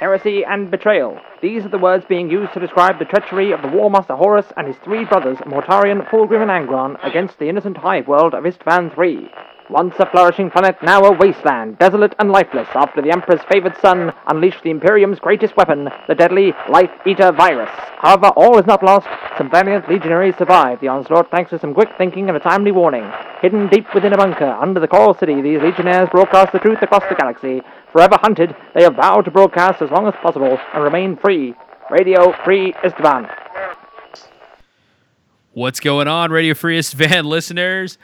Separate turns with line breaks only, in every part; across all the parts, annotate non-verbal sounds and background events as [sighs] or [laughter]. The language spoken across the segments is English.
Heresy and betrayal. These are the words being used to describe the treachery of the War Master Horus and his three brothers, Mortarion, Fulgrim, and Angron, against the innocent hive world of Istvan III. Once a flourishing planet, now a wasteland, desolate and lifeless, after the Emperor's favored son unleashed the Imperium's greatest weapon, the deadly Life Eater virus. However, all is not lost. Some valiant legionaries survived the onslaught thanks to some quick thinking and a timely warning. Hidden deep within a bunker under the Choral City, these legionnaires broadcast the truth across the galaxy. Forever hunted, they have vowed to broadcast as long as possible and remain free. Radio Free Istvan.
What's going on, Radio Free Istvan [laughs] listeners?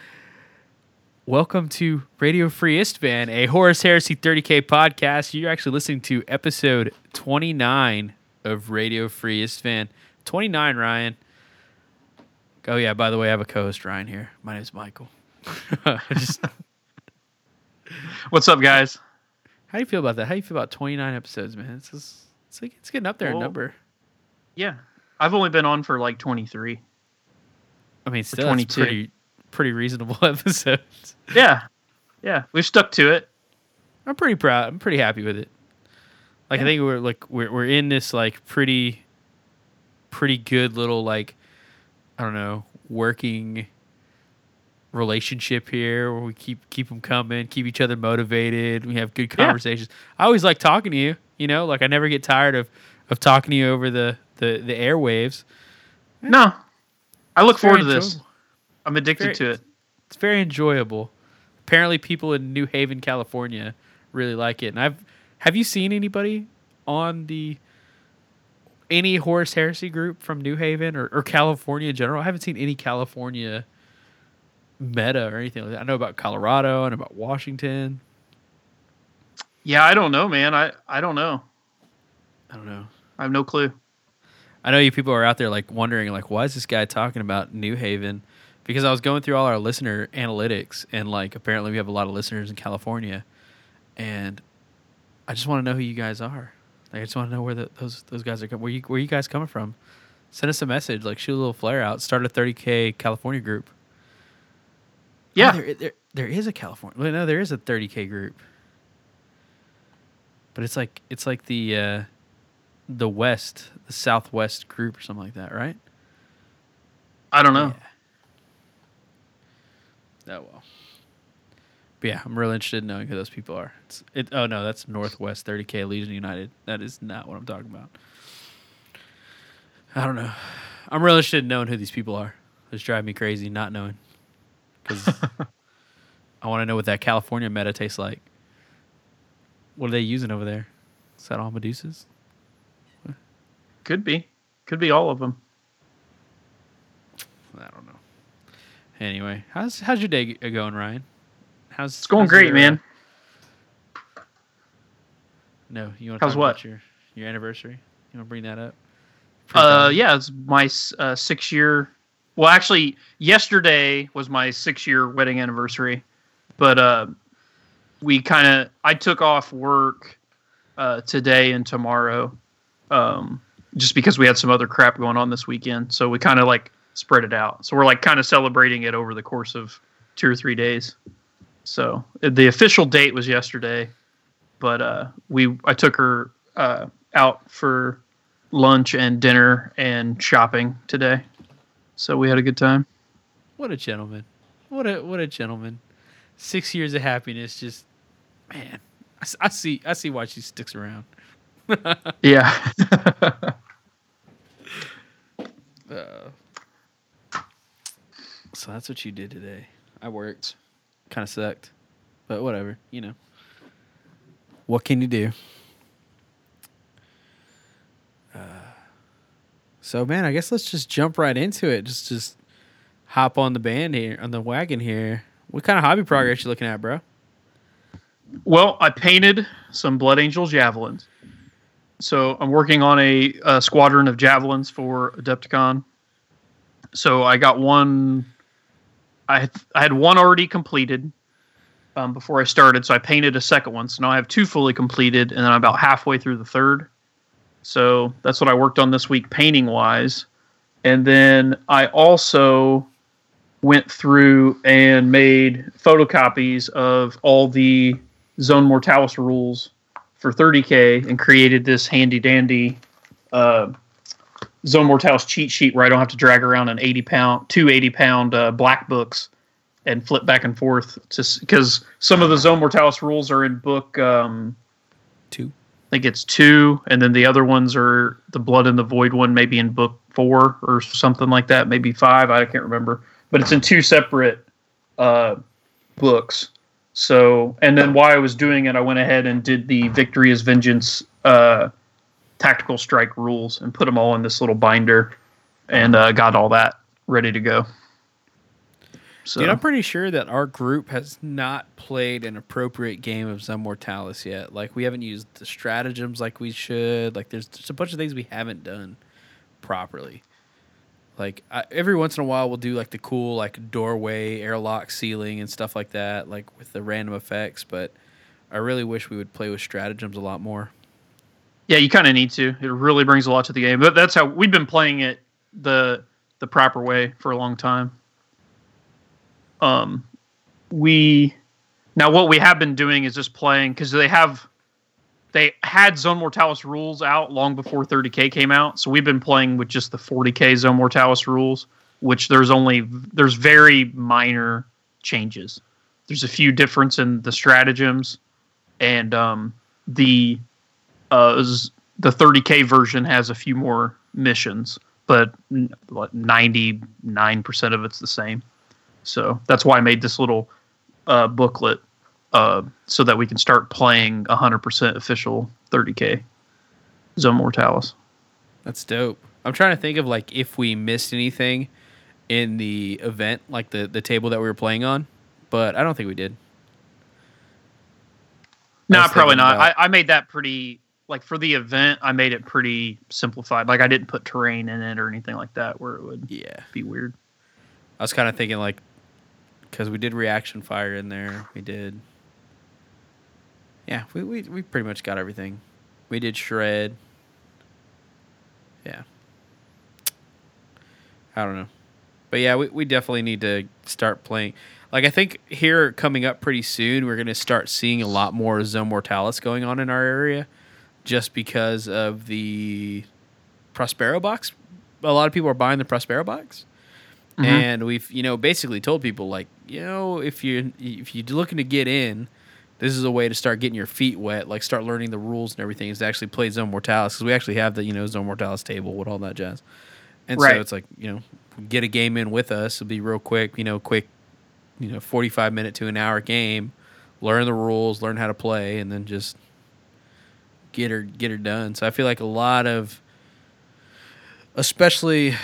Welcome to Radio Free Istvan, a Horus Heresy 30K podcast. You're actually listening to episode 29 of Radio Free Istvan. 29, Ryan. Oh, yeah, by the way, I have a co host, Ryan, here. My name's Michael. [laughs] Just, [laughs]
What's up, guys?
how do you feel about that? How do you feel about 29 episodes, man? It's, just, it's, like, it's getting up there in number.
Yeah, I've only been on for like 23.
I mean, still, that's
22.
pretty, pretty reasonable [laughs] episodes.
Yeah, yeah, we've stuck to it.
I'm pretty proud. I'm pretty happy with it. Like I think we're like we're we're in this like pretty pretty good little like I don't know, working relationship here where we keep keep them coming, keep each other motivated, we have good
Yeah.
conversations. I always like talking to you, you know? Like I never get tired of of talking to you over the the the airwaves.
No, I look forward to this.
enjoyable.
I'm addicted
Very-
to it.
It's very enjoyable. Apparently, people in New Haven, California, really like it. And I've have you seen anybody on the any Horus Heresy group from New Haven or, or California in general? I haven't seen any California meta or anything like that. I know about Colorado and about Washington.
Yeah, I don't know, man. I I don't know.
I don't know.
I have no clue.
I know you people are out there like wondering like why is this guy talking about New Haven? Because I was going through all our listener analytics and like apparently we have a lot of listeners in California, and I just want to know who you guys are. Like, I just want to know where the, those those guys are. co- Where you where you guys coming from? Send us a message. Like shoot a little flare out. Start a 30k California group. Oh,
Yeah,
there, there there is a California. Well, no, there is a 30k group. But it's like it's like the uh, the west, the southwest group or something like that, right?
I don't know.
Yeah. Oh well. But yeah, I'm really interested in knowing who those people are. It's, it, oh no, that's Northwest 30K Legion United. That is not what I'm talking about. I don't know. I'm really interested in knowing who these people are. It's driving me crazy not knowing. Because [laughs] I want to know what that California meta tastes like. What are they using over there? Is that all Medusas?
Could be, could be all of them.
I don't know. Anyway, how's how's your day going, Ryan? How's
It's going
how's
great,
your, uh,
man.
No, you want to
How's
talk
what?
about your your anniversary? You want to bring that up?
Uh, yeah, it's my uh, six year. Well, actually, yesterday was my six year wedding anniversary, but uh, we kind of I took off work uh, today and tomorrow, um, just because we had some other crap going on this weekend. So we kind of like spread it out. So we're like kind of celebrating it over the course of two or three days. So uh, the official date was yesterday, but uh, we I took her uh, out for lunch and dinner and shopping today. So we had a good time.
What a gentleman! What a what a gentleman! Six years of happiness, just man. I see I see why she sticks around. [laughs]
Yeah. [laughs]
Uh, so that's what you did today. I worked. Kind of sucked, but whatever. You know. What can you do? Uh, so man, I guess let's just jump right into it. Just just hop on the band here, on the wagon here. What kind of hobby progress you looking at, bro?
well, I painted some Blood Angel javelins. So I'm working on a, a squadron of javelins for Adepticon. So I got one. I had, I had one already completed um, before I started, so I painted a second one. So now I have two fully completed, and then I'm about halfway through the third. So that's what I worked on this week, painting wise. And then I also went through and made photocopies of all the Zone Mortalis rules for 30k and created this handy dandy uh, Zone Mortalis cheat sheet where I don't have to drag around an 80 pound, two 80 pound uh, black books and flip back and forth to because some of the Zone Mortalis rules are in book um,
Two.
I think it's two, and then the other ones are the Blood and the Void one, maybe in book four or something like that, maybe five. I can't remember, but it's in two separate uh, books. So, and then while I was doing it, I went ahead and did the Victory is Vengeance uh, tactical strike rules and put them all in this little binder, and uh, got all that ready to go. So,
Dude, I'm pretty sure that our group has not played an appropriate game of Zone Mortalis yet. Like we haven't used the stratagems like we should. Like there's just a bunch of things we haven't done properly. Like I, every once in a while, we'll do like the cool like doorway, airlock, ceiling, and stuff like that, like with the random effects. But I really wish we would play with stratagems a lot more.
Yeah, you kind of need to. It really brings a lot to the game. But that's how we've been playing it the the proper way for a long time. Um, we now what we have been doing is just playing because they have they had Zone Mortalis rules out long before 30k came out. So we've been playing with just the 40k Zone Mortalis rules, which there's only there's very minor changes. There's a few difference in the stratagems, and um, the uh, the 30k version has a few more missions, but what, 99% of it's the same. So that's why I made this little uh, booklet uh, so that we can start playing 100% official 30k Zone Mortalis.
That's dope. I'm trying to think of like if we missed anything in the event, like the the table that we were playing on, but I don't think we did.
No, probably not. I, I made that pretty like for the event. I made it pretty simplified. Like I didn't put terrain in it or anything like that, where it would
Yeah.
be weird.
I was kind of thinking like, because we did reaction fire in there. We did. Yeah, we, we we pretty much got everything. We did shred. Yeah. I don't know, but yeah, we we definitely need to start playing. Like I think here coming up pretty soon, we're gonna start seeing a lot more Zone Mortalis going on in our area, just because of the Prospero box. A lot of people are buying the Prospero box
Mhm.
and we've you know basically told people like you know if you if you're looking to get in this is a way to start getting your feet wet like start learning the rules and everything is to actually play zone mortalis because we actually have the you know zone mortalis table with all that jazz and
Right.
so it's like you know get a game in with us it'll be real quick you know quick you know 45 minute to an hour game learn the rules learn how to play and then just get her get her done so i feel like a lot of especially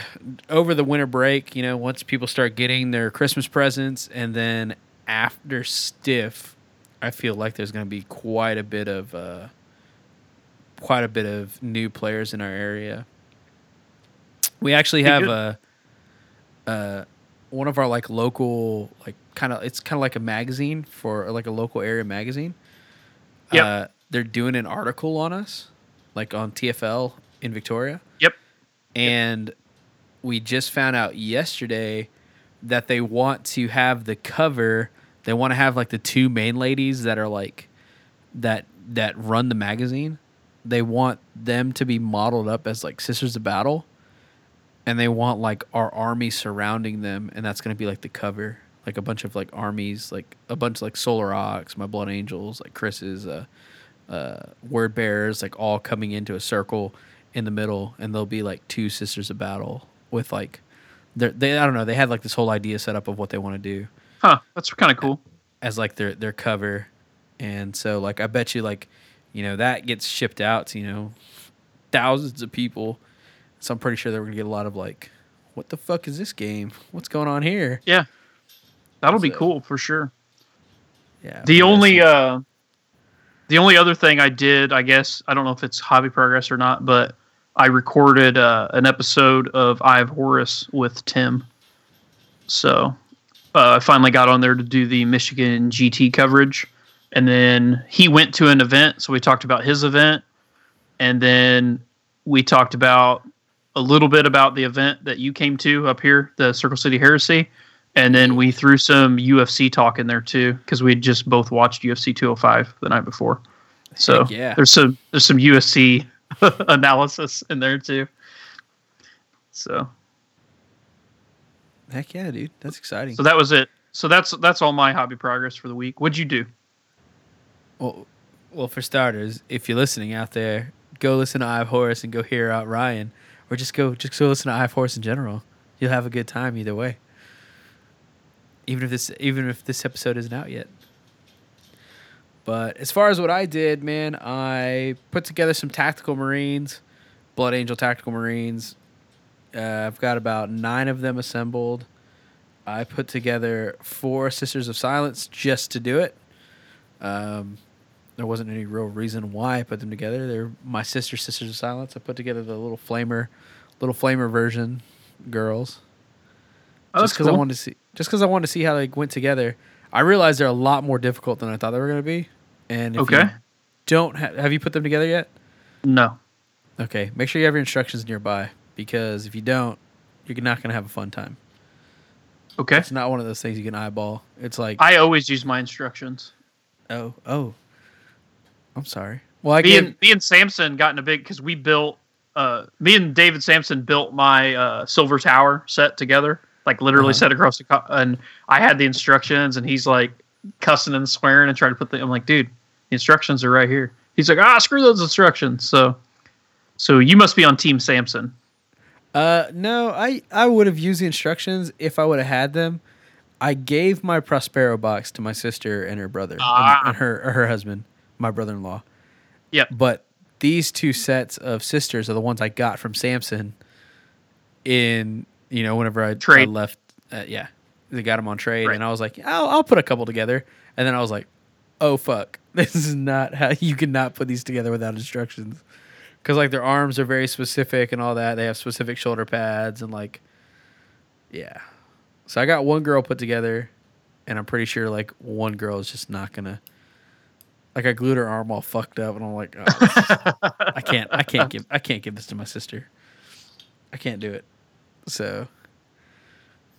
over the winter break, you know, once people start getting their Christmas presents and then after stiff, I feel like there's going to be quite a bit of uh quite a bit of new players in our area. We actually have a uh one of our like local like kind of it's kind of like a magazine for like a local area magazine.
Yep.
Uh, they're doing an article on us like on TFL in Victoria.
Yep.
and we just found out yesterday that they want to have the cover they want to have like the two main ladies that are like that that run the magazine. They want them to be modeled up as like sisters of battle and they want like our army surrounding them and that's going to be like the cover. Like a bunch of like armies like a bunch of like solar aux my blood angels like chris's uh uh, word bearers like all coming into a circle in the middle, and there'll be like two sisters of battle with like they're- I don't know they had like this whole idea set up of what they want to do
Huh. That's kind of cool.
as like their their cover, and so like I bet you like you know that gets shipped out to you know thousands of people, so I'm pretty sure they're gonna get a lot of like what the fuck is this game? What's going on here?
Yeah. That'll be cool for sure.
Yeah.
The only uh the only other thing I did, I guess, I don't know if it's hobby progress or not, but I recorded uh, an episode of Eye of Horus with Tim. So uh, I finally got on there to do the Michigan GT coverage. And then he went to an event, so we talked about his event. And then we talked about a little bit about the event that you came to up here, the Circle City Heresy. And then we threw some UFC talk in there too, because we had just both watched UFC 205 the night before. So
Heck yeah.
there's some there's some UFC [laughs] analysis in there too. So
Heck yeah, dude. That's exciting.
so that was it. So that's that's all my hobby progress for the week. What'd you do?
Well, well, for starters, if you're listening out there, go listen to Eye of Horus and go hear out Ryan, or just go just go listen to Eye of Horus in general. You'll have a good time either way. Even if this even if this episode isn't out yet. But as far as what I did, man, I put together some tactical Marines, Blood Angel tactical Marines. Uh, I've got about nine of them assembled. I put together four Sisters of Silence just to do it. Um, there wasn't any real reason why I put them together. They're my sister Sisters of Silence. I put together the little flamer, little flamer version girls.
Oh,
just because I
cool.
wanted to see, just because I wanted to see how they went together. I realized they're a lot more difficult than I thought they were going to be. And if
Okay.
you don't ha- have you put them together yet?
No.
Okay, make sure you have your instructions nearby because if you don't, you're not going to have a fun time.
Okay.
It's not one of those things you can eyeball. It's like,
I always use my instructions.
oh, oh, I'm sorry. Well, I
me and me and Samson got in a big because we built. Uh, me and David Sampson built my uh, Silver Tower set together, like literally
Uh-huh.
set across the. Co- and I had the instructions, and he's like cussing and swearing and trying to put the. I'm like, dude, the instructions are right here. He's like, ah, screw those instructions. So, so you must be on Team Samson.
Uh, no, I I would have used the instructions if I would have had them. I gave my Prospero box to my sister and her brother
Ah.
and, and her her husband, my brother-in-law.
Yep.
But these two sets of sisters are the ones I got from Samson. In you know whenever I, I left, uh, yeah, they got them on trade,
Right.
and I was like, I'll I'll put a couple together, and then I was like, oh fuck, [laughs] this is not how you cannot put these together without instructions because like their arms are very specific and all that. They have specific shoulder pads and like, yeah. So I got one girl put together, and I'm pretty sure like one girl is just not gonna. Like I glued her arm all fucked up, and I'm like, oh, [laughs] I can't, I can't give, I can't give this to my sister. I can't do it. So,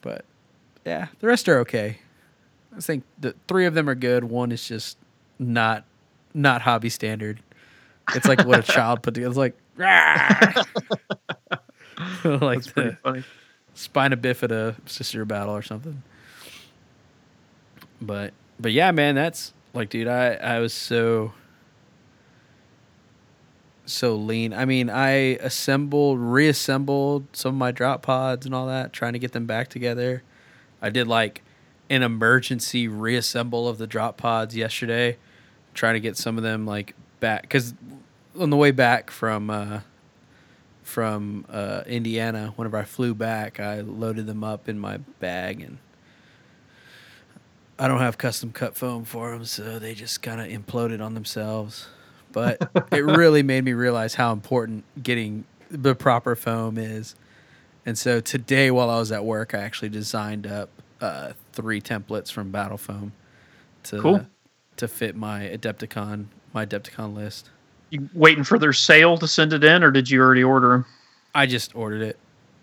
but yeah, the rest are okay. I think the three of them are good. One is just not, not hobby standard. It's like what a [laughs] child put together. It's like, [laughs] [laughs] like
That's
the
funny.
spina bifida sister battle or something. But but yeah, man, that's like, dude, I I was so so lean. I mean, I assembled, reassembled some of my drop pods and all that, trying to get them back together. I did like an emergency reassemble of the drop pods yesterday, trying to get some of them like back because on the way back from uh, from uh, Indiana, whenever I flew back, I loaded them up in my bag and. I don't have custom cut foam for them, so they just kind of imploded on themselves. But [laughs] it really made me realize how important getting the proper foam is. And so today, while I was at work, I actually designed up uh, three templates from Battle Foam to
Cool.
to fit my Adepticon my Adepticon list.
You waiting for their sale to send it in, or did you already order them?
I just ordered it.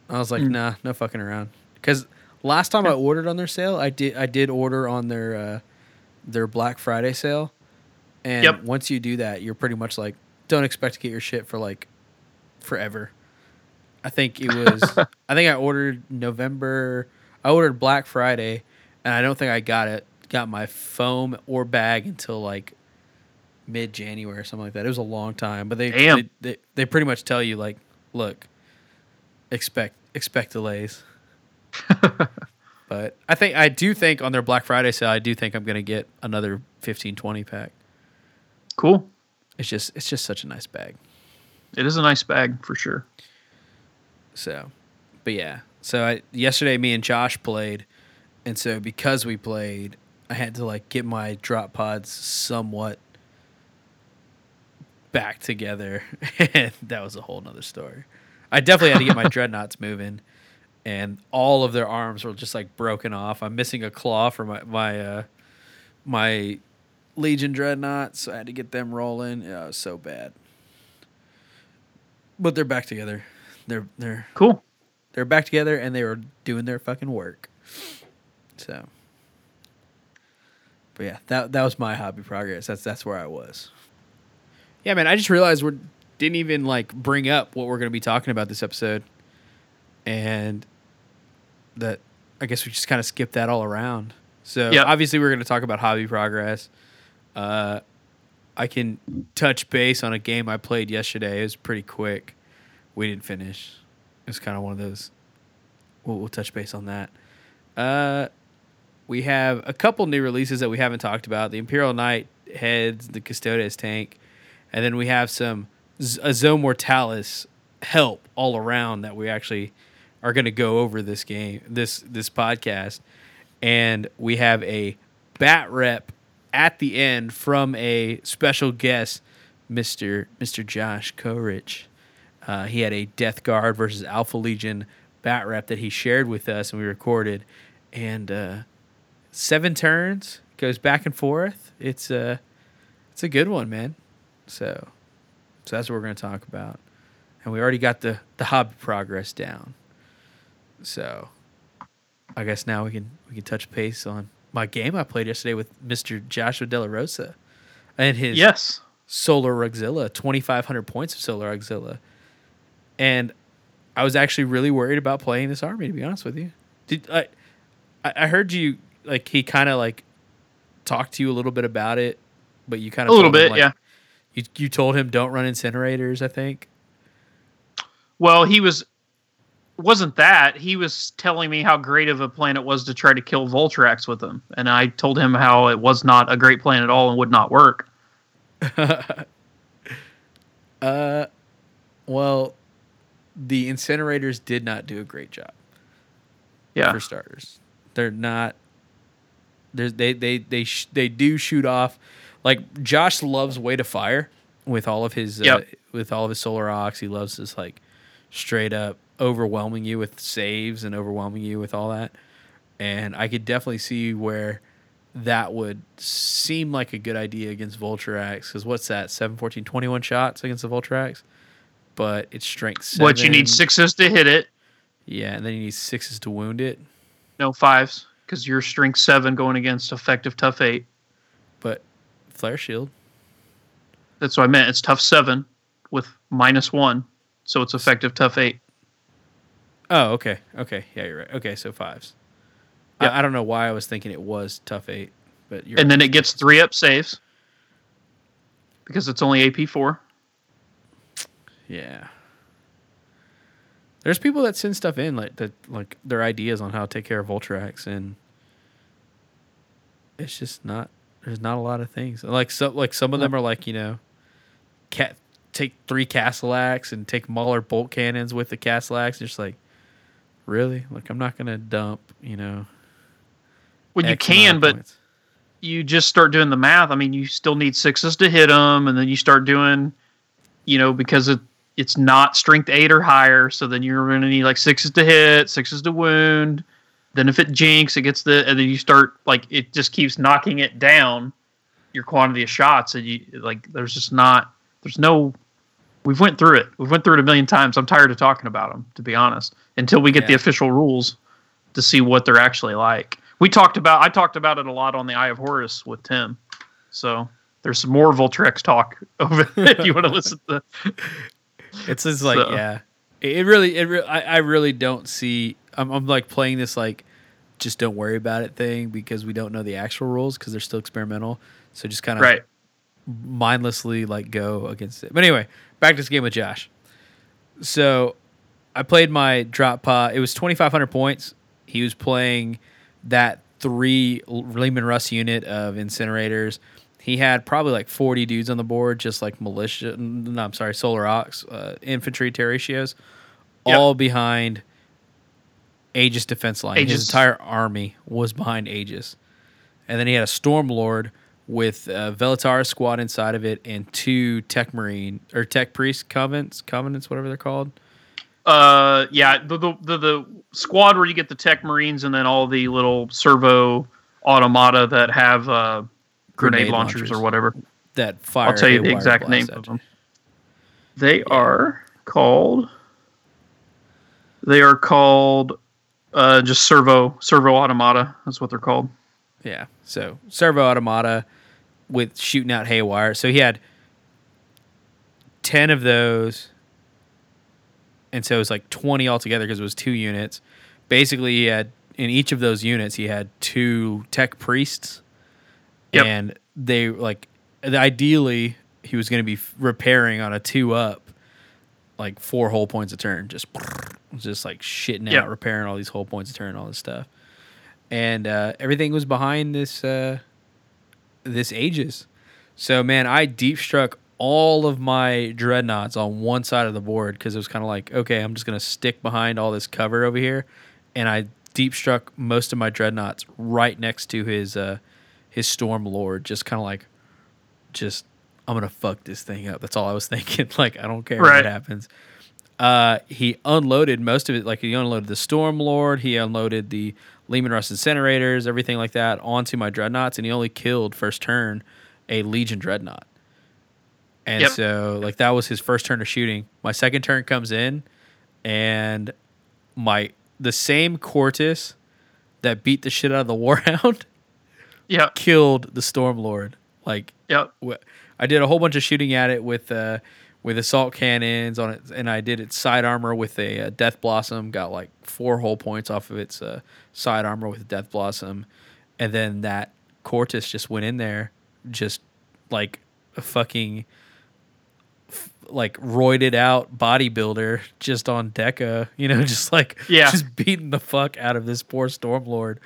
I was like,
Mm.
nah, no fucking around. Because last time I ordered on their sale, I did I did order on their uh, their Black Friday sale, and
Yep.
once you do that, you're pretty much like, don't expect to get your shit for like forever. I think it was. [laughs] I think I ordered November. I ordered Black Friday, and I don't think I got it. Got my foam or bag until like mid January or something like that. It was a long time, but they they, they they pretty much tell you like, look, expect expect delays. [laughs] but I think I do think on their Black Friday sale, I do think I'm gonna get another 15, 20 pack.
Cool.
It's just it's just such a nice bag.
It is a nice bag for sure.
So, but yeah. So I yesterday me and Josh played, and so because we played, I had to like get my drop pods somewhat back together, and [laughs] that was a whole nother story. I definitely had to get my [laughs] dreadnoughts moving, and all of their arms were just like broken off. I'm missing a claw for my my uh, my Legion dreadnoughts, so I had to get them rolling. Yeah, it was so bad. But they're back together. They're they're
Cool.
they're back together and they were doing their fucking work. So, but yeah, that that was my hobby progress. That's that's where I was. Yeah, man. I just realized we didn't even like bring up what we're going to be talking about this episode, and that I guess we just kind of skipped that all around. So
Yep.
obviously we're going to talk about hobby progress. Uh, I can touch base on a game I played yesterday. It was pretty quick. We didn't finish. It's kind of one of those. We'll, we'll touch base on that. Uh, we have a couple new releases that we haven't talked about: the Imperial Knight heads, the Custodes tank, and then we have some Z- a Zo Mortalis help all around that we actually are going to go over this game, this this podcast, and we have a bat rep at the end from a special guest, Mister Mister Josh Korich. Uh, he had a Death Guard versus Alpha Legion bat rep that he shared with us, and we recorded. And uh, seven turns goes back and forth. It's a it's a good one, man. So so that's what we're going to talk about, and we already got the the hobby progress down. So I guess now we can we can touch base on my game I played yesterday with Mister Joshua De La Rosa and his
Yes.
Solar Auxilia, 2,500 points of Solar Auxilia. And I was actually really worried about playing this army, to be honest with you. Did I? I I heard you like he kind of like talked to you a little bit about it, but you kind of A
little bit, yeah.
You you told him don't run incinerators. I think.
Well, he was wasn't that he was telling me how great of a plan it was to try to kill Voltrax with him, and I told him how it was not a great plan at all and would not work. [laughs]
Uh, well, the incinerators did not do a great job.
Yeah,
for starters. They're not. There's they they they sh- they do shoot off, like Josh loves way to fire with all of his uh,
Yep.
with all of his solar aux. He loves this like straight up overwhelming you with saves and overwhelming you with all that. And I could definitely see where that would seem like a good idea against Voltrax because what's that 7 14 21 shots against the Voltrax but it's strength seven.
but you need sixes to hit it,
yeah and then you need sixes to wound it
no fives, because you're strength seven going against effective tough eight.
but flare shield
That's what I meant. It's tough seven with minus one, so it's effective tough eight.
Oh, okay. Okay. Yeah, you're right. Okay, so fives.
Yep.
I, I don't know why I was thinking it was tough eight, but you're
and then it gets three up saves because it's only AP four.
yeah. There's people that send stuff in like that, like their ideas on how to take care of Voltrax, and it's just not. There's not a lot of things. Like so, like some of them are like you know, cat take three Castellax and take Mauler bolt cannons with the Castellax. Just like, really? Like I'm not gonna dump. You know.
Well, you
X
can, but
points.
you just start doing the math. I mean, you still need sixes to hit them, and then you start doing, you know, because it it's not strength eight or higher. So then you're going to need like sixes to hit, sixes to wound. Then if it jinx, it gets the, and then you start like it just keeps knocking it down, your quantity of shots, and you like there's just not there's no. We've went through it. We've went through it a million times. I'm tired of talking about them, to be honest. Until we get the official rules to see what they're actually like. We talked about I talked about it a lot on the Eye of Horus with Tim. So there's some more Voltrex talk [laughs] over if you want to [laughs] listen to
It's just like
So-
yeah, it, it really, it re- I, I really don't see. I'm, I'm like playing this like, just don't worry about it thing because we don't know the actual rules because they're still experimental. So just kind of
right.
mindlessly like go against it. But anyway, back to this game with Josh. So I played my drop pod. It was 2,500 points. He was playing that three Leman Russ unit of incinerators. He had probably like 40 dudes on the board, just like militia. No, I'm sorry, Solar Aux, uh, infantry terratios,
Yep.
all behind Aegis defense line. His entire army was behind Aegis. And then he had a Storm Lord with a Velatar squad inside of it and two Tech Marine or Tech Priest covenants, covenants, whatever they're called.
Uh yeah, the, the the the squad where you get the tech marines and then all the little servo automata that have uh grenade,
Grenade
launchers,
launchers.
or whatever.
That fire.
I'll tell you the exact
name
of them. They are called. They are called uh, just servo servo automata. That's what they're called.
Yeah. So servo automata with shooting out haywire. So he had 10 of those and so it was like 20 altogether because it was two units basically he had in each of those units he had two tech priests
Yep.
and they like ideally he was going to be repairing on a two up like four hull points a turn just just like shitting
Yep.
out repairing all these hull points a turn all this stuff and uh, everything was behind this uh, this Aegis. so man i deep struck all of my dreadnoughts on one side of the board because it was kind of like okay i'm just going to stick behind all this cover over here and i deep struck most of my dreadnoughts right next to his uh his storm lord just kind of like just i'm gonna fuck this thing up that's all i was [laughs] thinking like i don't care
Right.
what happens uh he unloaded most of it like he unloaded the storm lord he unloaded the leman russ incinerators everything like that onto my dreadnoughts and he only killed first turn a legion dreadnought and
Yep.
so like that was his first turn of shooting my second turn comes in and my the same Cortus that beat the shit out of the [laughs] Warhound
Yeah.
killed the Stormlord. Like
Yep.
I did a whole bunch of shooting at it with uh with assault cannons on it, and I did its side armor with a uh, Death Blossom. Got like four hull points off of its uh, side armor with Death Blossom, and then that Cortus just went in there, just like a fucking f- like roided out bodybuilder just on Deca, you know, [laughs] just like
Yeah.
just beating the fuck out of this poor Stormlord.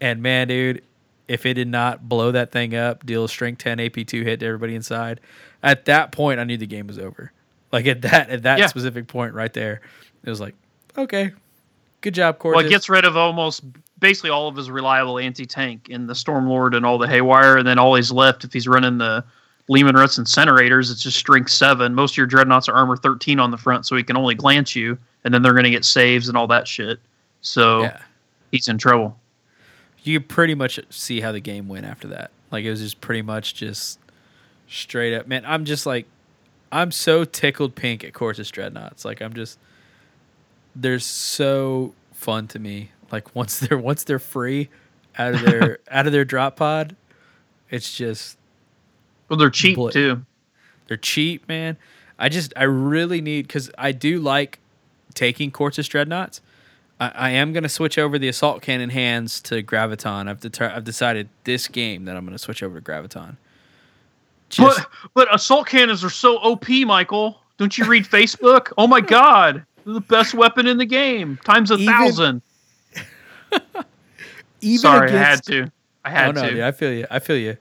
And man, dude, if it did not blow that thing up, deal a strength 10 AP2 hit to everybody inside, at that point I knew the game was over. Like at that at that
Yeah.
specific point right there, it was like, okay, good job,
Well, it gets rid of almost basically all of his reliable anti tank in the Stormlord and all the Haywire, and then all he's left if he's running the Leman Russ incinerators, it's just strength seven. Most of your dreadnoughts are armor thirteen on the front, so he can only glance you, and then they're going to get saves and all that shit. So
yeah.
he's in trouble.
you pretty much see how the game went after that. Like it was just pretty much just straight up. Man, I'm just like, I'm so tickled pink at Cortus Dreadnoughts. Like I'm just, they're so fun to me. Like [laughs] once they're once they're free out of their [laughs] out of their drop pod, it's just
Well, they're cheap
Bla-
too.
they're cheap, man. I just I really need because I do like taking Cortus Dreadnoughts. I, I am gonna switch over the assault cannon hands to Graviton. I've deter- I've decided this game that I'm gonna switch over to Graviton. Just
But but assault cannons are so OP, Michael. Don't you read Facebook? Oh my god, they're the best weapon in the game, times a
Even-
thousand. [laughs]
even
Sorry, I had to. I oh, had
oh no,
to.
dude, I feel you. I feel you.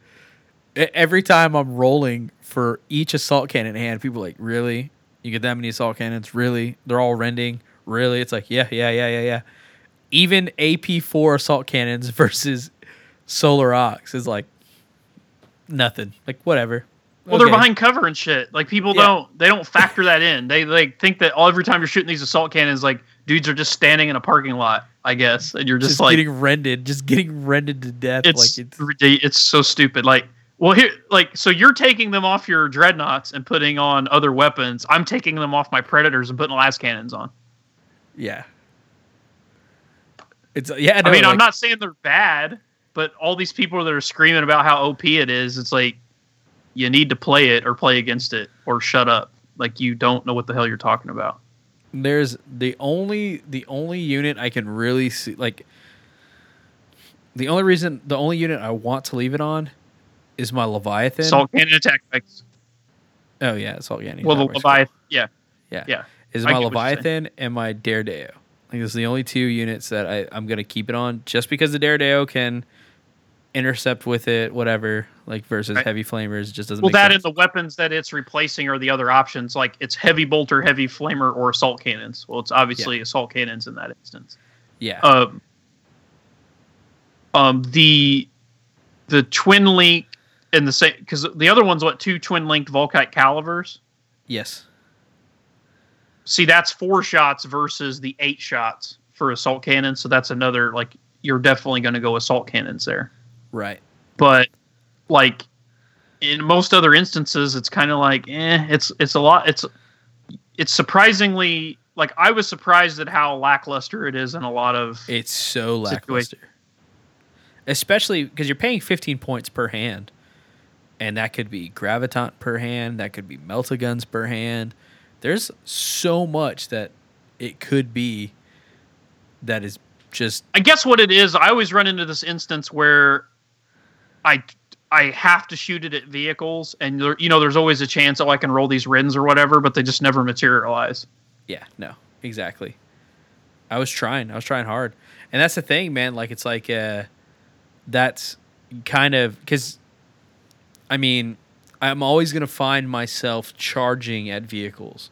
Every time I'm rolling for each assault cannon hand, people are like, really? You get that many assault cannons? Really? They're all rending? Really? It's like, yeah, yeah, yeah, yeah, yeah. Even AP4 assault cannons [laughs] versus Solar Aux is like nothing. Like whatever.
Well, they're behind cover and shit. Like people
Yeah.
don't they don't factor that in. They like think that all every time you're shooting these assault cannons, like dudes are just standing in a parking lot. I guess, and you're just,
just,
like
getting rended, just getting rended to death.
it's
like it's
it's so stupid. Like well here like so you're taking them off your dreadnoughts and putting on other weapons. I'm taking them off my predators and putting las cannons on.
yeah. It's yeah.
I
no,
mean, I'm not saying they're bad, but all these people that are screaming about how OP it is, it's like you need to play it or play against it or shut up. Like you don't know what the hell you're talking about.
there's the only the only unit I can really see like the only reason the only unit I want to leave it on is my Leviathan.
Assault cannon attack bikes.
oh yeah, it's all yeah.
Well, the Leviathan. Yeah.
Yeah.
Yeah.
Is
I
my
get what you're saying.
Leviathan and my Daredeo. Like those are the only two units that I, I'm gonna keep it on just because the Daredeo can intercept with it, whatever. Like versus
Right.
heavy flamers just doesn't
Well, that
sense.
and the weapons that it's replacing are the other options. Like it's heavy bolter, heavy flamer, or assault cannons. Well, it's obviously assault cannons in that instance.
yeah.
Um, um, the the twin link and the same because the other one's what two twin linked Volkite calivers.
yes.
See, that's four shots versus the eight shots for assault cannons. So that's another like you're definitely going to go assault cannons there.
Right.
But like in most other instances, it's kind of like eh, it's it's a lot. It's it's surprisingly like I was surprised at how lackluster it is in a lot of
It's so lackluster. Especially because you're paying 15 points per hand. and that could be graviton per hand, that could be melta guns per hand. There's so much that it could be that is just
I guess what it is, I always run into this instance where I I have to shoot it at vehicles, and there, you know, there's always a chance oh I can roll these rins or whatever, but they just never materialize.
Yeah, no, exactly. I was trying. I was trying hard. And that's the thing, man. Like, it's like, uh, that's kind of, because, I mean, I'm always to find myself charging at vehicles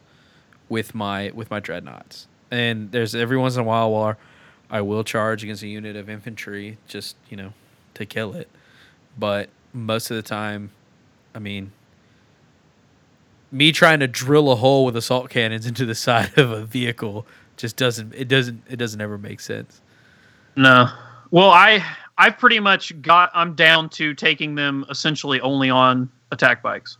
with my, with my dreadnoughts. And there's every once in a while where I will charge against a unit of infantry just, you know, to kill it. But most of the time, I mean, me trying to drill a hole with assault cannons [laughs] into the side of a vehicle just doesn't it doesn't it doesn't ever make sense.
No. Well, I I've pretty much got I'm down to taking them essentially only on attack bikes.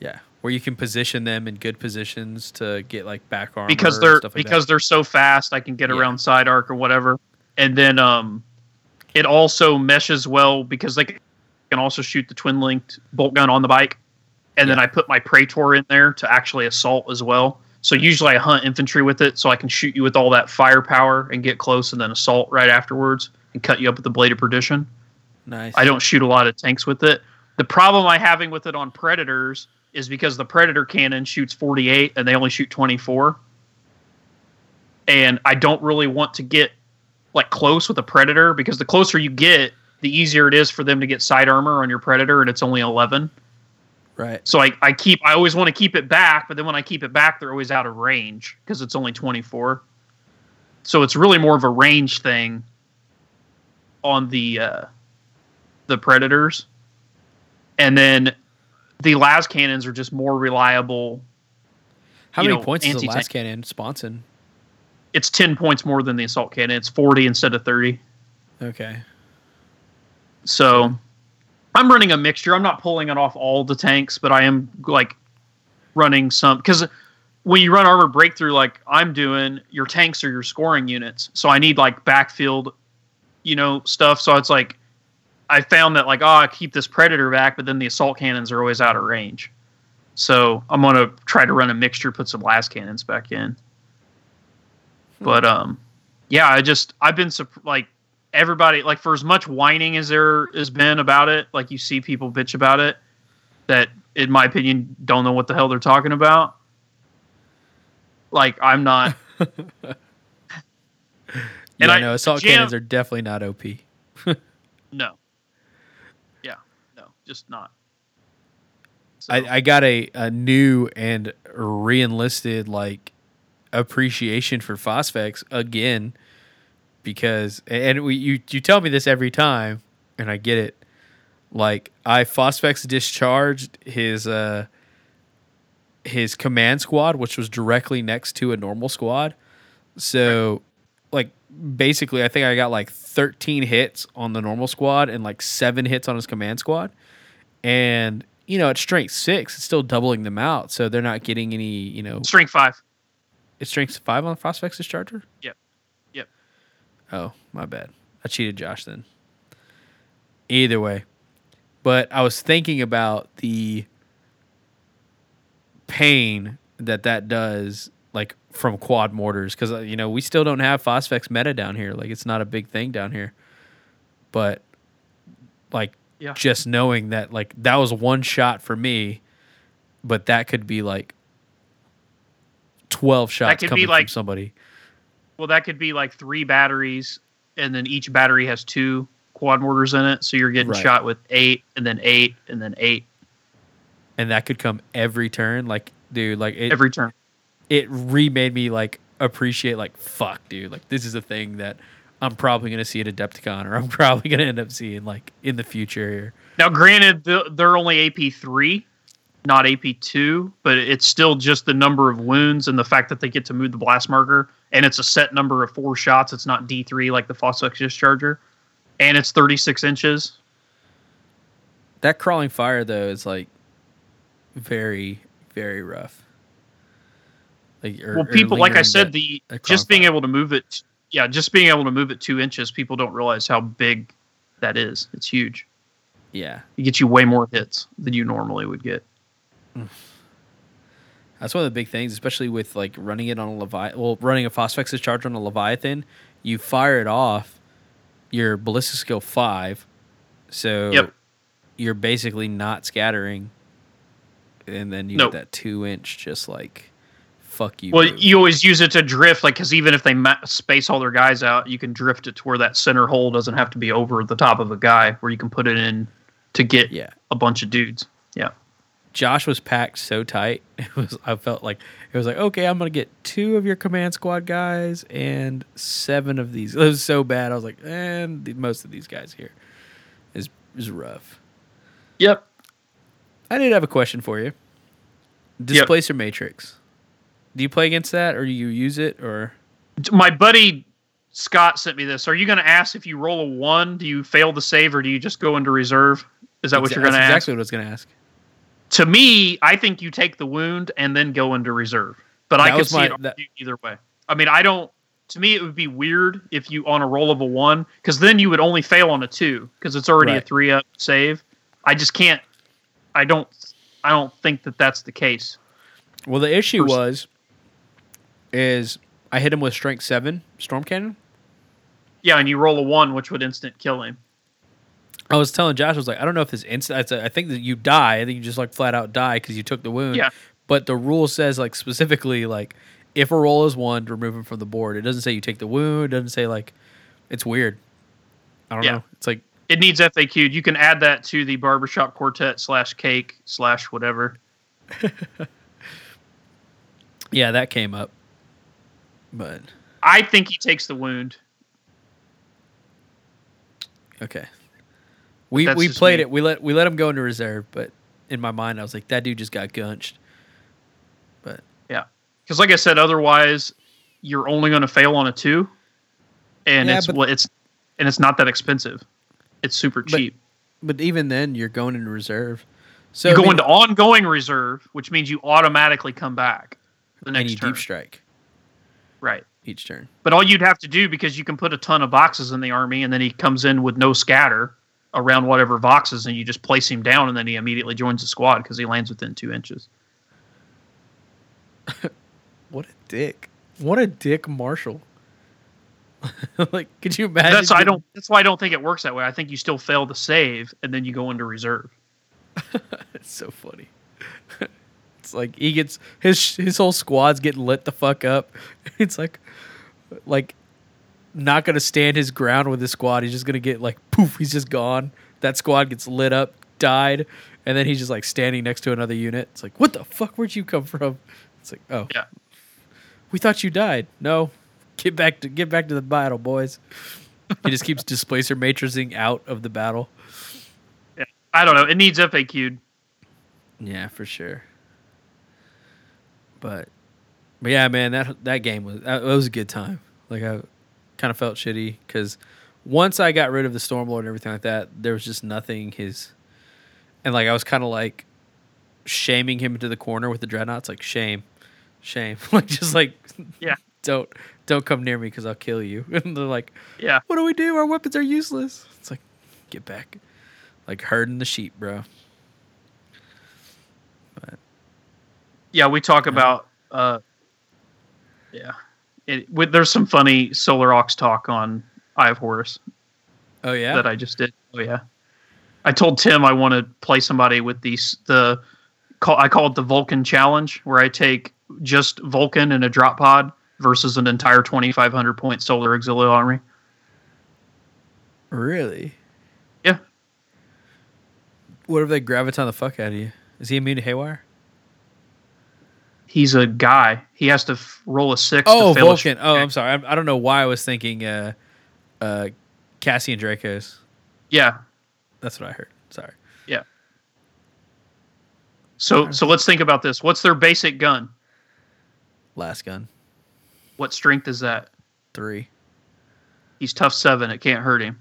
Yeah, where you can position them in good positions to get like back armor
because they're
stuff like
because they're so fast. I can get
Yeah.
around side arc or whatever, and then um, it also meshes well because they can also shoot the twin linked bolt gun on the bike, and then I put my Praetor in there to actually assault as well. So usually I hunt infantry with it, so I can shoot you with all that firepower and get close, and then assault right afterwards and cut you up with the blade of perdition.
nice.
I don't shoot a lot of tanks with it. The problem I having with it on predators is because the predator cannon shoots 48 and they only shoot 24. And I don't really want to get like close with a predator because the closer you get, the easier it is for them to get side armor on your predator and it's only 11.
right.
So I, I keep I always want to keep it back, but then when I keep it back, they're always out of range because it's only 24. So it's really more of a range thing on the uh, the predators, and then the las cannons are just more reliable.
How many
know,
points is the
anti-tank-
las cannon sponson?
It's 10 points more than the assault cannon. It's 40 instead of 30.
Okay.
So I'm running a mixture. I'm not pulling it off all the tanks, but I am like running some because when you run armor breakthrough like I'm doing, your tanks are your scoring units. So I need like backfield, you know, stuff. So it's like I found that like oh I keep this predator back, but then the assault cannons are always out of range. So I'm gonna try to run a mixture, put some blast cannons back in. But um, yeah, I just I've been like everybody like for as much whining as there has been about it, like you see people bitch about it, that in my opinion don't know what the hell they're talking about. Like I'm not. [laughs] [laughs]
Yeah,
I-
no, assault
Jam-
cannons are definitely not OP. [laughs]
No. Yeah. No. Just not. So,
I, I got a, a new and re-enlisted like appreciation for Phosphex again because and we you you tell me this every time and I get it. Like I Phosphex discharged his uh his command squad, which was directly next to a normal squad. So like basically I think I got like 13 hits on the normal squad and like 7 hits on his command squad. And you know, at strength 6, it's still doubling them out, so they're not getting any, you know,
strength 5.
It strengths five on Phosphex discharger?
Yep. Yep.
Oh, my bad. I cheated Josh then. Either way. But I was thinking about the pain that that does, like from quad mortars, because, uh, you know, we still don't have phosphex meta down here. Like, it's not a big thing down here. But, like,
yeah.
just knowing that, like, that was one shot for me, but that could be, like, 12 shots that
could be like-
somebody.
Well, that could be like three batteries, and then each battery has two quad mortars in it. So you're getting
Right.
shot with eight, and then eight, and then eight
and that could come every turn. Like, dude, like it,
every turn.
it remade me like appreciate like fuck, dude. Like this is a thing that I'm probably gonna see at Adepticon, or I'm [laughs] probably gonna end up seeing like in the future here.
Now, granted, they're only AP three, not AP two, but it's still just the number of wounds and the fact that they get to move the blast marker, and it's a set number of four shots. It's not D three like the Phosphex discharger, and it's thirty six inches.
That crawling fire though is like very, very rough. Like, or,
well, people, like I said, the just being
crawling
able to move it, yeah, just being able to move it two inches, people don't realize how big that is. It's huge.
Yeah,
It gets you way more hits than you normally would get.
That's one of the big things, especially with like running it on a Leviathan. Well, running a Phosphoxus charge on a Leviathan, you fire it off, your ballistic skill five, so
Yep.
you're basically not scattering, and then you
Nope.
get that two inch, just like fuck you.
Well, you always use it to drift, like because even if they ma- space all their guys out, you can drift it to where that center hole doesn't have to be over the top of a guy, where you can put it in to get
yeah.
a bunch of dudes. Yeah,
Josh was packed so tight. [laughs] It was I felt like it was like, okay, I'm gonna get two of your command squad guys and seven of these. [laughs] It was so bad. I was like, and the, most of these guys here is is rough.
yep.
I did have a question for you. Displacer Matrix. Do you play against that, or do you use it, or
My buddy Scott sent me this. Are you going to ask if you roll a one, do you fail the save, or do you just go into reserve? Is that what you're going to ask?
Exactly what I was gonna ask.
To me, I think you take the wound and then go into reserve. But I
That
could see
my-
it
that-
either way. I mean, I don't. To me, it would be weird if you on a roll of a one, because then you would only fail on a two, because it's already a three up save. I just can't. I don't. I don't think that that's the case.
Well, the issue
First-
was, is I hit him with strength seven storm cannon.
Yeah, and you roll a one, which would instant kill him.
I was telling Josh, I was like, I don't know if this instant. I think that you die. I think you just like flat out die because you took the wound.
Yeah.
But the rule says like specifically like if a roll is one, remove him from the board. It doesn't say you take the wound. It doesn't say like it's weird. I don't
Yeah.
know. It's like
It needs FAQ'd. You can add that to the barbershop quartet slash cake slash whatever. [laughs]
yeah, that came up. But
I think he takes the wound.
okay. We
That's
we played
me.
it. We let we let him go into reserve, but in my mind I was like, that dude just got gunched. But yeah,
Because, like I said, otherwise you're only going to fail on a two, and
Yeah,
it's
but-
well, it's and it's not that expensive. It's super cheap.
but even then you're going into reserve. So
you
I
go
mean-
into ongoing reserve, which means you automatically come back the
and
next
you
turn.
deep strike
Right.
each turn.
But all you'd have to do because you can put a ton of boxes in the army, and then he comes in with no scatter around whatever boxes, and you just place him down, and then he immediately joins the squad because he lands within two inches. [laughs]
What a dick. What a dick Marshall. [laughs] like, could you imagine?
That's I don't. That's why I don't think it works that way. I think you still fail to save, and then you go into reserve. [laughs]
It's so funny. it's like he gets his his whole squad's getting lit the fuck up. It's like like not gonna stand his ground with his squad. He's just gonna get like poof. He's just gone. That squad gets lit up, died, and then he's just like standing next to another unit. It's like what the fuck? Where'd you come from? It's like oh
Yeah.
we thought you died. No, get back to get back to the battle, boys. he just keeps displacer matrixing out of the battle.
Yeah, I don't know. It needs FAQ'd.
Yeah, for sure. But, but yeah, man, that that game was that, was a good time. Like I kind of felt shitty because once I got rid of the Stormlord and everything like that, there was just nothing his, and like I was kind of like shaming him into the corner with the dreadnoughts, like shame, shame, [laughs] like just like
Yeah.
don't don't come near me because I'll kill you. [laughs] And they're like,
Yeah.
what do we do? Our weapons are useless. It's like, get back, like herding the sheep, bro.
But yeah, we talk about. Uh, yeah, it, with, there's some funny Solar Aux talk on Eye of Horus
Oh yeah,
that I just did. Oh yeah, I told Tim I want to play somebody with these the call I call it the Vulkan challenge, where I take just Vulkan and a drop pod versus an entire 2,500 point Solar Auxiliary army.
Really?
Yeah.
What if they graviton the fuck out of you? Is he immune to haywire?
He's a guy. He has to f- roll a six.
Oh,
Vulkan.
Oh, I'm sorry. I, I don't know why I was thinking uh, uh, Cassian Dracos.
Yeah.
That's what I heard. Sorry. Yeah.
So so let's think about this. What's their basic gun?
Lasgun.
What strength is that?
Three.
He's tough seven. It can't hurt him.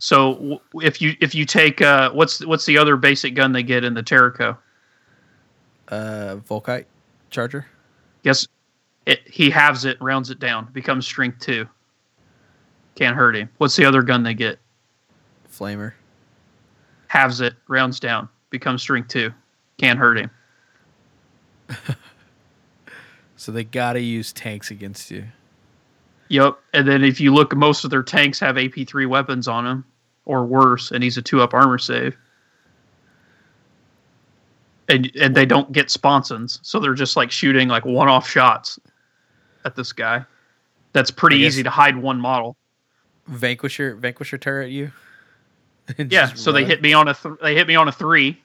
So w- if you if you take uh, what's what's the other basic gun they get in the Tercio?
Uh, Volkite Charger.
Guess it he halves it, rounds it down, becomes strength two. Can't hurt him. What's the other gun they get?
Flamer.
halves it, rounds down, becomes strength two. Can't hurt him. [laughs]
So they gotta use tanks against you.
Yep. And then if you look, most of their tanks have AP3 weapons on them, or worse, and he's a two up armor save. And and they don't get sponsons, so they're just like shooting like one off shots at this guy. That's pretty easy to hide one model.
Vanquisher, Vanquisher turret you. [laughs]
Yeah, so they hit me on a th- they hit me on a three,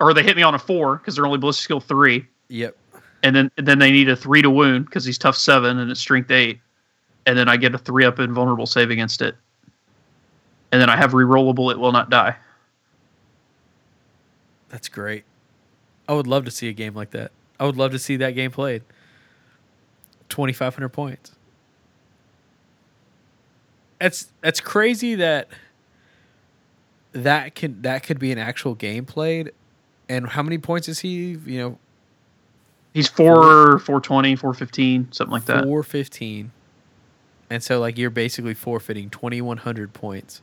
or they hit me on a four because they're only ballistic skill three,
Yep.
and then and then they need a three to wound because he's tough seven and it's strength eight, and then I get a three up invulnerable save against it, and then I have rerollable it will not die.
That's great. I would love to see a game like that. I would love to see that game played. Twenty five hundred points. That's that's crazy that that can that could be an actual game played. And how many points is he? You know,
He's four, 420, 415, something like that.
four fifteen. And so like you're basically forfeiting twenty one hundred points.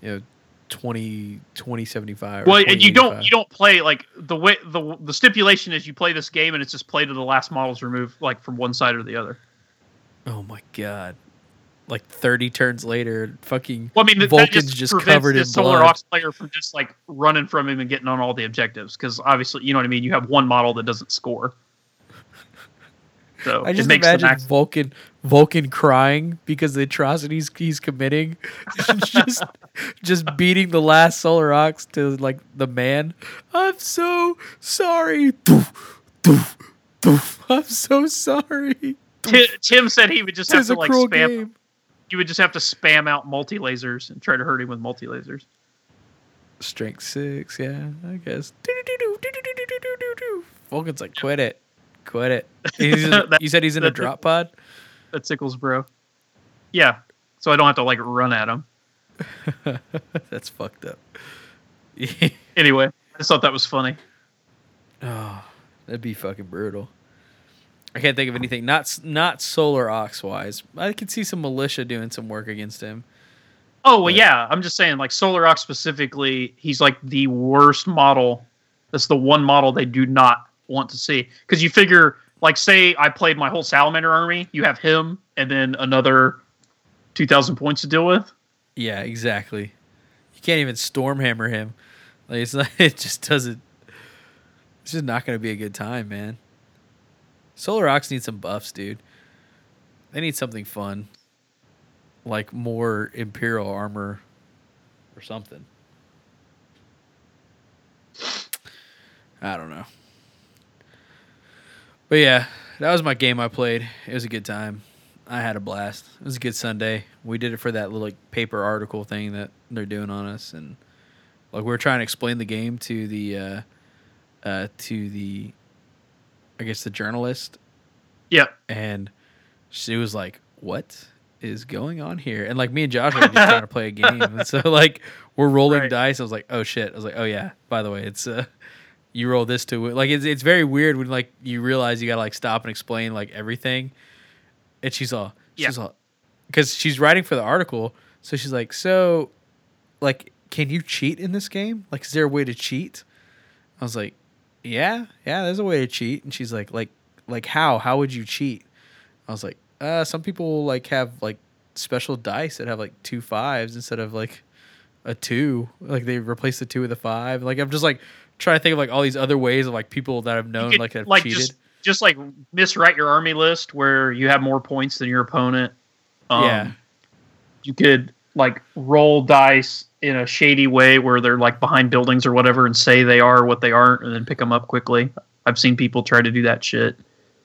You know, 20, 2075. or
Well, and you don't you don't play like the way the the stipulation is you play this game and it's just play to the last models removed like from one side or the other.
Oh my god. Like 30 turns later, fucking
Well, I mean,
Vulkan's
just,
just covered in
Solar
blood.
Ox player from just like running from him and getting on all the objectives because obviously, you know what I mean. You have one model that doesn't score, so [laughs]
I
it
just
makes the
imagine
max.
Vulkan Vulkan crying because the atrocities he's committing. just just beating the last Solar Aux to like the man. I'm so sorry. Doof, doof, doof. I'm so sorry.
Ti- Tim said he would just have to like spam.
game.
You would just have to spam out multi lasers and try to hurt him with multi lasers.
Strength six, yeah, I guess. Vulkan's like, quit it. Quit it. He's in-
That-
you said he's in a drop pod?
That tickles, bro. Yeah, so I don't have to like run at him. [laughs]
That's fucked up. [laughs]
Anyway, I just thought that was funny.
oh, that'd be fucking brutal. I can't think of anything. Not not solar aux wise. I could see some militia doing some work against him.
Oh well,
But-
yeah. I'm just saying, like Solar Aux specifically, he's like the worst model. That's the one model they do not want to see because you figure, like, say I played my whole Salamander army, you have him and then another two thousand points to deal with.
Yeah, exactly. You can't even stormhammer him. Like it's not, [laughs] it just doesn't. It's just not going to be a good time, man. Solar Aux needs some buffs, dude. They need something fun, like more Imperial armor or something. I don't know. But yeah, that was my game I played. It was a good time. I had a blast. It was a good Sunday. We did it for that little like paper article thing that they're doing on us, and like we were trying to explain the game to the uh, uh, to the I guess the journalist,
Yep.
and she was like, "What is going on here?" And like me and Josh were just trying to play a game, and so like we're rolling [laughs]
Right.
dice. I was like, "Oh shit!" I was like, "Oh yeah." By the way, it's uh, you roll this to win. like it's it's very weird when like you realize you gotta like stop and explain like everything, and she's all
Yeah.
all because she's writing for the article, so she's like, "So, like, can you cheat in this game? Like, is there a way to cheat?" I was like, "Yeah, yeah, there's a way to cheat." And she's like, "Like, like how? How would you cheat?" I was like, "Uh, some people like have like special dice that have like two fives instead of like a two. Like they replace the two with a five. Like I'm just like trying to think of like all these other ways of like people that I've known
could,
like have
like
cheated.
just just like miswrite your army list where you have more points than your opponent. Um,
Yeah.
You could like roll dice in a shady way where they're like behind buildings or whatever and say they are what they aren't and then pick them up quickly. I've seen people try to do that shit.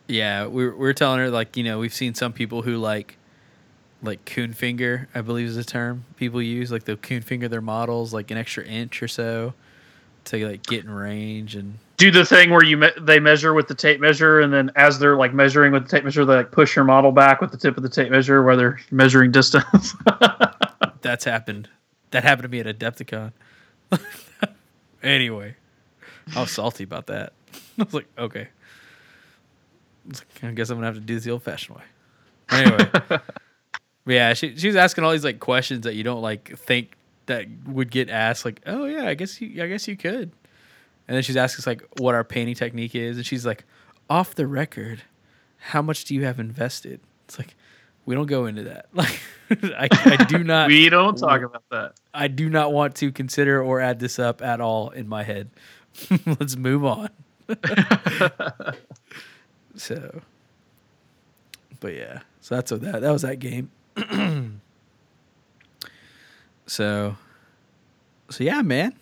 Yeah, we're we were telling her like you know we've seen some people who like like coon finger I believe is the term people use like they'll coon finger their models like an extra inch or so to like get in range and
Do the thing where you me- they measure with the tape measure and then as they're like measuring with the tape measure they like push your model back with the tip of the tape measure where they're measuring distance. [laughs]
that's happened. That happened to me at Adepticon. [laughs] anyway, I was salty about that. [laughs] I was like, okay. I, like, I guess I'm gonna have to do this the old-fashioned way. Anyway, yeah, she she was asking all these like questions that you don't like think that would get asked like, "Oh yeah, I guess you, I guess you could," and then she's asking us like what our painting technique is, and she's like, "Off the record, how much do you have invested?" It's like we don't go into that. [laughs] Like I, I do [laughs] not.
we don't talk about that.
I do not want to consider or add this up at all in my head. [laughs] Let's move on. so, but yeah, so that's what that that was that game. [clears throat] so, so yeah, man.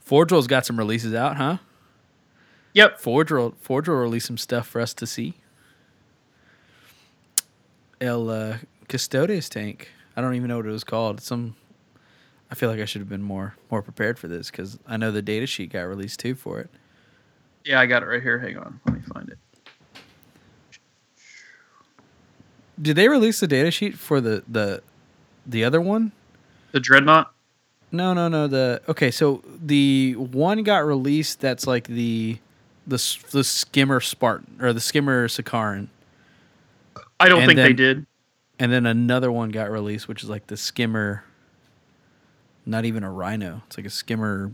Forge World's got some releases out, huh?
Yep.
Forge World, Forge will release some stuff for us to see. El uh, Custodes tank. I don't even know what it was called. Some. I feel like I should have been more more prepared for this because I know the data sheet got released too for it.
Yeah, I got it right here. Hang on. Let me find it.
Did they release the data sheet for the the the other one?
The Dreadnought?
No, no, no. The okay, so the one got released. That's like the the the skimmer Spartan or the skimmer Sicaran,
I don't
And
think they did.
and then another one got released, which is like the skimmer. Not even a rhino. It's like a skimmer.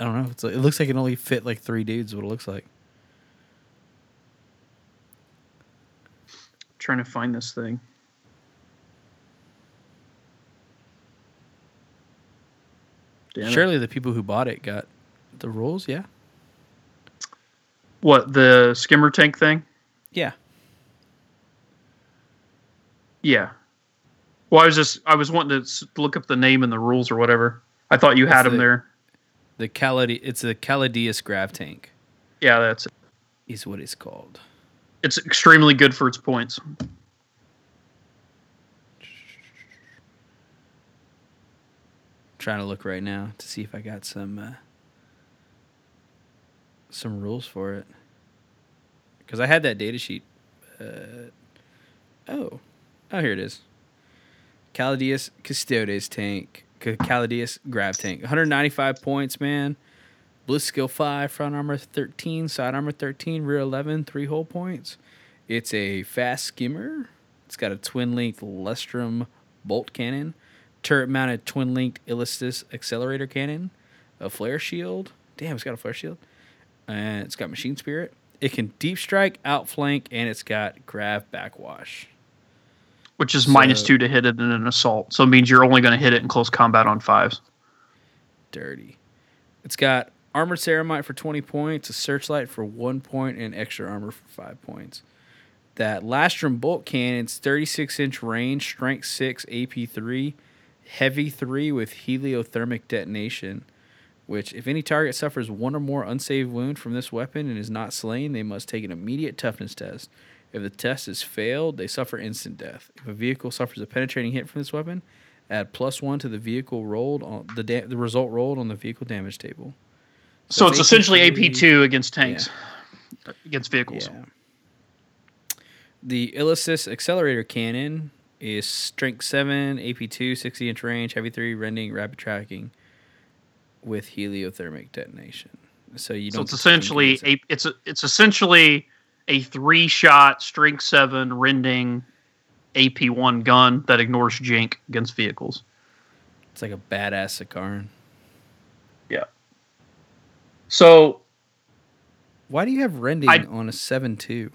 I don't know. It's like, it looks like it only fit like three dudes. What it looks like.
trying to find this thing. Damn it.
Surely the people who bought it got the rules. Yeah.
What, the skimmer tank thing?
Yeah.
Yeah. Well, I was just I was wanting to look up the name and the rules or whatever. I thought you had them
the-
there.
The Caladi. It's a Caladius grav tank.
Yeah, that's it.
Is what it's called.
It's extremely good for its points.
Trying to look right now to see if I got some uh, some rules for it. Because I had that data sheet. Uh, oh, oh, here it is. Caladius Custodes tank, Caladius grav tank, 195 points, man. Bliss skill five, front armor 13, side armor 13, rear 11, three hull points. It's a fast skimmer. It's got a twin linked Lastrum bolt cannon, turret mounted twin linked Iliastus accelerator cannon, a flare shield. Damn, it's got a flare shield. And it's got machine spirit. It can deep strike, outflank, and it's got grav backwash.
Which is
So-
two to hit it in an assault. So it means you're only going to hit it in close combat on fives.
Dirty. It's got armored ceramite for 20 points, a searchlight for one point, and extra armor for five points. That Lastrum bolt cannon's 36 inch range, strength 6, AP 3, heavy 3 with heliothermic detonation. Which, if any target suffers one or more unsaved wound from this weapon and is not slain, they must take an immediate toughness test. If the test is failed, they suffer instant death. If a vehicle suffers a penetrating hit from this weapon, add plus one to the vehicle rolled on the da- the result rolled on the vehicle damage table.
So, it's, essentially
AP3
AP two against tanks, against vehicles.
Yeah. The Iliastus accelerator cannon is strength 7, AP2, 60 inch range, heavy 3, rending, rapid tracking with heliothermic detonation. So you don't So it's
essentially a it's a, it's essentially a three shot strength seven rending AP one gun that ignores jink against vehicles.
it's like a badass Sicaran. Yeah.
So
Why do you have rending
I-
on a 7 2?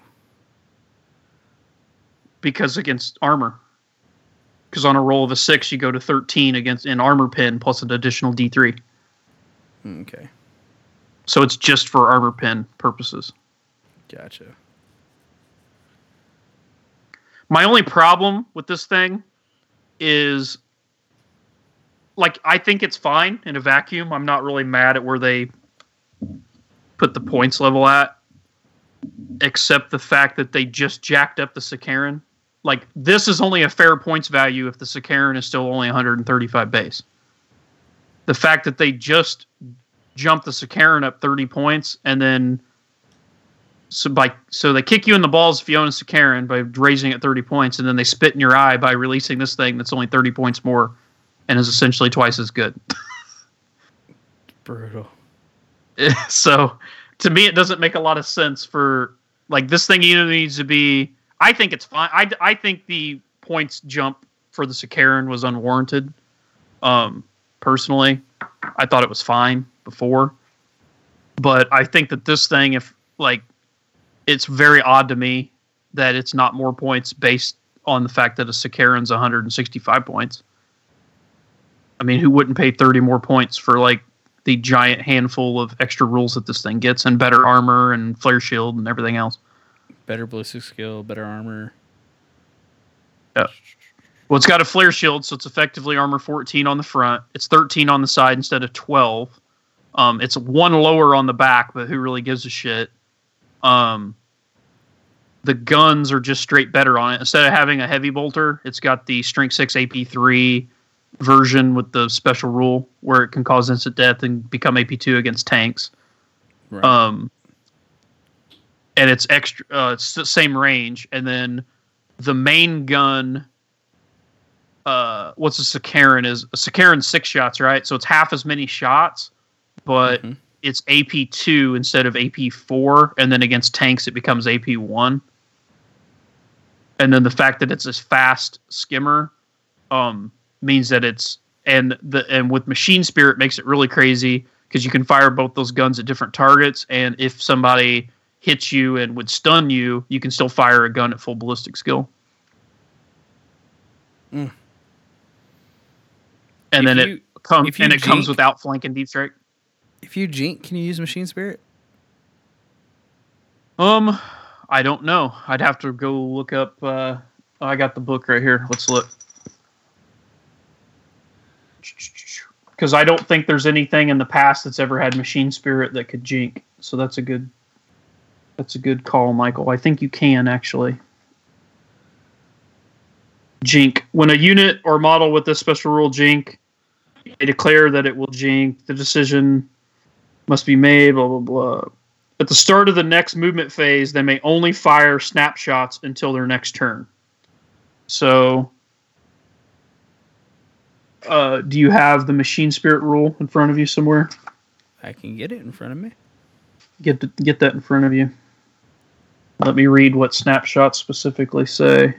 because against armor, because on a roll of a six you go to thirteen against an armor pin plus an additional D three.
Okay,
So it's just for armor pin purposes.
gotcha.
My only problem with this thing is like I think it's fine in a vacuum. I'm not really mad at where they put the points level at except the fact that they just jacked up the Sicaran. Like this is only a fair points value if the Sicaran is still only 135 base. The fact that they just jumped the Sicaran up 30 points and then so by so they kick you in the balls if you own a Sicaran by raising it 30 points, and then they spit in your eye by releasing this thing that's only 30 points more and is essentially twice as good. [laughs]
Brutal. [laughs]
so to me, it doesn't make a lot of sense for like this thing either needs to be. I think it's fine. I, I think the points jump for the Sicaran was unwarranted. Um, personally, I thought it was fine before, but I think that this thing, if like, it's very odd to me that it's not more points based on the fact that a Sicaran's 165 points. I mean, who wouldn't pay 30 more points for like the giant handful of extra rules that this thing gets and better armor and flare shield and everything else?
Better ballistic skill, better armor.
Yeah. Well, it's got a flare shield, so it's effectively armor 14 on the front. It's 13 on the side instead of 12. Um, it's one lower on the back, but who really gives a shit? Um, the guns are just straight better on it. Instead of having a heavy bolter, it's got the Strength 6 AP3 version with the special rule where it can cause instant death and become AP2 against tanks.
Right.
Um, and it's extra. Uh, it's the same range, and then the main gun. Uh, what's a Sicaran is a Sicaran six shots, right? So it's half as many shots, but
Mhm.
it's AP two instead of AP four, and then against tanks it becomes AP one. And then the fact that it's a fast skimmer, um, means that it's and the and with machine spirit makes it really crazy because you can fire both those guns at different targets, and if somebody hits you and would stun you, you can still fire a gun at full ballistic skill.
Mm.
And
If
then
you-
it comes and it comes without flank and deep strike.
if you jink, can you use machine spirit?
Um, I don't know. I'd have to go look up. Uh, oh, I got the book right here. Let's look. Because I don't think there's anything in the past that's ever had machine spirit that could jink. So that's a good. That's a good call, Michael. I think you can actually. Jink. When a unit or model with this special rule jink, they declare that it will jink. The decision must be made. Blah blah blah. At the start of the next movement phase, they may only fire snapshots until their next turn. So, uh, do you have the machine spirit rule in front of you somewhere?
I can get it in front of me.
Get the, get that in front of you. Let me read what snapshots specifically say.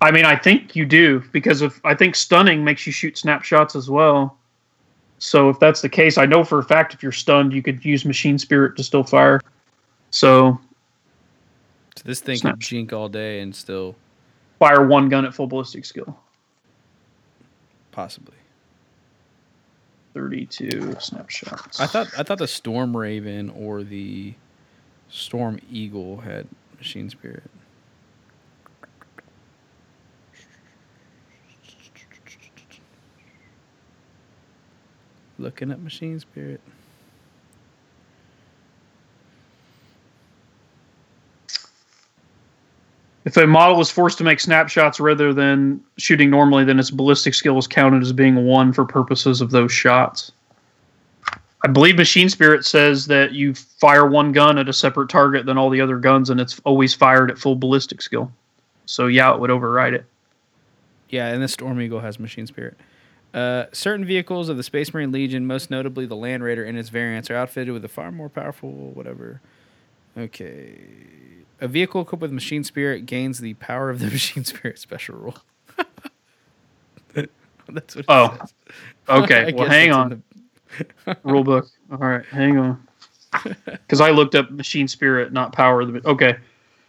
I mean, I think you do because if I think stunning makes you shoot snapshots as well. So if that's the case, I know for a fact if you're stunned, you could use machine spirit to still fire. So
So this thing
Snap.
could jink all day and still
fire one gun at full ballistic skill.
possibly.
32 snapshots.
I thought I thought the Storm Raven or the Storm Eagle had machine spirit. Looking at machine spirit.
If a model is forced to make snapshots rather than shooting normally, then its ballistic skill is counted as being one for purposes of those shots. I believe Machine Spirit says that you fire one gun at a separate target than all the other guns, and it's always fired at full ballistic skill. So yeah, it would override it.
Yeah, and the Storm Eagle has machine spirit. Uh, certain vehicles of the Space Marine Legion, most notably the Land Raider and its variants, are outfitted with a far more powerful whatever. Okay. A vehicle equipped with machine spirit gains the power of the [laughs] machine spirit special rule. [laughs] That's what
Oh,
says. [laughs]
Okay, well, hang on. Rule book. All right, hang on. Because I looked up machine spirit, not power. of the Okay,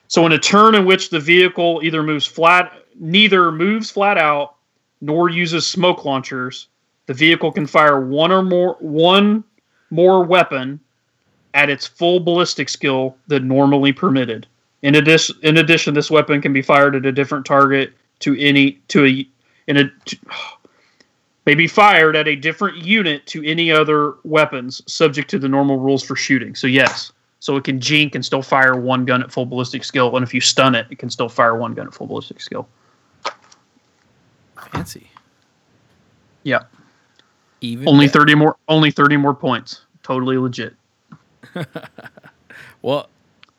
so in a turn in which the vehicle either moves flat, neither moves flat out, nor uses smoke launchers, the vehicle can fire one or more one more weapon at its full ballistic skill than normally permitted. In addition, in addition, this weapon can be fired at a different target to any to a in a to, [sighs] may be fired at a different unit to any other weapons subject to the normal rules for shooting. So yes. So it can jink and still fire one gun at full ballistic skill, and if you stun it, it can still fire one gun at full ballistic skill.
Fancy.
Yeah.
Even
Only
better.
thirty more only thirty more points. Totally legit. [laughs]
Well,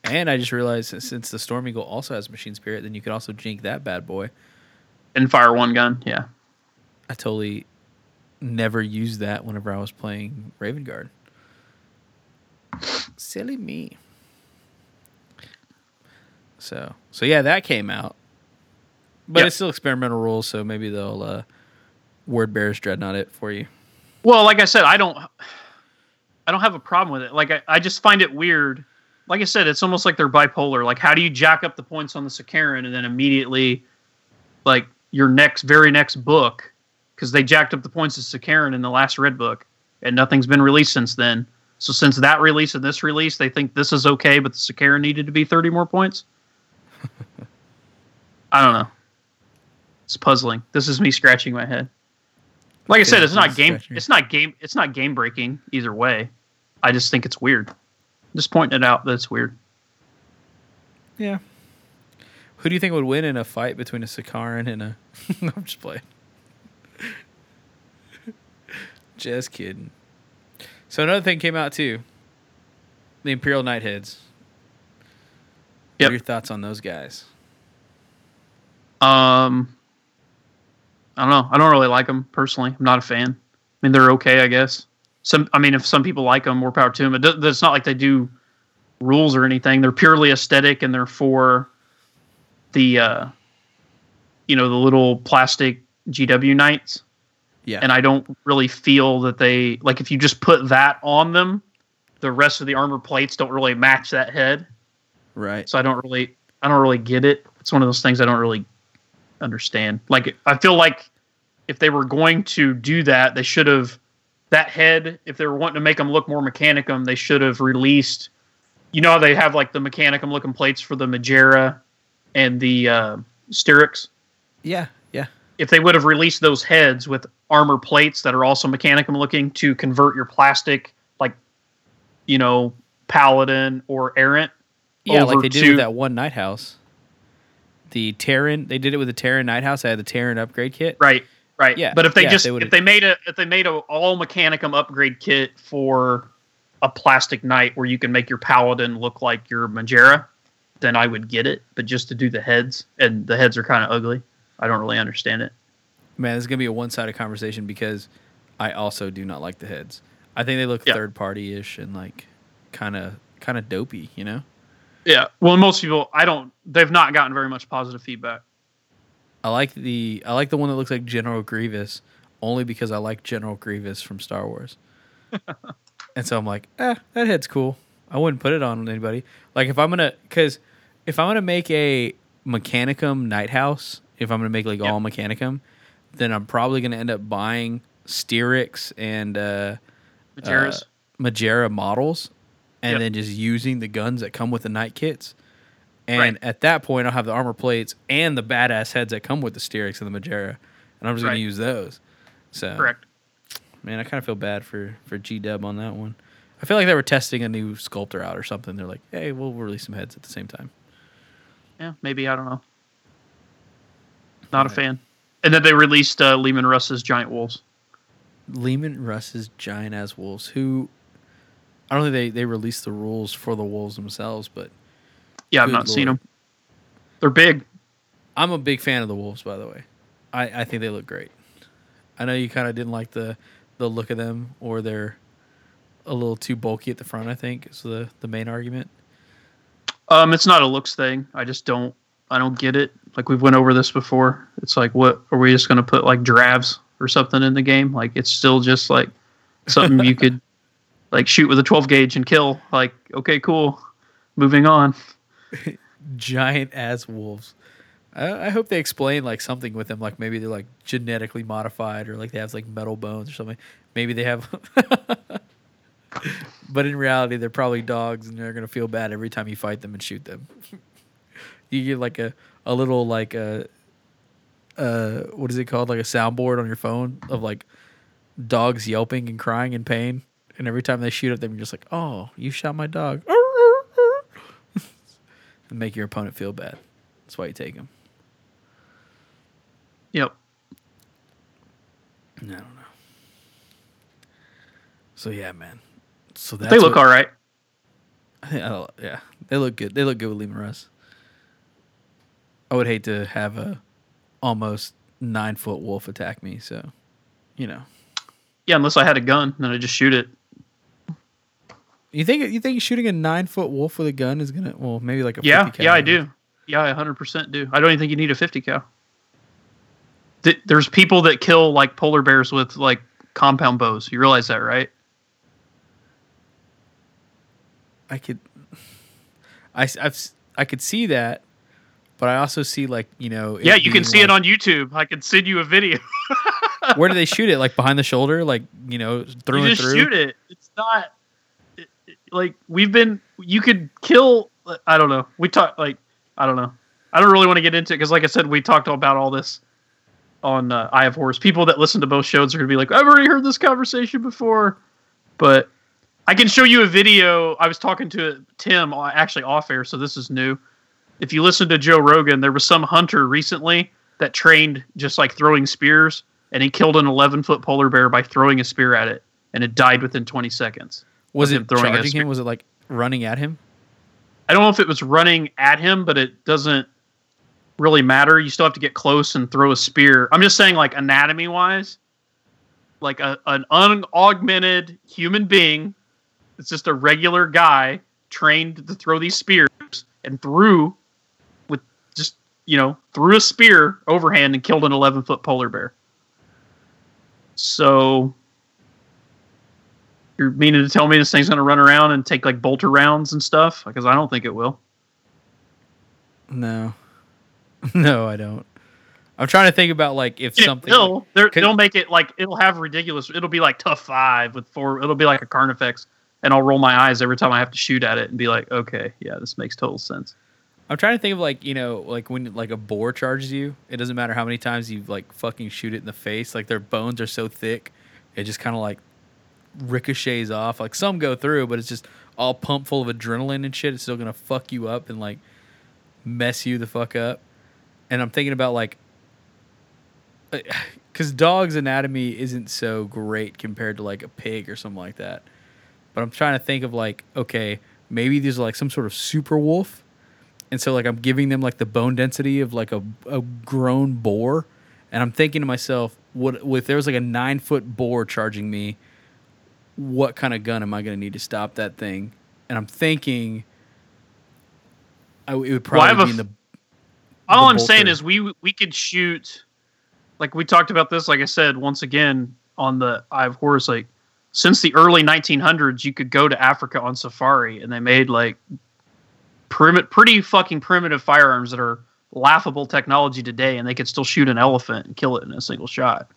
and I just realized since the Storm Eagle also has machine spirit, then you could also jink that bad boy.
And fire one gun, yeah.
I totally never used that whenever I was playing Raven Guard. Silly me. So so yeah, that came out, but
Yep.
it's still experimental rules. So maybe they'll uh, word bears dreadnought it for you.
Well, like I said, I don't I don't have a problem with it. Like I, I just find it weird. Like I said, it's almost like they're bipolar. Like how do you jack up the points on the Sicaran and then immediately like your next very next book because they jacked up the points of Sicaran in the last red book and nothing's been released since then. So since that release and this release, they think this is okay, but the Sicaran needed to be 30 more points. [laughs] I don't know. It's puzzling. This is me scratching my head. Like I said, it's not game. It's not game. It's not game breaking either way. I just think it's weird. Just pointing it out. That's weird.
Yeah. Who do you think would win in a fight between a Sicaran and a? [laughs] I'm just playing. [laughs] just kidding. So another thing came out too. The Imperial Knightheads. What are your thoughts on those guys?
Um, I don't know. I don't really like them personally. I'm not a fan. I mean, they're okay, I guess. Some, I mean, if some people like them, more power to them. It does, it's not like they do rules or anything. They're purely aesthetic, and they're for the, uh, you know, the little plastic GW knights.
Yeah.
And I don't really feel that they like if you just put that on them, the rest of the armor plates don't really match that head.
right.
So I don't really, I don't really get it. It's one of those things I don't really understand. Like I feel like if they were going to do that, they should have that head. If they were wanting to make them look more mechanicum, they should have released. You know how they have like the mechanicum looking plates for the Magaera and the uh, Styrix.
Yeah. Yeah.
If they would have released those heads with armor plates that are also mechanicum looking to convert your plastic, like you know, paladin or errant,
Yeah, like they did
to-
with that one Knight House. The Terryn, they did it with the Terryn Knight House. I had the Terryn upgrade kit.
Right. Right.
Yeah,
But if they
yeah,
just
they
if they made a if they made a all mechanicum upgrade kit for a plastic knight where you can make your paladin look like your Magaera, then I would get it. But just to do the heads and the heads are kind of ugly. I don't really understand it.
Man, this is gonna be a one-sided conversation because I also do not like the heads. I think they look
Yeah.
third-party-ish and like kind of kind of dopey. You know.
Yeah. Well, most people I don't they've not gotten very much positive feedback.
I like the I like the one that looks like General Grievous only because I like General Grievous from Star Wars. [laughs] and so I'm like, eh, that head's cool. I wouldn't put it on anybody. Like if I'm gonna, because if I'm gonna make a Mechanicum Knight House, if I'm gonna make like
Yep.
all Mechanicum, then I'm probably gonna end up buying Styrix and uh,
Magaeras.
uh, Magaera models, and
Yep.
then just using the guns that come with the knight kits. And
Right.
at that point, I'll have the armor plates and the badass heads that come with the Styrix and the Magaera, and I'm just
Right.
gonna use those. So,
Correct.
man, I kind of feel bad for for G Dub on that one. I feel like they were testing a new sculptor out or something. They're like, hey, we'll release some heads at the same time.
Yeah, maybe I don't know. Not a fan. And then they released uh, Leman Russ's Giant Wolves.
Leman Russ's giant ass wolves, who I don't think they they released the rules for the wolves themselves, but
Yeah, I've not seen them. They're big.
I'm a big fan of the wolves. By the way, I I think they look great. I know you kind of didn't like the the look of them, or they're a little too bulky at the front. I think is the the main argument.
Um, it's not a looks thing. I just don't. I don't get it. Like we've went over this before. It's like, what are we just gonna put like giraffes or something in the game? Like it's still just like something you could [laughs] like shoot with a 12 gauge and kill. Like okay, cool. Moving on. [laughs]
giant ass wolves. I, I hope they explain like something with them, like maybe they're like genetically modified or like they have like metal bones or something. Maybe they have, [laughs] but in reality, they're probably dogs and they're gonna feel bad every time you fight them and shoot them. [laughs] you get like a a little like a uh what is it called like a soundboard on your phone of like dogs yelping and crying in pain, and every time they shoot at them, you're just like, oh, you shot my dog. And make your opponent feel bad. That's why you take them.
Yep.
I don't know. So yeah, man. So that's
they look
what-
all right.
I think, yeah, they look good. They look good with Leman Russ. I would hate to have a almost nine foot wolf attack me. So, you know,
Yeah, unless I had a gun, then I just shoot it.
You think you think shooting a nine foot wolf with a gun is gonna well maybe like a
Yeah,
50
yeah, I do. Yeah, I 100% do. I don't even think you need a 50 cal. Th- There's people that kill like polar bears with like compound bows. You realize that, right?
I could, I, I've, I could see that, but I also see like you know.
yeah, you can see it on YouTube. I can send you a video.
Where do they [laughs] shoot it? Like behind the shoulder, like you know, through
you
and
just
through.
shoot it. It's not like we've been. You could kill. I don't know. We talk like I don't know. I don't really want to get into it because, like I said, we talked about all this on uh, Eye of Horus. People that listen to both shows are gonna be like, "I've already heard this conversation before," but I can show you a video. I was talking to Tim uh, actually off air, so this is new. If you listen to Joe Rogan, there was some hunter recently that trained just like throwing spears, and he killed an 11 foot polar bear by throwing a spear at it, and it died within 20 seconds.
Was it
throwing
charging him? Was it like running at him?
I don't know if it was running at him, but it doesn't really matter. You still have to get close and throw a spear. I'm just saying, like anatomy wise, like a, an unaugmented human being. It's just a regular guy trained to throw these spears and threw with just you know threw a spear overhand and killed an 11 foot polar bear. So you're meaning to tell me this thing's going to run around and take like bolter rounds and stuff? Because I don't think it will.
No, [laughs] no, I don't. I'm trying to think about like if
It
something.
will.
Could-
they'll make it like it'll have ridiculous. It'll be like tough five with four. It'll be like a Carnifex, and I'll roll my eyes every time I have to shoot at it and be like, okay, yeah, this makes total sense.
I'm trying to think of like you know like when like a boar charges you. It doesn't matter how many times you like fucking shoot it in the face. Like their bones are so thick, it just kind of like ricochets off. Like some go through, but it's just all pumped full of adrenaline and shit. It's still gonna fuck you up and like mess you the fuck up. And I'm thinking about like, [sighs] because dog's anatomy isn't so great compared to like a pig or something like that. But I'm trying to think of like, okay, maybe there's like some sort of super wolf and so like I'm giving them like the bone density of like a, a grown boar, and I'm thinking to myself, what if there was like a nine foot boar charging me? What kind of gun am I going to need to stop that thing? And I'm thinking, I, it would
Well,
probably
have
be in the
All
the
I'm saying is we we could shoot, like we talked about this. Like I said, once again on the Eye of Horus, like since the early 1900s, you could go to Africa on safari, and they made like primi- pretty fucking primitive firearms that are laughable technology today, and they could still shoot an elephant and kill it in a single shot.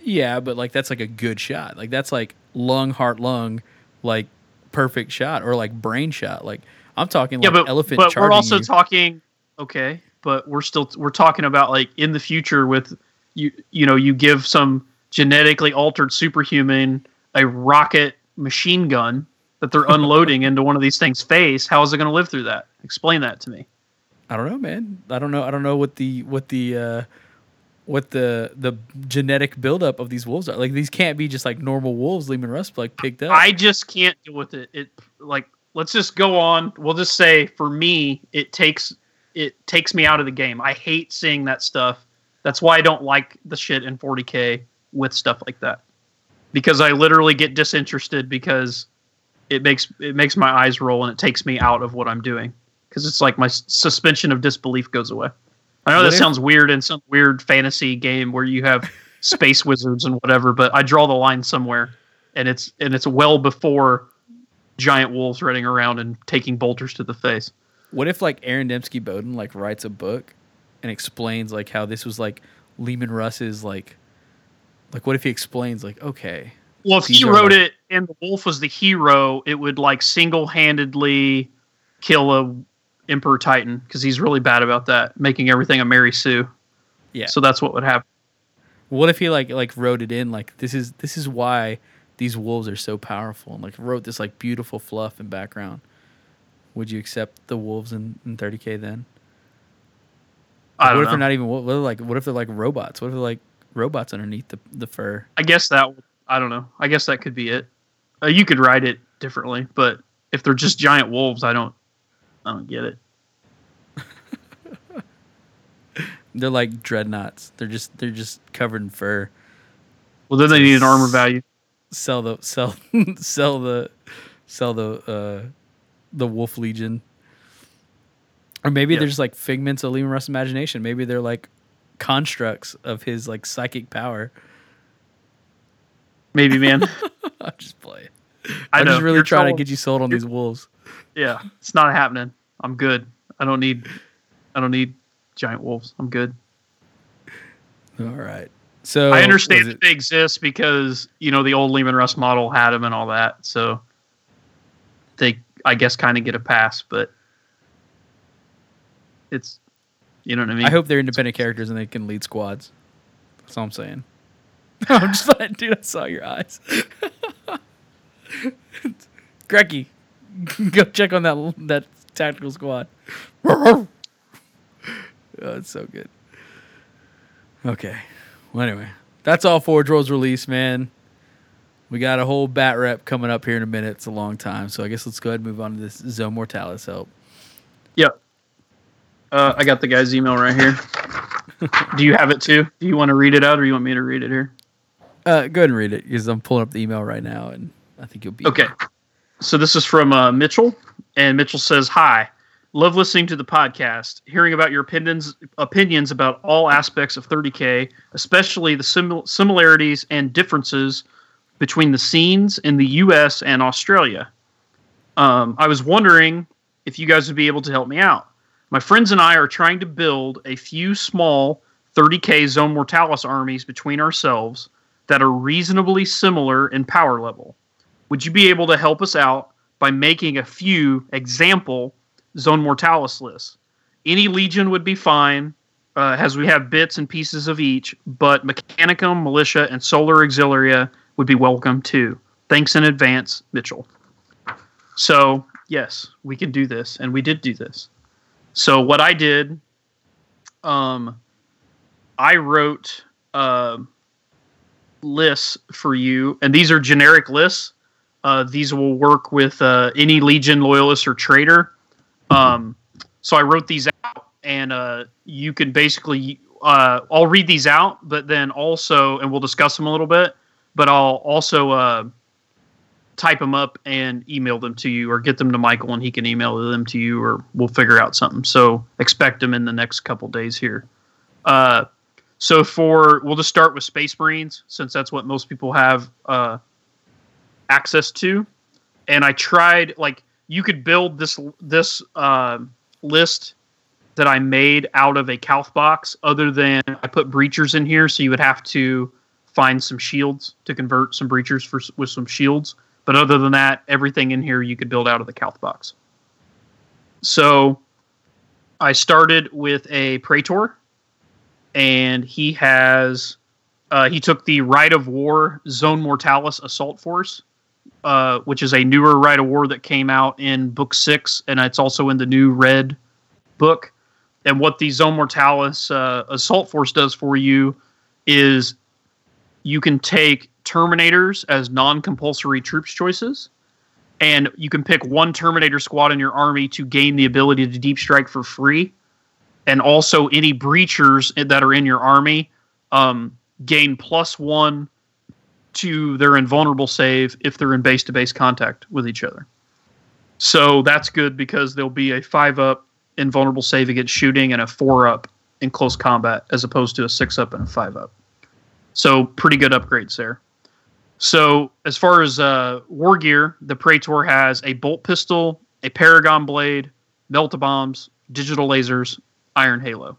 yeah, but like that's like a good shot. Like that's like lung, heart, lung, like perfect shot or like brain shot. Like I'm talking
yeah,
like
but
elephant
but we're also
you.
talking okay, but we're still we're talking about like in the future with you you know you give some genetically altered superhuman a rocket machine gun that they're [laughs] unloading into one of these things face. How is it going to live through that? Explain that to me.
I don't know, man. I don't know. I don't know what the what the uh, what the the genetic buildup of these wolves are. Like these can't be just like normal wolves. Leman Russ like picked up.
I just can't deal with it. It like let's just go on. We'll just say for me, it takes it takes me out of the game. I hate seeing that stuff. That's why I don't like the shit in 40k with stuff like that. Because I literally get disinterested because it makes it makes my eyes roll and it takes me out of what I'm doing. Because it's like my suspension of disbelief goes away. I know
What
that
if-
sounds weird in some weird fantasy game where you have [laughs] space wizards and whatever, but I draw the line somewhere, and it's and it's well before giant wolves running around and taking bolters to the face.
what if like Aaron Dembski Bowden like writes a book and explains like how this was like Leman Russ's like like what if he explains like okay
Well, if he wrote
like-
it and the wolf was the hero, it would like single handedly kill a Emperor Titan because he's really bad about that, making everything a Mary Sue.
yeah
So that's what would happen.
what if he like like wrote it in like this is this is why these wolves are so powerful and like wrote this like beautiful fluff and background would you accept the wolves in, in 30k then
I don't
what if
know.
they're not even what, what like what if they're like robots what if they're like robots underneath the, the fur
I guess that I don't know. I guess that could be it. Uh, you could write it differently, but if they're just giant wolves, I don't. I don't get it. [laughs]
they're like dreadnoughts they're just they're just covered in fur
Well, then they need an armor value.
sell the sell [laughs] sell the sell the uh the wolf legion Or maybe
Yeah.
they're just like figments of Leman Russ's imagination. Maybe they're like constructs of his like psychic power.
Maybe, man. [laughs]
I'm just playing.
I
I'm
know.
just really
You're
trying to get you sold on
you're-
these wolves.
Yeah, it's not happening. I'm good. I don't need. I don't need giant wolves. I'm good.
All right. So
I understand that they exist because you know the old Leman Russ model had them and all that. So they, I guess, kind of get a pass. But it's, you know what I mean.
I hope they're independent characters and they can lead squads. That's all I'm saying. [laughs] I'm just playing, dude. I saw your eyes. [laughs] Greggy, [laughs] go check on that that tactical squad. oh, it's so good. Okay. Well, anyway, that's all Forge World's release, man. We got a whole bat rep coming up here in a minute. It's a long time, so I guess let's go ahead and move on to this Zone Mortalis help.
Yep. Uh, I got the guy's email right here. Do you have it too? Do you want to read it out, or you want me to read it here?
Uh, go ahead and read it because I'm pulling up the email right now, and I think you'll be
Okay. So this is from uh, Mitchell, and Mitchell says, "Hi, love listening to the podcast, hearing about your opinions opinions about all aspects of 30k, especially the simil- similarities and differences between the scenes in the U.S. and Australia. Um, I was wondering if you guys would be able to help me out. My friends and I are trying to build a few small 30k Zone Mortalis armies between ourselves that are reasonably similar in power level." Would you be able to help us out by making a few example Zone Mortalis lists? Any Legion would be fine, uh, as we have bits and pieces of each, but Mechanicum, Militia, and Solar Auxilia would be welcome too. Thanks in advance, Mitchell. So, yes, we can do this, and we did do this. So, what I did, um, I wrote uh, lists for you, and these are generic lists. Uh, these will work with uh, any Legion loyalist or traitor. Um, so I wrote these out, and uh, you can basically uh, I'll read these out, but then also, and we'll discuss them a little bit. But I'll also uh, type them up and email them to you, or get them to Michael, and he can email them to you, or we'll figure out something. So expect them in the next couple days here. Uh, so for we'll just start with Space Marines since that's what most people have access to. And I tried like you could build this this uh, list that I made out of a Calth box. Other than I put breachers in here, so you would have to find some shields to convert some breachers for with some shields. But other than that, everything in here you could build out of the Calth box. So I started with a Praetor and he has uh, he took the Rite of War Zone Mortalis Assault Force, uh, which is a newer Rite of War that came out in Book Six, and it's also in the new Red book. And what the Zone Mortalis uh, Assault Force does for you is you can take Terminators as non-compulsory troops choices, and you can pick one Terminator squad in your army to gain the ability to deep strike for free and also any breachers that are in your army um, gain plus one to their invulnerable save if they're in base to base contact with each other. So that's good because there'll be a five up invulnerable save against shooting and a four up in close combat as opposed to a six up and a five up. So pretty good upgrades there. So as far as uh, war gear, the Praetor has a bolt pistol, a Paragon blade, melta bombs, digital lasers, Iron Halo.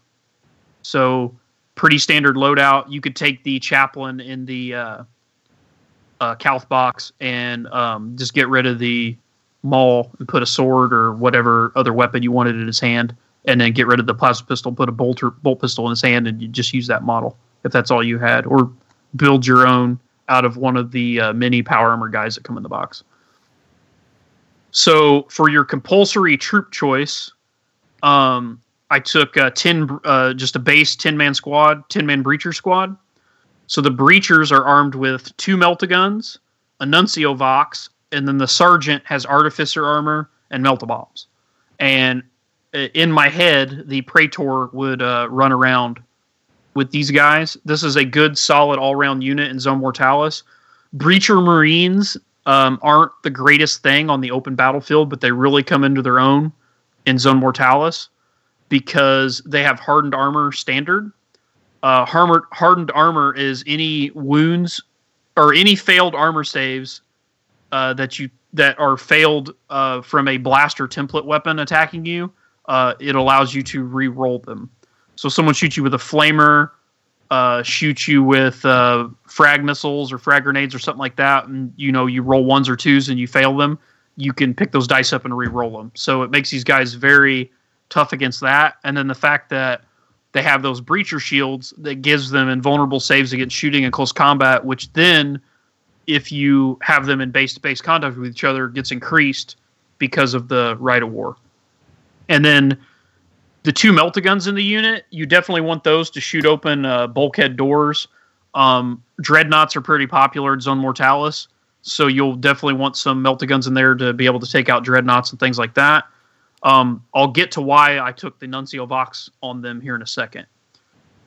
So pretty standard loadout. You could take the chaplain in the uh, uh, Calth box and um, just get rid of the maul and put a sword or whatever other weapon you wanted in his hand, and then get rid of the plasma pistol, put a bolt bolt pistol in his hand, and you just use that model if that's all you had, or build your own out of one of the uh, mini power armor guys that come in the box. So for your compulsory troop choice, um, I took uh, ten, uh, just a base ten man squad, ten man breacher squad. So the breachers are armed with two melta guns, a nuncio vox, and then the sergeant has artificer armor and melta bombs. And uh, in my head, the praetor would uh, run around with these guys. This is a good, solid all round unit in Zone Mortalis. Breacher Marines um, aren't the greatest thing on the open battlefield, but they really come into their own in Zone Mortalis. because they have hardened armor standard. Uh, hardened, hardened armor is any wounds or any failed armor saves uh, that you that are failed uh, from a blaster template weapon attacking you. Uh, it allows you to re-roll them. So someone shoots you with a flamer, uh, shoot you with uh, frag missiles or frag grenades or something like that, and you know you roll ones or twos and you fail them. You can pick those dice up and re-roll them. So it makes these guys very tough against that. And then the fact that they have those breacher shields that gives them invulnerable saves against shooting and close combat, which then, if you have them in base to base contact with each other, gets increased because of the rite of war. And then the two melta guns in the unit, you definitely want those to shoot open uh, bulkhead doors. Um, dreadnoughts are pretty popular at Zone Mortalis, so you'll definitely want some melta guns in there to be able to take out dreadnoughts and things like that. Um, I'll get to why I took the Nuncio Vox on them here in a second.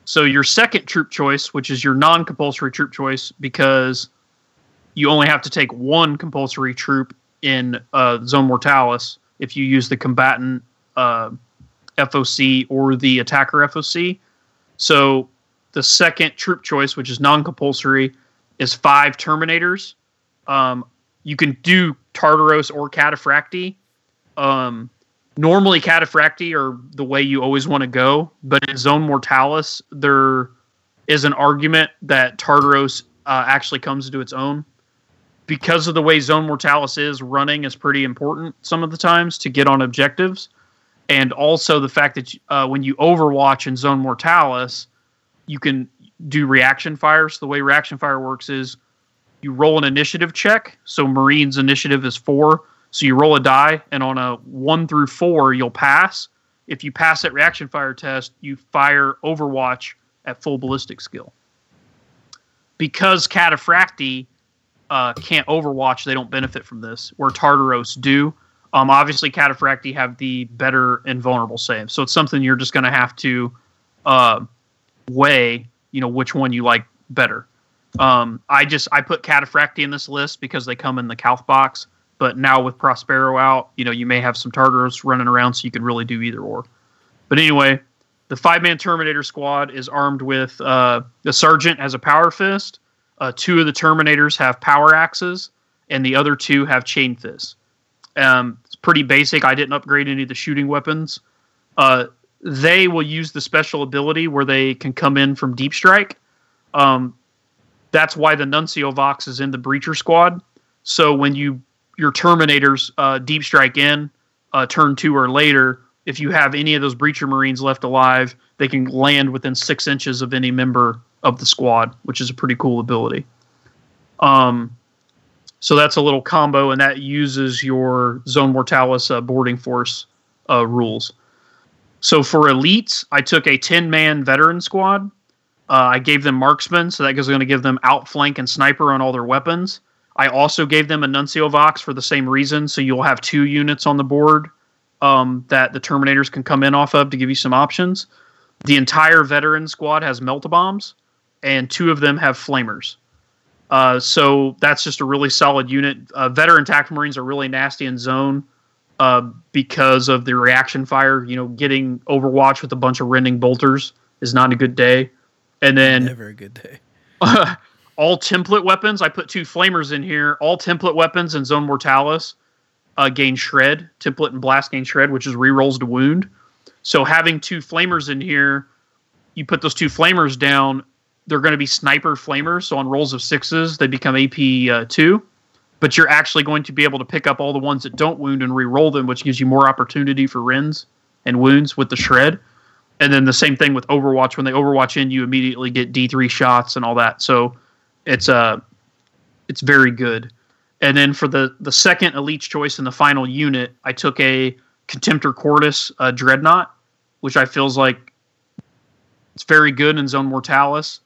So your second troop choice, which is your non-compulsory troop choice, because you only have to take one compulsory troop in uh, Zone Mortalis if you use the combatant uh, FOC or the attacker FOC. So the second troop choice, which is non-compulsory, is five Terminators. Um, you can do Tartaros or Cataphractii. Um, normally cataphractii are the way you always want to go, but in Zone Mortalis, there is an argument that Tartaros uh, actually comes into its own. Because of the way Zone Mortalis is, running is pretty important some of the times to get on objectives. And also the fact that uh, when you overwatch in Zone Mortalis, you can do reaction fires. The way reaction fire works is you roll an initiative check. So Marines initiative is four so you roll a die, and on a one through four, you'll pass. If you pass that reaction fire test, you fire Overwatch at full ballistic skill. Because Cataphractii uh, can't Overwatch, they don't benefit from this, where Tartaros do. Um, obviously, Cataphractii have the better invulnerable save, so it's something you're just going to have to uh, weigh. You know which one you like better. Um, I just I put Cataphractii in this list because they come in the Calth box. But now with Prospero out, you know, you may have some Tartars running around, so you can really do either or. But anyway, the five man Terminator squad is armed with uh, the sergeant has a power fist. Uh, two of the Terminators have power axes, and the other two have chain fists. Um, it's pretty basic. I didn't upgrade any of the shooting weapons. Uh, they will use the special ability where they can come in from deep strike. Um, that's why the Nuncio Vox is in the Breacher squad. So when you your Terminators uh, deep strike in uh, turn two or later, if you have any of those breacher marines left alive, they can land within six inches of any member of the squad, which is a pretty cool ability. Um, so that's a little combo, and that uses your Zone Mortalis uh, boarding force uh, rules. So for elites, I took a 10 man veteran squad. Uh, I gave them marksmen, so that is going to give them outflank and sniper on all their weapons. I also gave them a Nuncio Vox for the same reason. So you'll have two units on the board um, that the Terminators can come in off of to give you some options. The entire veteran squad has melta bombs, and two of them have flamers. Uh, so that's just a really solid unit. Uh, veteran attack marines are really nasty in zone uh, because of the reaction fire. You know, getting Overwatch with a bunch of rending bolters is not a good day. And then
never a good day. [laughs]
all template weapons. I put two flamers in here. All template weapons and Zone Mortalis uh, gain shred. Template and blast gain shred, which is rerolls to wound. So having two flamers in here, you put those two flamers down. They're going to be sniper flamers. So on rolls of sixes, they become AP uh, two. But you're actually going to be able to pick up all the ones that don't wound and re-roll them, which gives you more opportunity for rends and wounds with the shred. And then the same thing with Overwatch. When they Overwatch in, you immediately get D3 shots and all that. So it's uh it's very good. And then for the the second elite choice in the final unit, I took a Contemptor Cortus uh, Dreadnought, which I feels like it's very good in Zone Mortalis.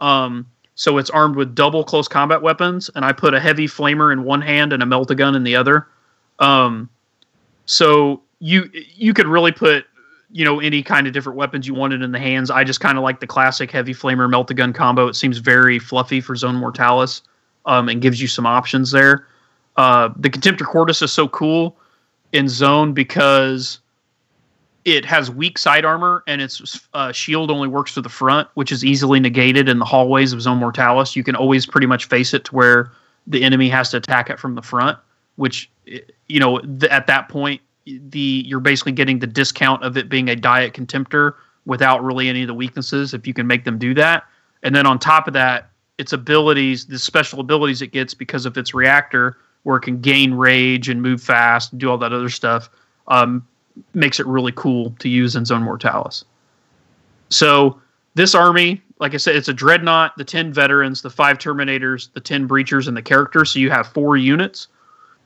Um, so it's armed with double close combat weapons, and I put a heavy flamer in one hand and a melta gun in the other. Um, so you you could really put you know any kind of different weapons you wanted in the hands. I just kind of like the classic heavy flamer melt the gun combo. It seems very fluffy for Zone Mortalis, um, and gives you some options there. Uh, the Contemptor Cortus is so cool in Zone because it has weak side armor and its uh, shield only works to the front, which is easily negated in the hallways of Zone Mortalis. You can always pretty much face it to where the enemy has to attack it from the front, which you know th- at that point the you're basically getting the discount of it being a diet contemptor without really any of the weaknesses if you can make them do that. And then on top of that, its abilities, the special abilities it gets because of its reactor, where it can gain rage and move fast and do all that other stuff, um, makes it really cool to use in Zone Mortalis. So this army, like I said, it's a dreadnought, the ten veterans, the five terminators, the ten breachers, and the characters. So you have four units.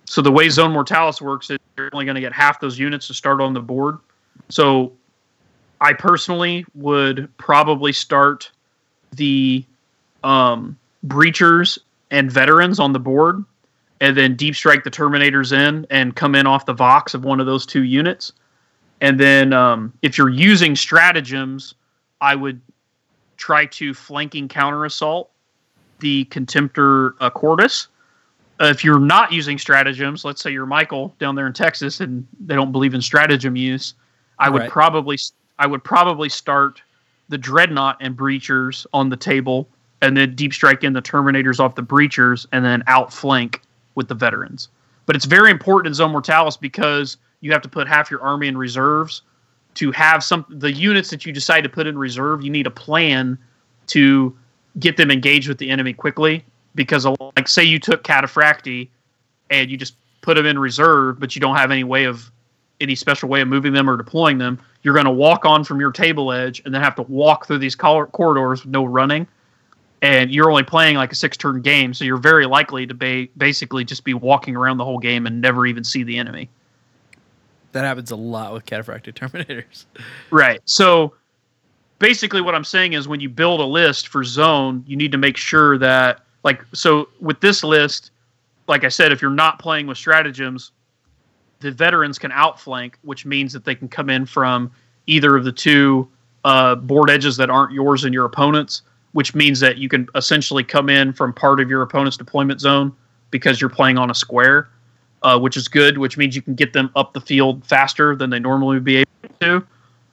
So the way Zone Mortalis works is you're only going to get half those units to start on the board. So I personally would probably start the um, breachers and veterans on the board, and then deep strike the terminators in and come in off the vox of one of those two units. And then um, if you're using stratagems, I would try to flanking counter assault the contemptor uh, Cortus. Uh, if you're not using stratagems, let's say you're Michael down there in Texas and they don't believe in stratagem use, I would
Right.
probably I would probably start the dreadnought and breachers on the table, and then deep strike in the terminators off the breachers, and then outflank with the veterans. But it's very important in Zone Mortalis because you have to put half your army in reserves to have some the units that you decide to put in reserve. You need a plan to get them engaged with the enemy quickly because like say you took Cataphractii and you just put them in reserve, but you don't have any way of any special way of moving them or deploying them, you're going to walk on from your table edge and then have to walk through these cor- corridors with no running. And you're only playing like a six turn game, so you're very likely to ba- basically just be walking around the whole game and never even see the enemy.
That happens a lot with cataphractic terminators. [laughs]
Right. So basically what I'm saying is when you build a list for zone, you need to make sure that like so with this list, like I said, if you're not playing with stratagems, the veterans can outflank, which means that they can come in from either of the two uh, board edges that aren't yours and your opponent's, which means that you can essentially come in from part of your opponent's deployment zone because you're playing on a square, uh, which is good, which means you can get them up the field faster than they normally would be able to.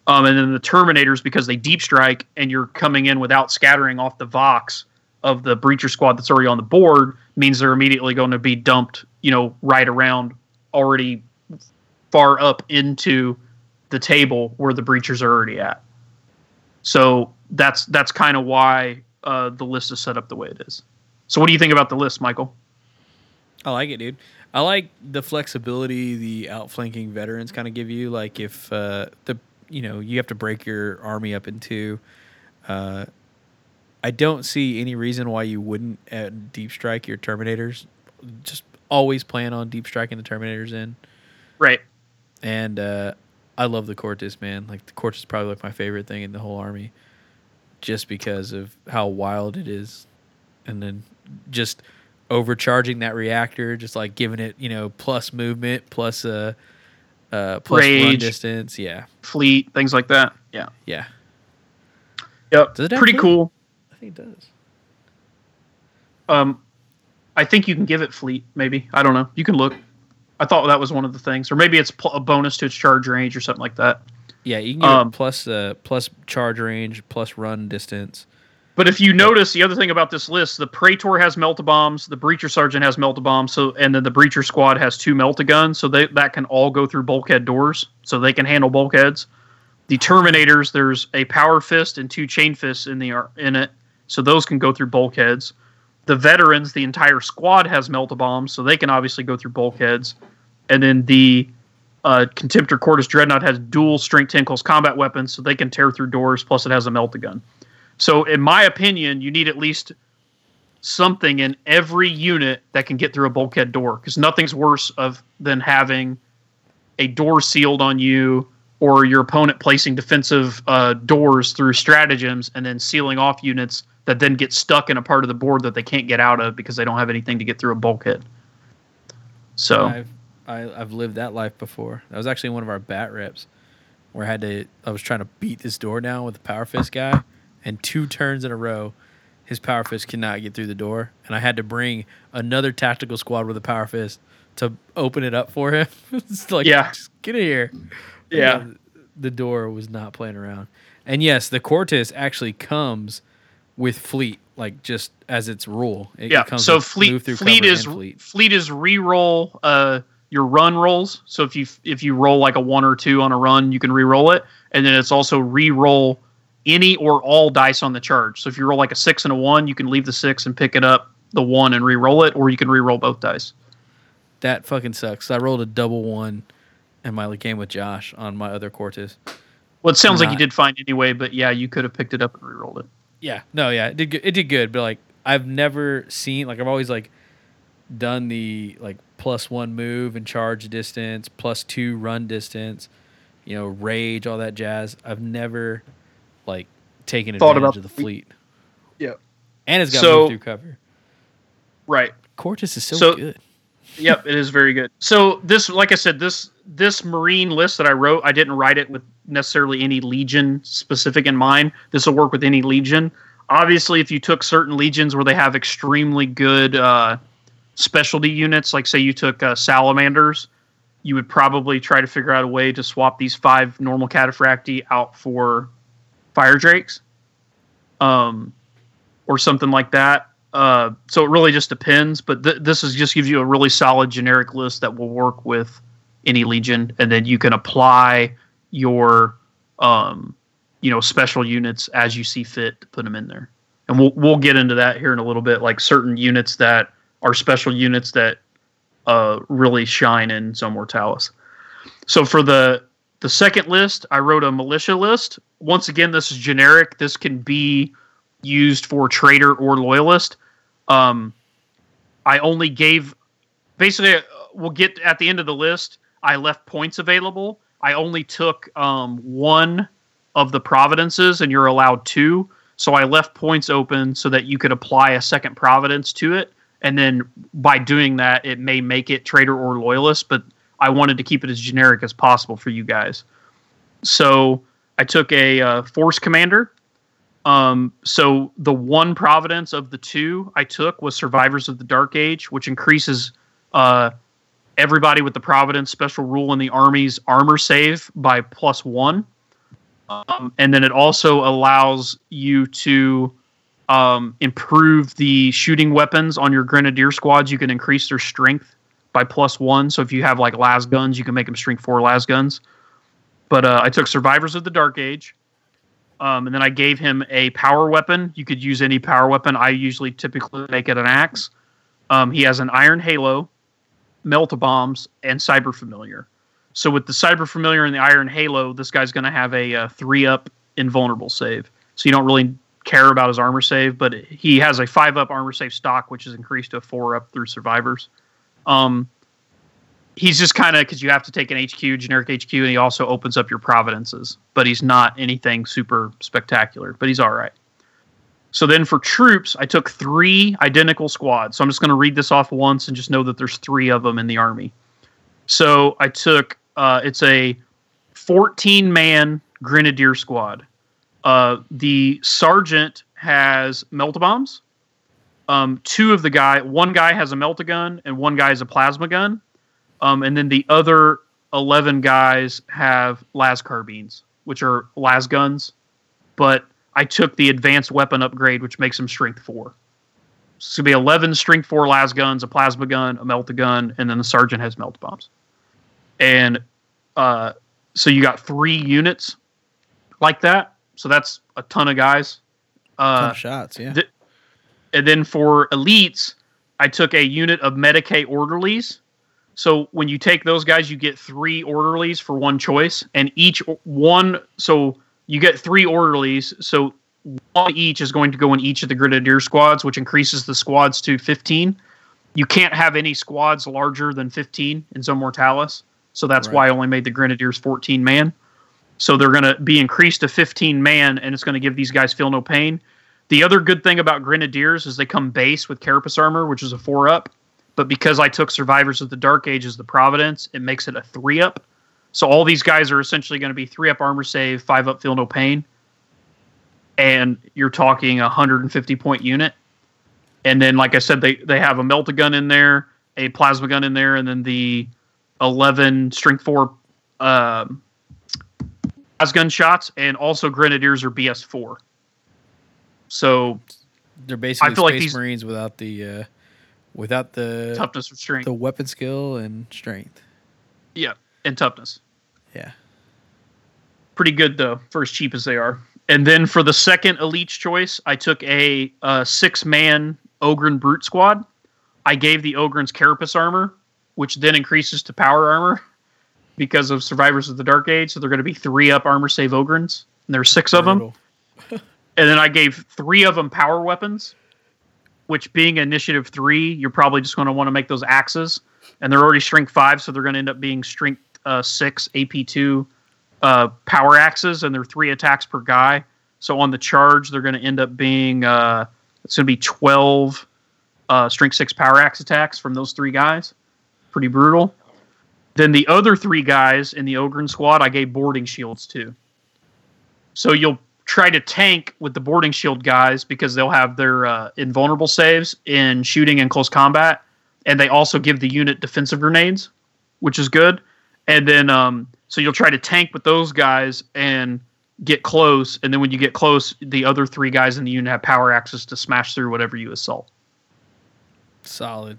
Um, and then the Terminators, because they deep strike and you're coming in without scattering off the Vox of the breacher squad that's already on the board, means they're immediately going to be dumped, you know, right around already far up into the table where the breachers are already at. So that's that's kind of why uh, the list is set up the way it is. So what do you think about the list, Michael?
I like it, dude. I like the flexibility the outflanking veterans kind of give you. Like if uh, the you know you have to break your army up in two. Uh, I don't see any reason why you wouldn't uh, deep strike your terminators. Just always plan on deep striking the terminators in.
Right.
And uh, I love the Cortus, man. Like the Cortus is probably like my favorite thing in the whole army, just because of how wild it is, and then just overcharging that reactor, just like giving it, you know, plus movement, plus uh, uh, plus run distance. Yeah,
Fleet, things like that. Yeah.
yeah.
Yep.
Does it have
Pretty
fleet?
cool.
I think it does.
Um, I think you can give it fleet. Maybe I don't know. You can look. I thought that was one of the things, or maybe it's pl- a bonus to its charge range or something like that.
Yeah, you can get
Um,
plus uh, plus charge range, plus run distance.
But if you notice, the other thing about this list, the Praetor has melta bombs, the Breacher Sergeant has melta bombs, so and then the Breacher Squad has two melta guns, so they that can all go through bulkhead doors, so they can handle bulkheads. The Terminators, there's a Power Fist and two Chain Fists in the in it, so those can go through bulkheads. The Veterans, the entire squad has melta bombs, so they can obviously go through bulkheads. And then the uh, Contemptor Cortus Dreadnought has dual Strength Tentacles combat weapons, so they can tear through doors. Plus, it has a melta gun. So, in my opinion, you need at least something in every unit that can get through a bulkhead door, because nothing's worse of than having a door sealed on you or your opponent placing defensive uh, doors through stratagems and then sealing off units that then get stuck in a part of the board that they can't get out of because they don't have anything to get through a bulkhead. So,
I've I, I've lived that life before. That was actually one of our bat reps, where I had to. I was trying to beat this door down with the power fist guy, and two turns in a row, his power fist cannot get through the door, and I had to bring another tactical squad with a power fist to open it up for him. [laughs] it's like,
Yeah.
just get in here.
Yeah.
the door was not playing around. And yes, the Cortus actually comes with fleet, like just as its rule. It,
yeah.
comes
so fleet fleet is
fleet.
fleet is re-roll uh your run rolls. So if you if you roll like a one or two on a run, you can re-roll it, and then it's also re-roll any or all dice on the charge. So if you roll like a six and a one, you can leave the six and pick it up the one and re-roll it, or you can re-roll both dice.
That fucking sucks. I rolled a double one in my game with Josh on my other Cortus.
Well, it sounds like you did fine anyway, but yeah, you could have picked it up and re-rolled it.
Yeah, no, yeah, it did good. It did good, but like I've never seen like I've always like done the like plus one move and charge distance, plus two run distance, you know, rage, all that jazz. I've never like taken
Thought
advantage of the fleet.
Yeah.
and it's got
So-
move through cover.
Right.
Cortus is so,
So-
good.
yep, it is very good. So this, like I said, this this marine list that I wrote, I didn't write it with necessarily any legion specific in mind. This will work with any legion. Obviously, if you took certain legions where they have extremely good uh, specialty units, like say you took uh, salamanders, you would probably try to figure out a way to swap these five normal cataphractii out for fire drakes, um, or something like that. Uh, so it really just depends, but th- this is just gives you a really solid generic list that will work with any legion, and then you can apply your, um, you know, special units as you see fit to put them in there. And we'll we'll get into that here in a little bit, like certain units that are special units that uh, really shine in Zone Mortalis. So for the the second list, I wrote a militia list. Once again, this is generic. This can be used for traitor or loyalist. Um, I only gave basically uh, we'll get at the end of the list. I left points available. I only took um, one of the providences, and you're allowed two. So I left points open so that you could apply a second providence to it, and then by doing that, it may make it traitor or loyalist. But I wanted to keep it as generic as possible for you guys. So I took a uh, force commander. Um, so the one providence of the two I took was Survivors of the Dark Age, which increases uh, everybody with the providence special rule in the army's armor save by plus one. Um, and then it also allows you to um, improve the shooting weapons on your grenadier squads. You can increase their strength by plus one. So if you have like las guns, you can make them strength four las guns. But uh, I took Survivors of the Dark Age. Um, and then I gave him a power weapon. You could use any power weapon. I usually typically make it an axe. Um, he has an iron halo, melt bombs, and cyber familiar. So with the cyber familiar and the iron halo, this guy's going to have a uh, three up invulnerable save. So you don't really care about his armor save, but he has a five up armor save stock, which is increased to a four up through survivors. Um, he's just kind of because you have to take an HQ, generic HQ, and he also opens up your providences, but he's not anything super spectacular, but he's all right. So then for troops, I took three identical squads. So I'm just going to read this off once and just know that there's three of them in the army. So I took uh, it's a 14 man grenadier squad. Uh, the sergeant has melt bombs. Um, two of the guy, one guy has a melt gun and one guy has a plasma gun. Um, and then the other 11 guys have las carbines, which are las guns. But I took the advanced weapon upgrade, which makes them strength four. So it's going to be 11 strength four las guns, a plasma gun, a melt gun, and then the sergeant has melt bombs. And uh, so you got three units like that. So that's a ton of guys.
Ton
Uh,
of shots, yeah.
th- and then for elites, I took a unit of Medicae orderlies. So when you take those guys, you get three orderlies for one choice, and each one. So you get three orderlies. So one each is going to go in each of the grenadier squads, which increases the squads to fifteen. You can't have any squads larger than fifteen in Zone Mortalis, so that's
Right.
why I only made the grenadiers fourteen man. So they're going to be increased to fifteen man, and it's going to give these guys feel no pain. The other good thing about Grenadiers is they come base with Carapace armor, which is a four up. But because I took Survivors of the Dark Ages, the Providence, it makes it a three up. So all these guys are essentially going to be three up armor save, five up feel no pain. And you're talking a 150 point unit. And then, like I said, they, they have a melt gun in there, a plasma gun in there, and then the 11 strength four um, gun shots, and also grenadiers are BS four. So
They're basically
feel like these-
Marines without the uh, without the
toughness or strength,
the weapon skill and strength.
yeah, and toughness.
Yeah.
pretty good though for as cheap as they are. And then for the second elite's choice, I took a, uh six man Ogryn Brute squad. I gave the Ogryn's Carapace armor, which then increases to power armor because of Survivors of the Dark Age. So they're going to be three up armor save Ogryns, and there's six of them. [laughs] And then I gave three of them power weapons, which being initiative three, you're probably just going to want to make those axes. And they're already strength five, so they're going to end up being strength uh, six, AP two uh, power axes, and they're three attacks per guy. So on the charge, they're going to end up being uh, it's going to be 12 uh, strength six power axe attacks from those three guys. Pretty brutal. Then the other three guys in the Ogryn squad, I gave boarding shields to. So you'll try to tank with the boarding shield guys because they'll have their uh, invulnerable saves in shooting and close combat, and they also give the unit defensive grenades, which is good. And then um, so you'll try to tank with those guys and get close, and then when you get close, the other three guys in the unit have power access to smash through whatever you assault.
Solid.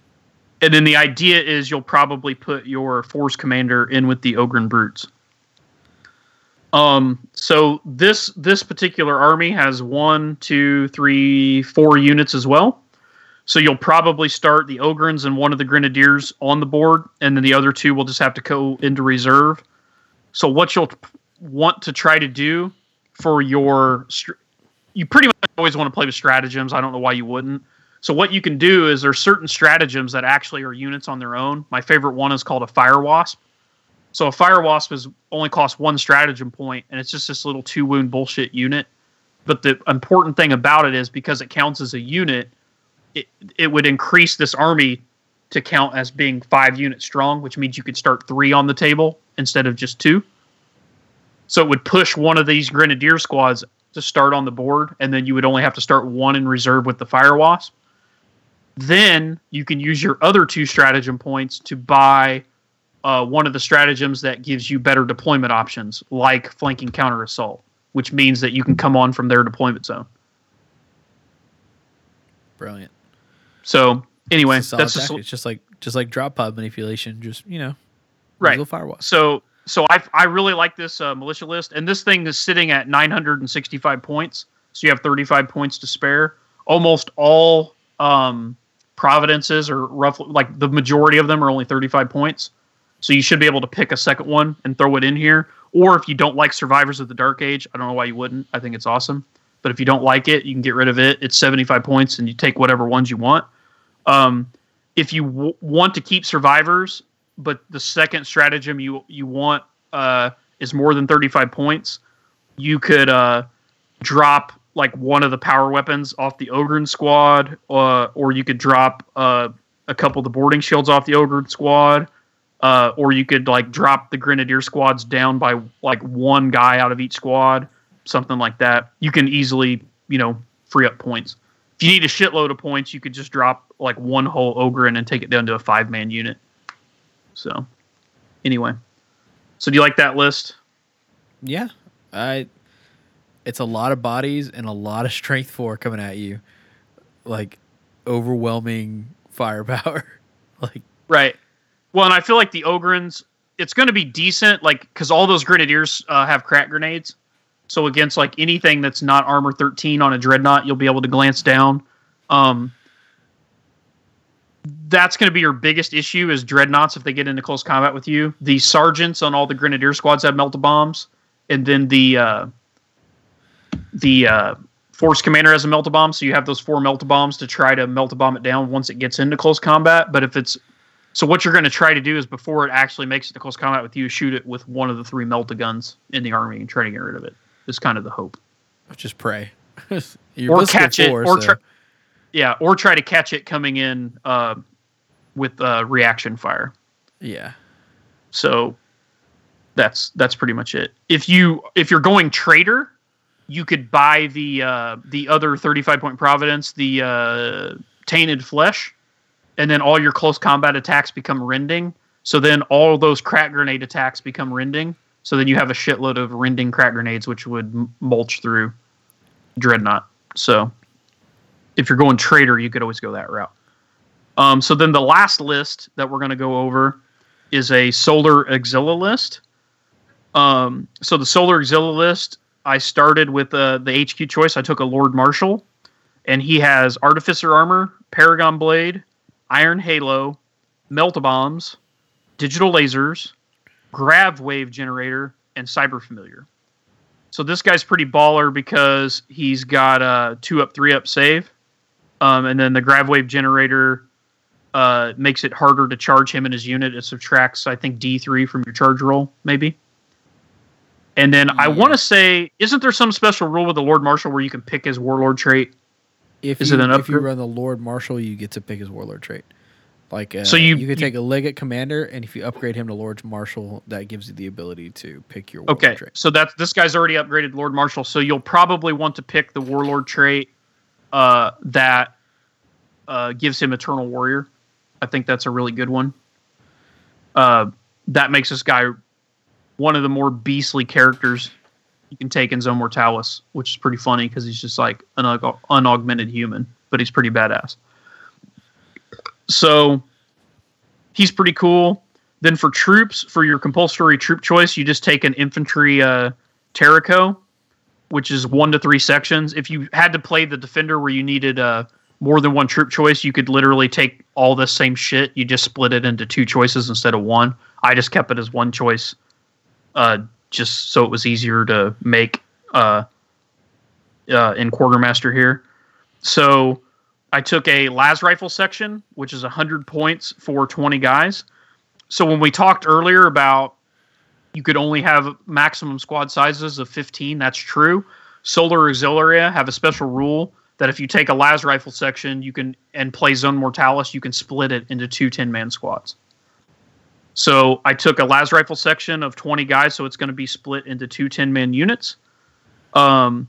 And then the idea is you'll probably put your force commander in with the Ogryn Brutes. Um, so this this particular army has one, two, three, four units as well. So you'll probably start the Ogryns and one of the Grenadiers on the board, and then the other two will just have to go into reserve. So what you'll want to try to do for your you pretty much always want to play with stratagems. I don't know why you wouldn't. So what you can do is there's certain stratagems that actually are units on their own. My favorite one is called a fire wasp. So a fire wasp is only costs one stratagem point, and it's just this little two wound bullshit unit. But the important thing about it is because it counts as a unit, it it would increase this army to count as being five units strong, which means you could start three on the table instead of just two. So it would push one of these grenadier squads to start on the board, and then you would only have to start one in reserve with the fire wasp. Then you can use your other two stratagem points to buy uh, one of the stratagems that gives you better deployment options, like flanking counter assault, which means that you can come on from their deployment zone.
Brilliant.
So anyway,
It's
that's just.
It's just like just like drop pod manipulation. Just you know,
right.
Little firewall.
So so I I really like this uh, militia list, and this thing is sitting at 965 points. So you have 35 points to spare. Almost all um, providences are roughly like the majority of them are only 35 points. So you should be able to pick a second one and throw it in here. Or if you don't like Survivors of the Dark Age, I don't know why you wouldn't. I think it's awesome. But if you don't like it, you can get rid of it. It's 75 points, and you take whatever ones you want. Um, if you w- want to keep Survivors, but the second stratagem you you want uh, is more than 35 points, you could uh, drop like one of the power weapons off the Ogryn squad, uh, or you could drop uh, a couple of the boarding shields off the Ogryn squad, uh, or you could like drop the Grenadier squads down by like one guy out of each squad, something like that. You can easily, you know, free up points. If you need a shitload of points, you could just drop like one whole Ogryn and then take it down to a five man unit. So, anyway, so do you like that list?
Yeah, I. It's a lot of bodies and a lot of strength four coming at you, like overwhelming firepower. [laughs] like
Right. Well, and I feel like the Ogryns, it's going to be decent, like because all those Grenadiers uh, have crack grenades. So against like anything that's not armor 13 on a dreadnought, you'll be able to glance down. Um, that's going to be your biggest issue is dreadnoughts if they get into close combat with you. The sergeants on all the Grenadier squads have melta bombs, and then the uh, the uh, force commander has a melta bomb, so you have those four melta bombs to try to melta bomb it down once it gets into close combat. But if it's so, what you're going to try to do is before it actually makes it to close combat with you, shoot it with one of the three melta guns in the army and try to get rid of it. Is kind of the hope,
just pray. [laughs] You're
or catch it,
four,
or
so-
try, yeah, or try to catch it coming in uh, with uh, reaction fire.
yeah.
So that's that's pretty much it. If you if you're going trader, you could buy the uh, the other 35 point providence, the uh, tainted flesh, and then all your close combat attacks become rending. So then all those crack grenade attacks become rending, So then you have a shitload of rending crack grenades, which would mulch through Dreadnought. So if you're going trader, you could always go that route. Um, so then the last list that we're going to go over is a Solar Auxilia list. Um, so the Solar Auxilia list, I started with uh, the HQ choice. I took a Lord Marshal, and he has Artificer Armor, Paragon Blade, Iron Halo, Melt Bombs, Digital Lasers, Grav Wave Generator, and Cyber Familiar. So this guy's pretty baller because he's got a two up, three up save, um, and then the Grav Wave Generator uh, makes it harder to charge him and his unit. It subtracts, I think, D three from your charge roll, maybe. And then I want to say, isn't there some special rule with the Lord Marshal where you can pick his Warlord trait?
If
Is
you,
it an
if you
upgrade?
run the Lord Marshal, you get to pick his warlord trait. Like uh,
So you-
you could take a legate commander, and if you upgrade him to Lord Marshal, that gives you the ability to pick your
Okay,
trait.
so that's this guy's already upgraded Lord Marshal, so you'll probably want to pick the Warlord trait uh, that uh, gives him Eternal Warrior. I think that's a really good one. Uh, that makes this guy one of the more beastly characters you can take in Zone Mortalis, which is pretty funny because he's just like an aug- unaugmented human, but he's pretty badass. So he's pretty cool. Then for troops, for your compulsory troop choice, you just take an infantry uh, Tercio, which is one to three sections. If you had to play the defender where you needed uh, more than one troop choice, you could literally take all the same shit. You just split it into two choices instead of one. I just kept it as one choice, uh, just so it was easier to make uh, uh, in Quartermaster here. So I took a las rifle section, which is 100 points for 20 guys. So when we talked earlier about you could only have maximum squad sizes of 15, that's true. Solar Auxilia have a special rule that if you take a las rifle section, you can and play Zone Mortalis, you can split it into two 10 man squads. So I took a las rifle section of 20 guys, so it's going to be split into two 10 man units. Um,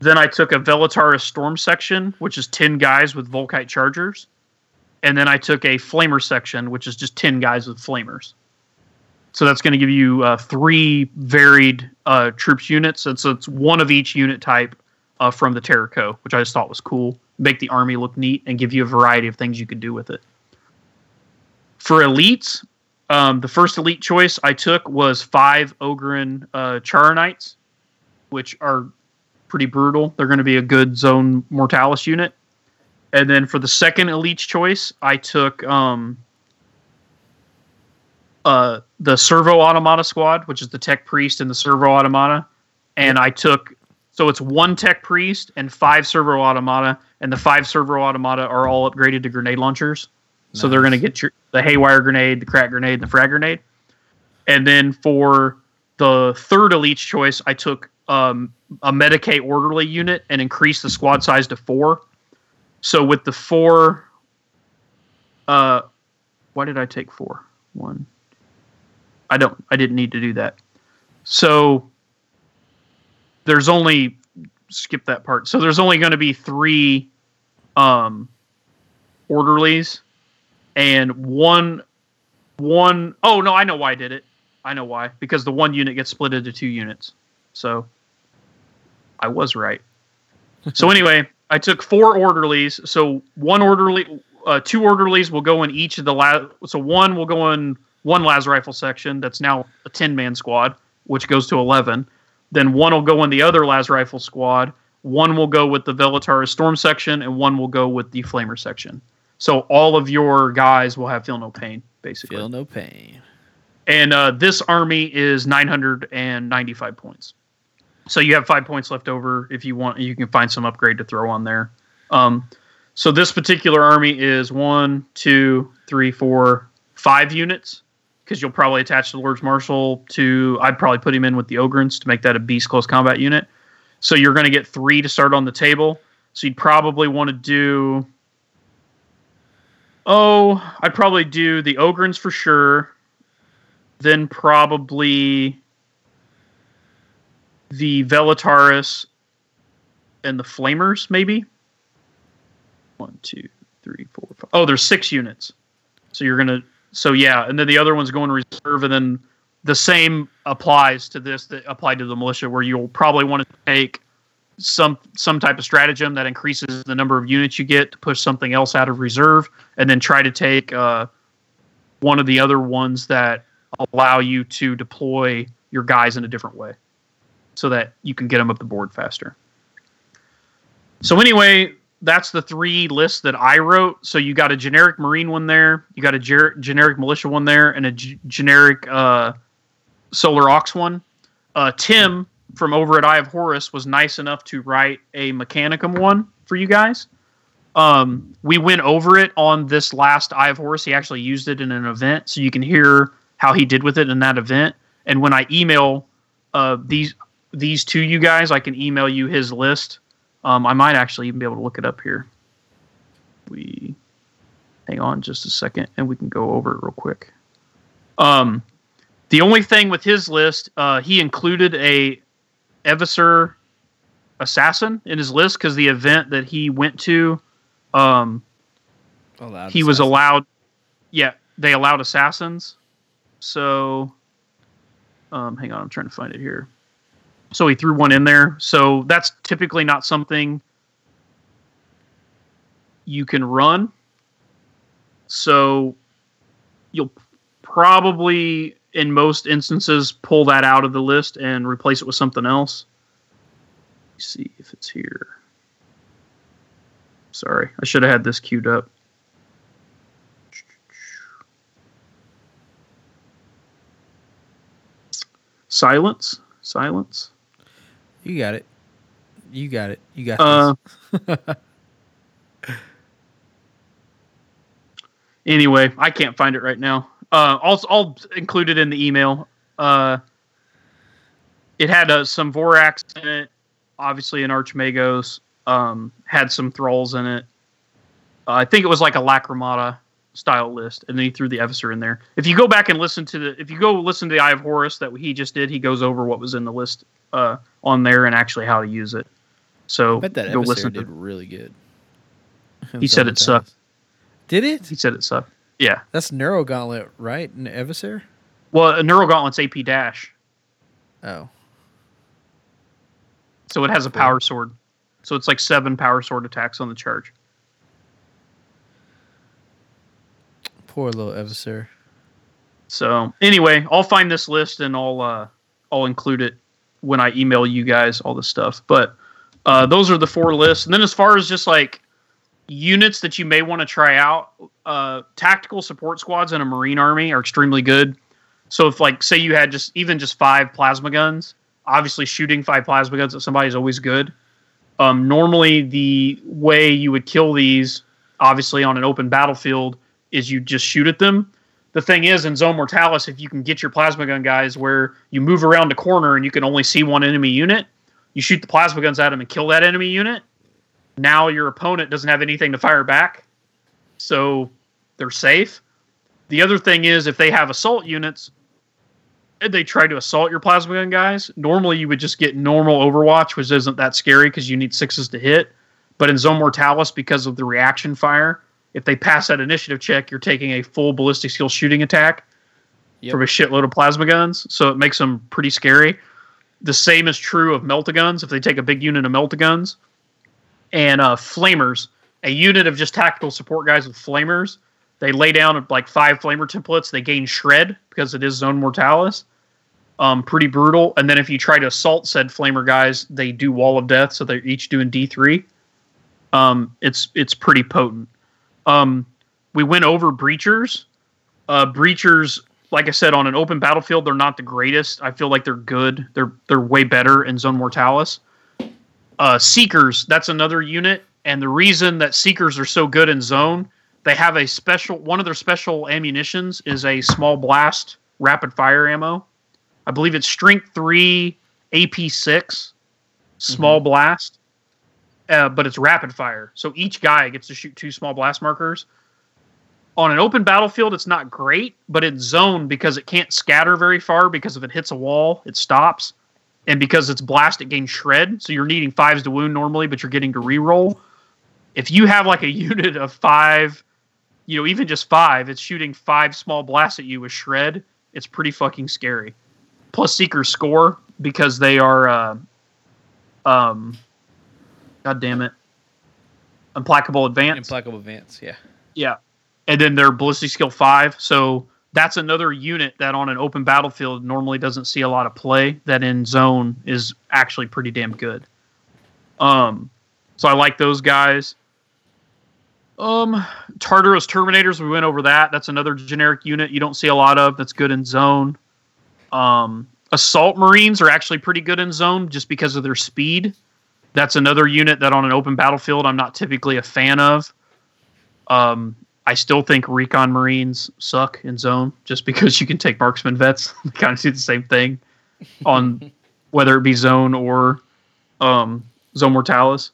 then I took a Veletaris Storm section, which is 10 guys with Volkite Chargers. And then I took a Flamer section, which is just 10 guys with Flamers. So that's going to give you uh, three varied uh, troops units. And so it's one of each unit type uh, from the Tercio, which I just thought was cool. Make the army look neat and give you a variety of things you could do with it. For elites, um, the first elite choice I took was five Ogryn uh, Charonites, which are pretty brutal. They're going to be a good zone mortalis unit. And then for the second elite choice, I took um, uh, the servo automata squad, which is the tech priest and the servo automata. And I took so it's one tech priest and five servo automata, and the five servo automata are all upgraded to grenade launchers. So they're going to get your the haywire grenade, the crack grenade, and the frag grenade. And then for the third elite choice, I took um, a Medicae orderly unit and increase the squad size to four. So with the four, uh, why did I take four? One. I don't. I didn't need to do that. So there's only skip that part. So there's only going to be three um, orderlies and one one oh no, I know why I did it. I know why because the one unit gets split into two units. So I was right. so anyway, I took four orderlies. So one orderly, uh, two orderlies will go in each of the la- So one will go in one las rifle section. That's now a ten man squad, which goes to eleven. Then one will go in the other las rifle squad. One will go with the Veletaris storm section, and one will go with the flamer section. So all of your guys will have feel no pain, basically.
Feel no pain.
And uh, this army is 995 points. So you have five points left over. If you want, you can find some upgrade to throw on there. Um, so this particular army is one, two, three, four, five units. Because you'll probably attach the Lord's Marshal to. I'd probably put him in with the Ogryns to make that a beast close combat unit. So you're going to get three to start on the table. So you'd probably want to do. Oh, I'd probably do the Ogryns for sure then probably the Veletaris and the Flamers, maybe. One, two, three, four, five. Oh, there's six units. So you're gonna. So yeah, and then the other one's going to reserve, and then the same applies to this that applied to the militia, where you'll probably want to take some some type of stratagem that increases the number of units you get to push something else out of reserve, and then try to take uh, one of the other ones that allow you to deploy your guys in a different way, so that you can get them up the board faster. So anyway, that's the three lists that I wrote. So you got a generic Marine one there, you got a ger- generic Militia one there, and a g- generic uh, Solar Aux one. Uh, Tim from over at Eye of Horus was nice enough to write a Mechanicum one for you guys. Um, we went over it on this last Eye of Horus. He actually used it in an event, so you can hear how he did with it in that event. And when I email uh, these these to you guys, I can email you his list. Um, I might actually even be able to look it up here. We hang on just a second, and we can go over it real quick. Um, the only thing with his list, uh, he included a Eversor assassin in his list because the event that he went to, um,
Allowed
he was allowed. Yeah, they allowed assassins. So, um, hang on, I'm trying to find it here. So he threw one in there. So that's typically not something you can run. So you'll probably, in most instances, pull that out of the list and replace it with something else. See if it's here. Sorry, I should have had this queued up. Silence. Silence.
You got it. You got it. You got
Uh,
this. [laughs]
Anyway, I can't find it right now. Uh, I'll, I'll include it in the email. Uh, it had uh, some Vorax in it, obviously an Archmagos. Um, had some Thralls in it. Uh, I think it was like a Lacrimata style list, and then he threw the Eversor in there. If you go back and listen to the, if you go listen to the Eye of Horus that he just did, he goes over what was in the list uh, on there and actually how to use it. So
I bet that
go listen
did
to.
really good. [laughs]
He said it sucked.
Did it?
He said it sucked. Yeah.
That's Neuro Gauntlet, right? An Eversor?
Well, a Neural Gauntlet's AP dash.
Oh.
So it has a power sword. So it's like seven power sword attacks on the charge.
Poor little Eversor.
So anyway, I'll find this list and I'll uh, I'll include it when I email you guys all this stuff. But uh, those are the four lists. And then as far as just like units that you may want to try out, uh, tactical support squads in a Marine army are extremely good. So if like say you had just even just five plasma guns, obviously shooting five plasma guns at somebody is always good. Um, normally the way you would kill these, obviously on an open battlefield, is you just shoot at them. The thing is in zone mortalis if you can get your plasma gun guys where you move around a corner and you can only see one enemy unit you shoot the plasma guns at them and kill that enemy unit. Now your opponent doesn't have anything to fire back so they're safe. The other thing is if they have assault units they try to assault your plasma gun guys normally you would just get normal overwatch which isn't that scary because you need sixes to hit. But in zone mortalis because of the reaction fire if they pass that initiative check, you're taking a full ballistic skill shooting attack
Yep.
from a shitload of plasma guns, so it makes them pretty scary. The same is true of meltaguns. If they take a big unit of meltaguns and uh, flamers, a unit of just tactical support guys with flamers, they lay down like five flamer templates. They gain shred because it is zone mortalis. Um, pretty brutal. And then if you try to assault said flamer guys, they do wall of death, so they're each doing D three. Um, it's it's pretty potent. Um, we went over breachers. Uh, breachers, like I said, on an open battlefield, they're not the greatest. I feel like they're good. They're they're way better in Zone Mortalis. Uh, Seekers, that's another unit, and the reason that Seekers are so good in Zone, they have a special. One of their special ammunitions is a small blast rapid fire ammo. I believe it's Strength three, AP six, small blast uh, but it's rapid fire. So each guy gets to shoot two small blast markers. On an open battlefield, it's not great, but it's zone because it can't scatter very far because if it hits a wall, it stops, and because it's blast, it gains shred. So you're needing fives to wound normally, but you're getting to reroll. If you have like a [laughs] unit of five, you know, even just five, it's shooting five small blasts at you with shred. It's pretty fucking scary. Plus seekers score because they are uh, um god damn it. Implacable advance.
Implacable advance. Yeah.
Yeah. And then they're ballistic skill five. So that's another unit that on an open battlefield normally doesn't see a lot of play. That in zone is actually pretty damn good. Um, so I like those guys. Um, Tartarus Terminators, we went over that. That's another generic unit you don't see a lot of. That's good in zone. Um, Assault Marines are actually pretty good in zone just because of their speed. That's another unit that on an open battlefield I'm not typically a fan of. Um, I still think Recon Marines suck in zone just because you can take marksman vets. [laughs] kind of do the same thing on [laughs] whether it be zone or um, zone mortalis.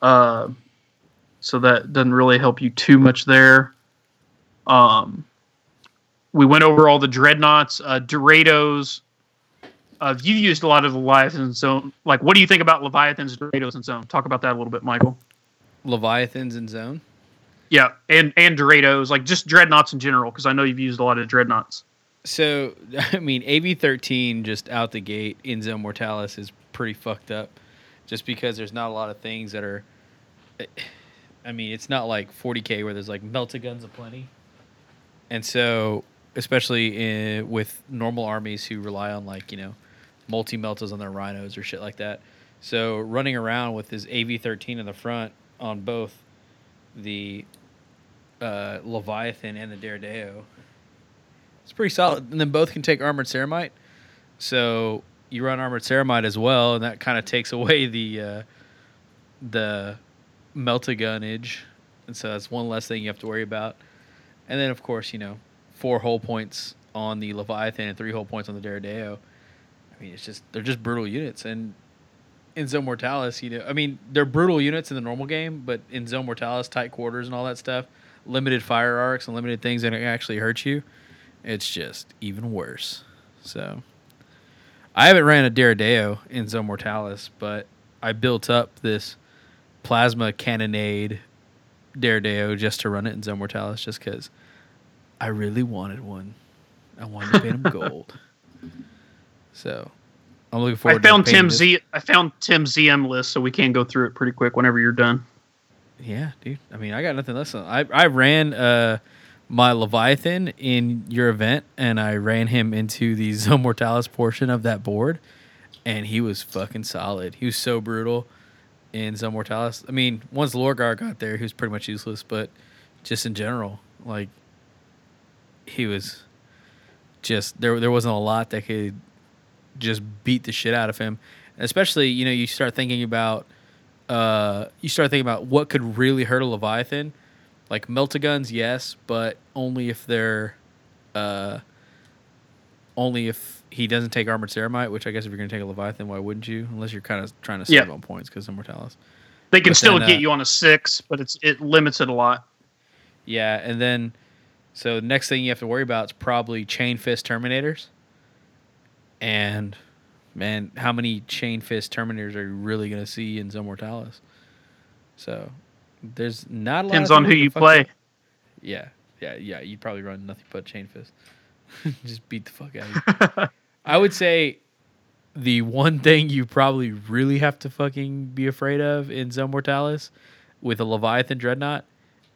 Uh, so that doesn't really help you too much there. Um, we went over all the dreadnoughts, uh, Deredeos. Uh, you've used a lot of Leviathan zone. Like, what do you think about Leviathans, Deredeos, and zone? Talk about that a little bit, Michael.
Leviathans and zone.
Yeah, and and Deredeos, like just dreadnoughts in general, because I know you've used a lot of dreadnoughts.
So, [laughs] I mean, AV thirteen just out the gate in zone mortalis is pretty fucked up, just because there's not a lot of things that are. I mean, it's not like 40k where there's like melted guns aplenty, and so especially in, with normal armies who rely on like you know multi meltas on their rhinos or shit like that. So running around with his AV thirteen in the front on both the uh, Leviathan and the Deredeo. It's pretty solid. And then both can take Armored Ceramite. So you run Armored Ceramite as well, and that kind of takes away the uh, the meltagunnage. And so that's one less thing you have to worry about. And then, of course, you know, four hull points on the Leviathan and three hull points on the Deredeo. I mean, it's just, they're just brutal units. And in Zone Mortalis, you know, I mean, they're brutal units in the normal game, but in Zone Mortalis, tight quarters and all that stuff, limited fire arcs and limited things that actually hurt you, it's just even worse. So, I haven't ran a Deredeo in Zone Mortalis, but I built up this plasma cannonade Deredeo just to run it in Zone Mortalis, just because I really wanted one. I wanted to paint him [laughs] gold. So I'm looking forward.
I found
to
Tim
this.
Z. I found Tim ZM list, so we can go through it pretty quick whenever you're done.
Yeah, dude. I mean, I got nothing less. Than, I I ran uh my Leviathan in your event, and I ran him into the [laughs] Zone Mortalis portion of that board, and he was fucking solid. He was so brutal in Zone Mortalis. I mean, once Lorgar got there, he was pretty much useless, but just in general, like he was just there. There wasn't a lot that could just beat the shit out of him. Especially, you know, you start thinking about uh, you start thinking about what could really hurt a Leviathan. Like meltaguns, yes, but only if they're uh, only if he doesn't take armored ceramite. Which I guess if you're gonna take a Leviathan, why wouldn't you? Unless you're kind of trying to save
Yeah.
on points because Immortalis.
They can
But
still
then,
get
uh,
you on a six, but it's it limits it a lot.
Yeah, and then so next thing you have to worry about is probably chain fist terminators. And man, how many chain fist terminators are you really gonna see in Zomortalis? So there's not a lot.
Depends on who you play.
Yeah, yeah, yeah. You'd probably run nothing but chain fist. [laughs] Just beat the fuck out of you. [laughs] I would say the one thing you probably really have to fucking be afraid of in Zomortalis with a Leviathan Dreadnought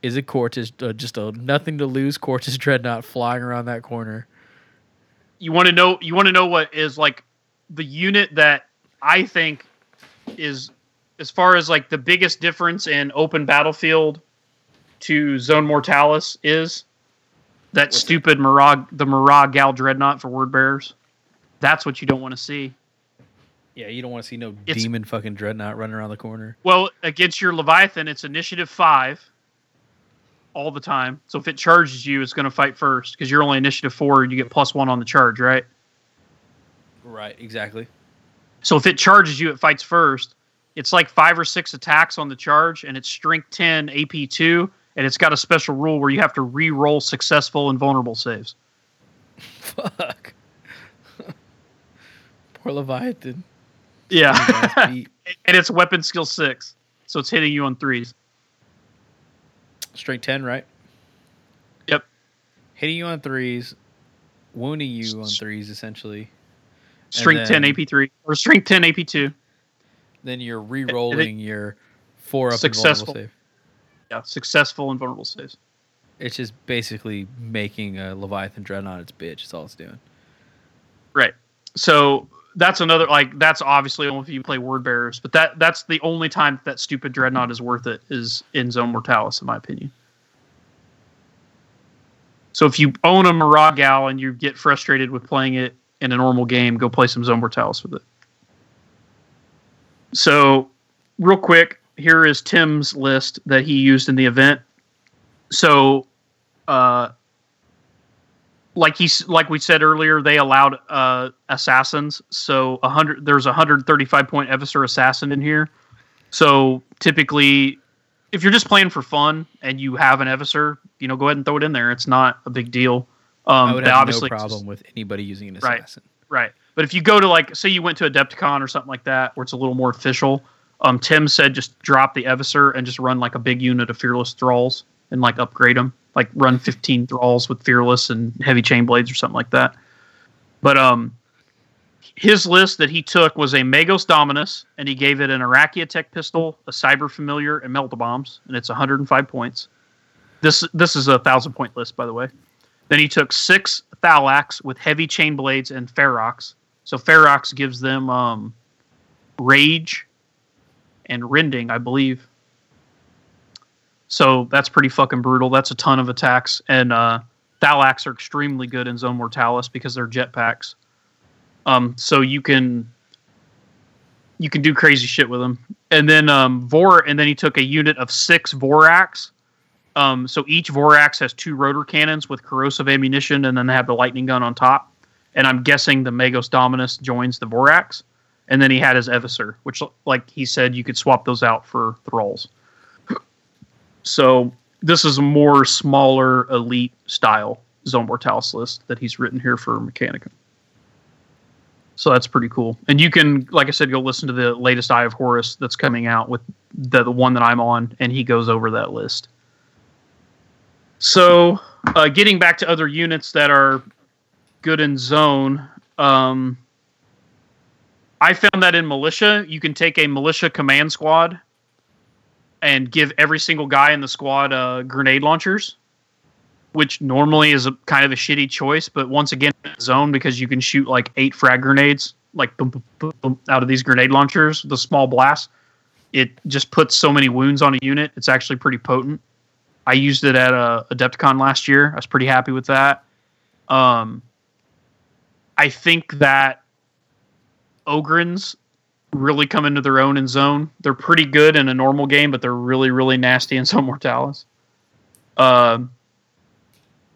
is a Cortus, uh, just a nothing to lose Cortus [laughs] Dreadnought flying around that corner.
You want to know you want to know what is like the unit that I think is as far as like the biggest difference in open battlefield to Zone Mortalis is that stupid Mhara the Mhara Gal Dreadnought for word bearers. That's what you don't want to see.
Yeah, you don't want to see no
It's-
demon fucking Dreadnought running around the corner.
Well, against your Leviathan, it's initiative five all the time. So if it charges you, it's going to fight first because you're only initiative four and you get plus one on the charge, right?
Right, exactly.
So if it charges you, it fights first. It's like five or six attacks on the charge, and it's strength 10, AP 2, and it's got a special rule where you have to re roll successful and vulnerable saves.
Fuck. [laughs] Poor Leviathan.
Yeah. [laughs] And it's weapon skill 6. So it's hitting you on threes.
Strength 10, right?
Yep.
Hitting you on threes. wounding you on threes essentially.
Strength
then-
10 AP3 or strength 10 AP2.
Then you're re-rolling your four up
Successful.
and vulnerable save.
Yeah, successful and vulnerable saves.
It's just basically making a Leviathan Dreadnought its bitch. That's all it's doing.
Right. So that's another like that's obviously only if you play word bearers, but that that's the only time that stupid dreadnought is worth it is in Zone Mortalis, in my opinion. So if you own a Mhara Gal and you get frustrated with playing it in a normal game, go play some Zone Mortalis with it. So, real quick, here is Tim's list that he used in the event. So, uh, like he's like we said earlier, they allowed uh, assassins. So a hundred there's a hundred thirty five point Eversor assassin in here. So typically, if you're just playing for fun and you have an Eversor, you know, go ahead and throw it in there. It's not a big deal. Um,
I would have no
obviously
problem with anybody using an assassin.
Right. right. But if you go to like, say you went to Adepticon or something like that, where it's a little more official, um, Tim said just drop the Eversor and just run like a big unit of Fearless Thralls and like upgrade them. Like run 15 Thralls with Fearless and Heavy Chain Blades or something like that. But um, his list that he took was a Magos Dominus, and he gave it an Archaeotech Pistol, a Cyber Familiar, and Melta Bombs, and it's 105 points. This this is a thousand point list, by the way. Then he took six Thalax with heavy chain blades and Ferox. So Ferox gives them um, rage and rending, I believe. So that's pretty fucking brutal. That's a ton of attacks. And uh, Thalax are extremely good in Zone Mortalis because they're jetpacks. Um, so you can you can do crazy shit with them. And then um, Vor, and then he took a unit of six Vorax. Um, so each Vorax has two rotor cannons with corrosive ammunition, and then they have the lightning gun on top. And I'm guessing the Magos Dominus joins the Vorax. And then he had his Eversor, which, like he said, you could swap those out for Thralls. So this is a more smaller elite style Zone Mortalis list that he's written here for Mechanica. So that's pretty cool. And you can, like I said, go listen to the latest Eye of Horus that's coming out with the, the one that I'm on, and he goes over that list. So, uh, getting back to other units that are good in zone, um, I found that in militia, you can take a militia command squad and give every single guy in the squad uh, grenade launchers, which normally is a kind of a shitty choice. But once again, zone because you can shoot like eight frag grenades, like boom, boom, boom, boom, out of these grenade launchers, the small blast. It just puts so many wounds on a unit. It's actually pretty potent. I used it at a Adepticon last year. I was pretty happy with that. Um, I think that Ogryns really come into their own in zone. They're pretty good in a normal game, but they're really, really nasty in [laughs] Zone Mortalis. Um,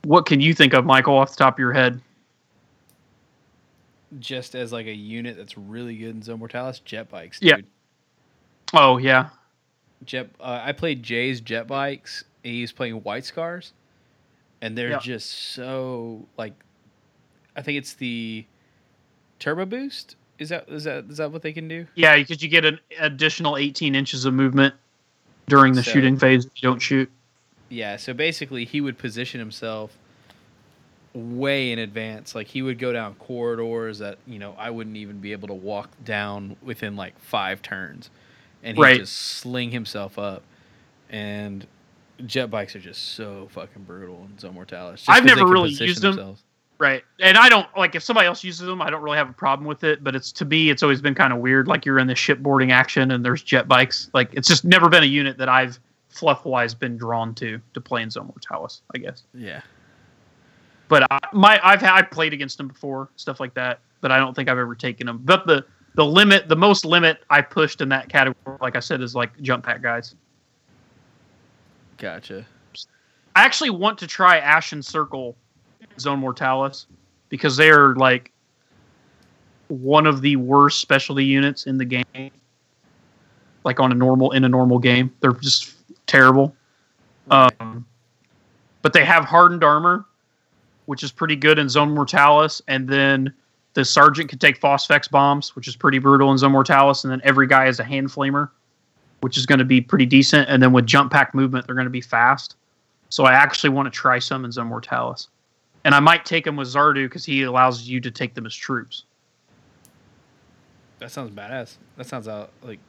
what can you think of, Michael, off the top of your head?
Just as like a unit that's really good in Zone Mortalis, jet bikes,
Yeah.
dude.
Oh yeah,
Jet. Uh, I played Jay's jet bikes. And he's playing White Scars, and they're
Yeah.
just so like. I think it's the turbo boost. Is that is that is that what they can do?
yeah, because you get an additional 18 inches of movement during the
So-
shooting phase if you don't shoot.
Yeah, so basically he would position himself way in advance. Like he would go down corridors that, you know, I wouldn't even be able to walk down within like five turns. And he'd
Right.
just sling himself up. And jet bikes are just so fucking brutal in Zone Mortalis.
I've never really used them.
themselves.
Right. And I don't like if somebody else uses them, I don't really have a problem with it. But it's to me, it's always been kind of weird. Like you're in the shipboarding action and there's jet bikes. Like it's just never been a unit that I've fluff wise been drawn to to play in Zone Mortalis, I guess.
Yeah.
But I, my I've had I've played against them before, stuff like that. But I don't think I've ever taken them. But the the limit, the most limit I pushed in that category, like I said, is like jump pack guys.
Gotcha.
I actually want to try Ashen Circle Zone Mortalis because they are like one of the worst specialty units in the game. Like on a normal in a normal game, they're just terrible. Um, but they have hardened armor, which is pretty good in Zone Mortalis, and then the sergeant can take Phosphex bombs, which is pretty brutal in Zone Mortalis, and then every guy has a hand flamer, which is going to be pretty decent. And then with jump pack movement, they're going to be fast. So I actually want to try some in Zone Mortalis. And I might take them with Zardu because he allows you to take them as troops.
That sounds badass. That sounds out like.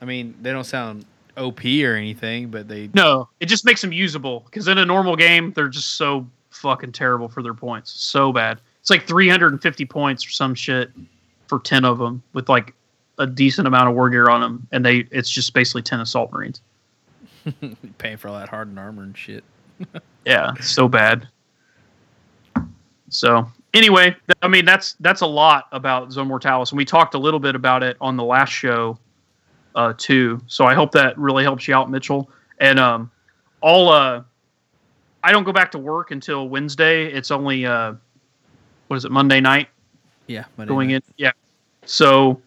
I mean, they don't sound OP or anything, but they.
No, it just makes them usable because in a normal game they're just so fucking terrible for their points. So bad. It's like 350 points or some shit for 10 of them with like a decent amount of war gear on them, and they it's just basically 10 assault marines. [laughs]
paying for all that hardened armor and shit.
Yeah, so bad. So anyway, I mean that's that's a lot about Zomortalis, and we talked a little bit about it on the last show, uh, too. So I hope that really helps you out, Mitchell. And um, all uh, I don't go back to work until Wednesday. It's only uh, what is it Monday night
Yeah, Monday
going
night.
in? Yeah. So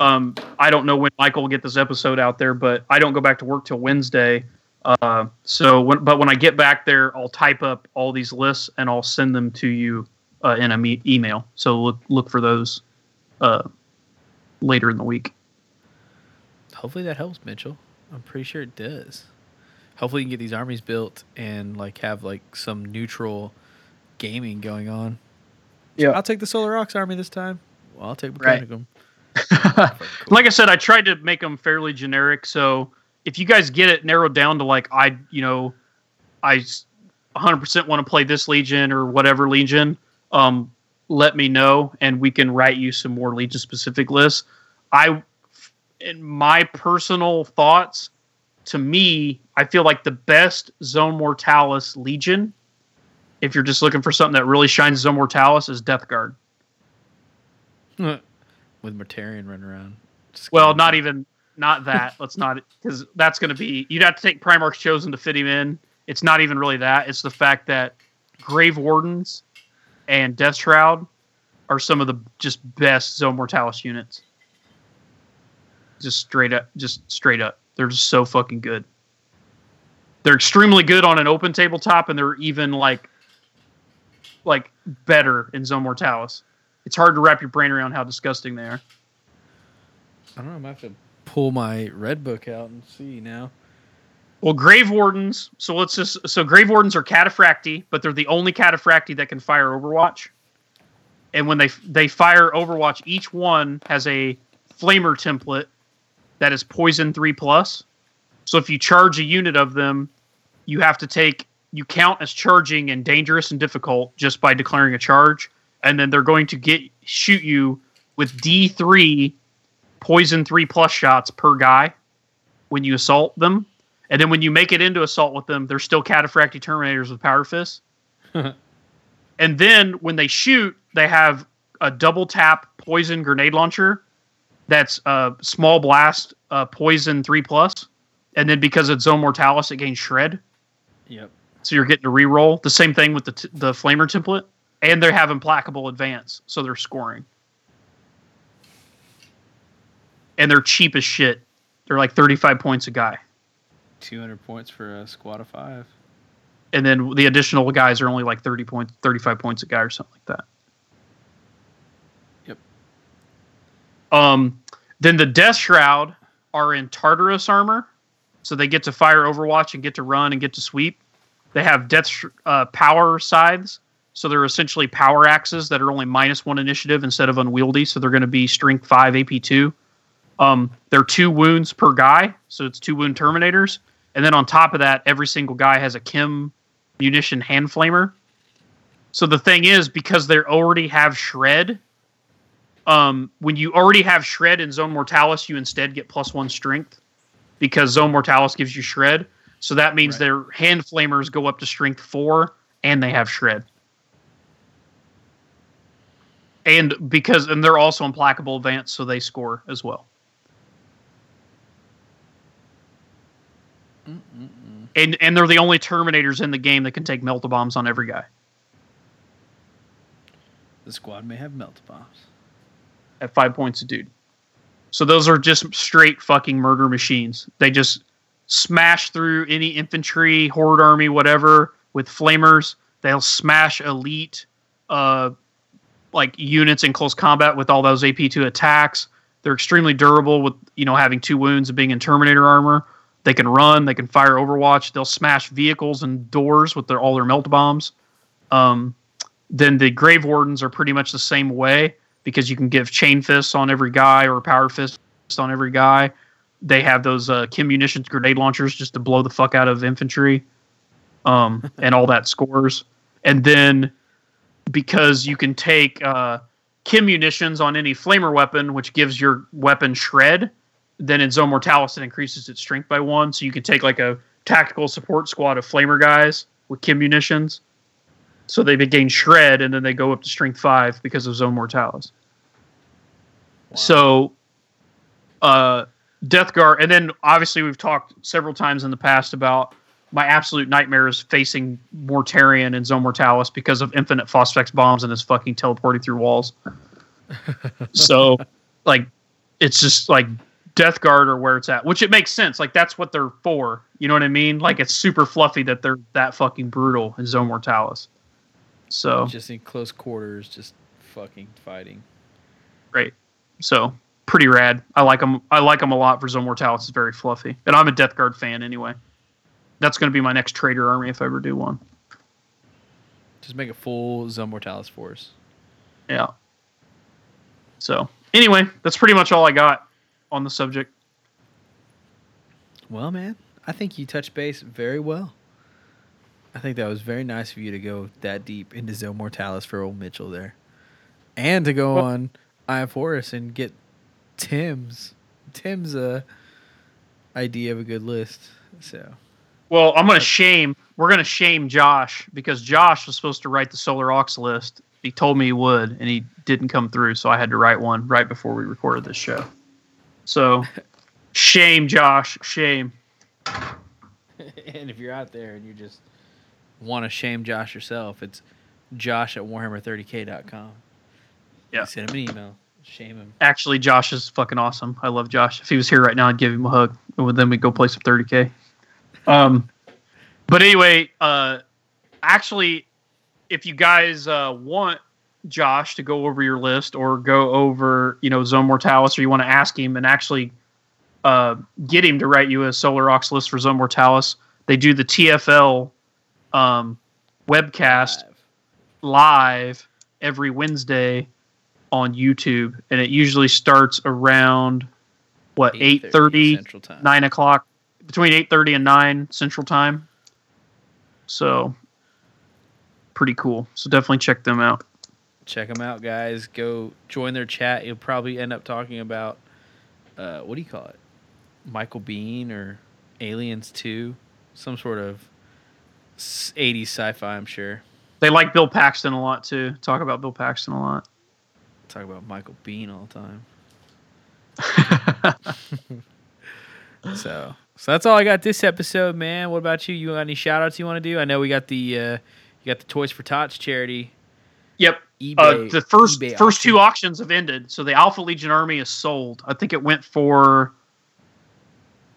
um, I don't know when Michael will get this episode out there, but I don't go back to work till Wednesday. Uh, so when, but when I get back there, I'll type up all these lists and I'll send them to you uh, in a me- email. So look look for those uh, later in the week.
Hopefully that helps, Mitchell. I'm pretty sure it does. Hopefully you can get these armies built and like have like some neutral gaming going on.
Yeah.
I'll take the Solar Aux army this time. Well, I'll take
Right.
Mechanicum. [laughs]
like I said, I tried to make them fairly generic. So if you guys get it narrowed down to like I, you know, I 100% want to play this legion or whatever legion, um, let me know and we can write you some more legion specific lists. I, in my personal thoughts, to me, I feel like the best Zone Mortalis legion, if you're just looking for something that really shines Zone Mortalis, is Death Guard. [laughs]
With Mortarion running around.
Well, not even not that. Let's not because that's going to be you'd have to take Primarch's chosen to fit him in. It's not even really that. It's the fact that Grave Wardens and Death Shroud are some of the just best Zone Mortalis units. Just straight up, just straight up. They're just so fucking good. They're extremely good on an open tabletop, and they're even like, like better in Zone Mortalis. It's hard to wrap your brain around how disgusting they are.
I don't know. I have to pull my red book out and see now.
Well, Grave Wardens. So let's just so Grave Wardens are cataphractii, but they're the only cataphractii that can fire Overwatch. And when they they fire Overwatch, each one has a flamer template that is poison three plus. So if you charge a unit of them, you have to take you count as charging and dangerous and difficult just by declaring a charge, and then they're going to get shoot you with D three poison three plus shots per guy when you assault them. And then when you make it into assault with them, they're still cataphractii terminators with power fists. [laughs] and then when they shoot, they have a double tap poison grenade launcher that's a small blast uh, poison three plus. And then because it's zone mortalis, it gains shred.
Yep.
So you're getting to reroll. The same thing with the t- the flamer template, and they have implacable advance, so they're scoring. And they're cheap as shit. They're like 35 points a guy.
200 points for a squad of five.
and then the additional guys are only like 30 points 35 points a guy or something like that
Yep.
um then the death shroud are in tartarus armor so they get to fire overwatch and get to run and get to sweep they have death sh- uh, power scythes so they're essentially power axes that are only minus one initiative instead of unwieldy so they're going to be strength 5 ap2 um, they're two wounds per guy so it's two wound terminators and then on top of that every single guy has a chem munition hand flamer. So the thing is, because they already have shred, um, when you already have shred in Zone Mortalis, you instead get plus one strength because Zone Mortalis gives you shred. So that means
Right.
their hand flamers go up to strength four and they have shred. And because and they're also implacable advance, so they score as well. And and they're the only Terminators in the game that can take melta bombs on every guy.
The squad may have melt bombs.
at five points a dude. So those are just straight fucking murder machines. They just smash through any infantry, horde army, whatever, with flamers. They'll smash elite uh like units in close combat with all those AP2 attacks. They're extremely durable with you know having two wounds and being in Terminator armor. They can run, they can fire Overwatch, they'll smash vehicles and doors with their all their melt bombs. Um, then the Grave Wardens are pretty much the same way because you can give chain fists on every guy or power fist on every guy. They have those uh, Chem munitions grenade launchers just to blow the fuck out of infantry, um, [laughs] and all that scores. And then because you can take uh, Chem munitions on any flamer weapon, which gives your weapon shred, then in Zone Mortalis it increases its strength by one. So you can take like a tactical support squad of flamer guys with Chem munitions. So they gain shred and then they go up to strength five because of Zone Mortalis. So uh Death Guard and then obviously we've talked several times in the past about my absolute nightmare is facing Mortarion and Zone Mortalis because of infinite Phosphex bombs and his fucking teleporting through walls. [laughs] so like it's just like Death Guard or where it's at, which it makes sense. Like that's what they're for. You know what I mean? Like it's super fluffy that they're that fucking brutal in Zone Mortalis. So
Just in close quarters, just fucking fighting.
great. So pretty rad. I like them. I like them a lot for Zone Mortalis. It's very fluffy, and I'm a Death Guard fan anyway. That's going to be my next trader army if I ever do one.
Just make a full Zone Mortalis force.
Yeah. So anyway, that's pretty much all I got on the subject.
Well, man, I think you touched base very well. I think that was very nice of you to go that deep into Zone Mortalis for old Mitchell there. And to go
Well-
on Eye of Horus and get Tim's Tim's uh idea of a good list. So
Well, I'm going to shame. We're going to shame Josh because Josh was supposed to write the Solar Aux list. He told me he would, and he didn't come through, so I had to write one right before we recorded this show. So, shame, Josh. Shame. [laughs]
and if you're out there and you just want to shame Josh yourself, it's josh at warhammer30k.com.
Yeah.
Send him an email. Shame him.
Actually, Josh is fucking awesome. I love Josh. If he was here right now, I'd give him a hug, and then we'd go play some 30k. Um, but anyway, uh, actually, if you guys uh, want Josh to go over your list or go over, you know, Zone Mortalis, or you want to ask him and actually uh, get him to write you a Solar Aux list for Zone Mortalis, they do the TFL um, webcast
Live.
live every Wednesday on YouTube, and it usually starts around what eight
8:30
thirty,
Central Time.
nine o'clock, between eight thirty and nine Central Time. So pretty cool. So definitely check them out.
Check them out guys. Go join their chat. You'll probably end up talking about uh, what do you call it? Michael Biehn or aliens 2 some sort of s- 80s sci-fi i'm sure.
They like Bill Paxton a lot too. Talk about Bill Paxton a lot.
talk about michael Biehn all the time. [laughs] So so that's all i got this episode man. What about you? You got any shout outs you want to do? I know we got the uh you got the toys for tots charity
Yep.
eBay,
Uh, the first first
auction.
two auctions have ended, so the Alpha Legion army is sold. I think it went for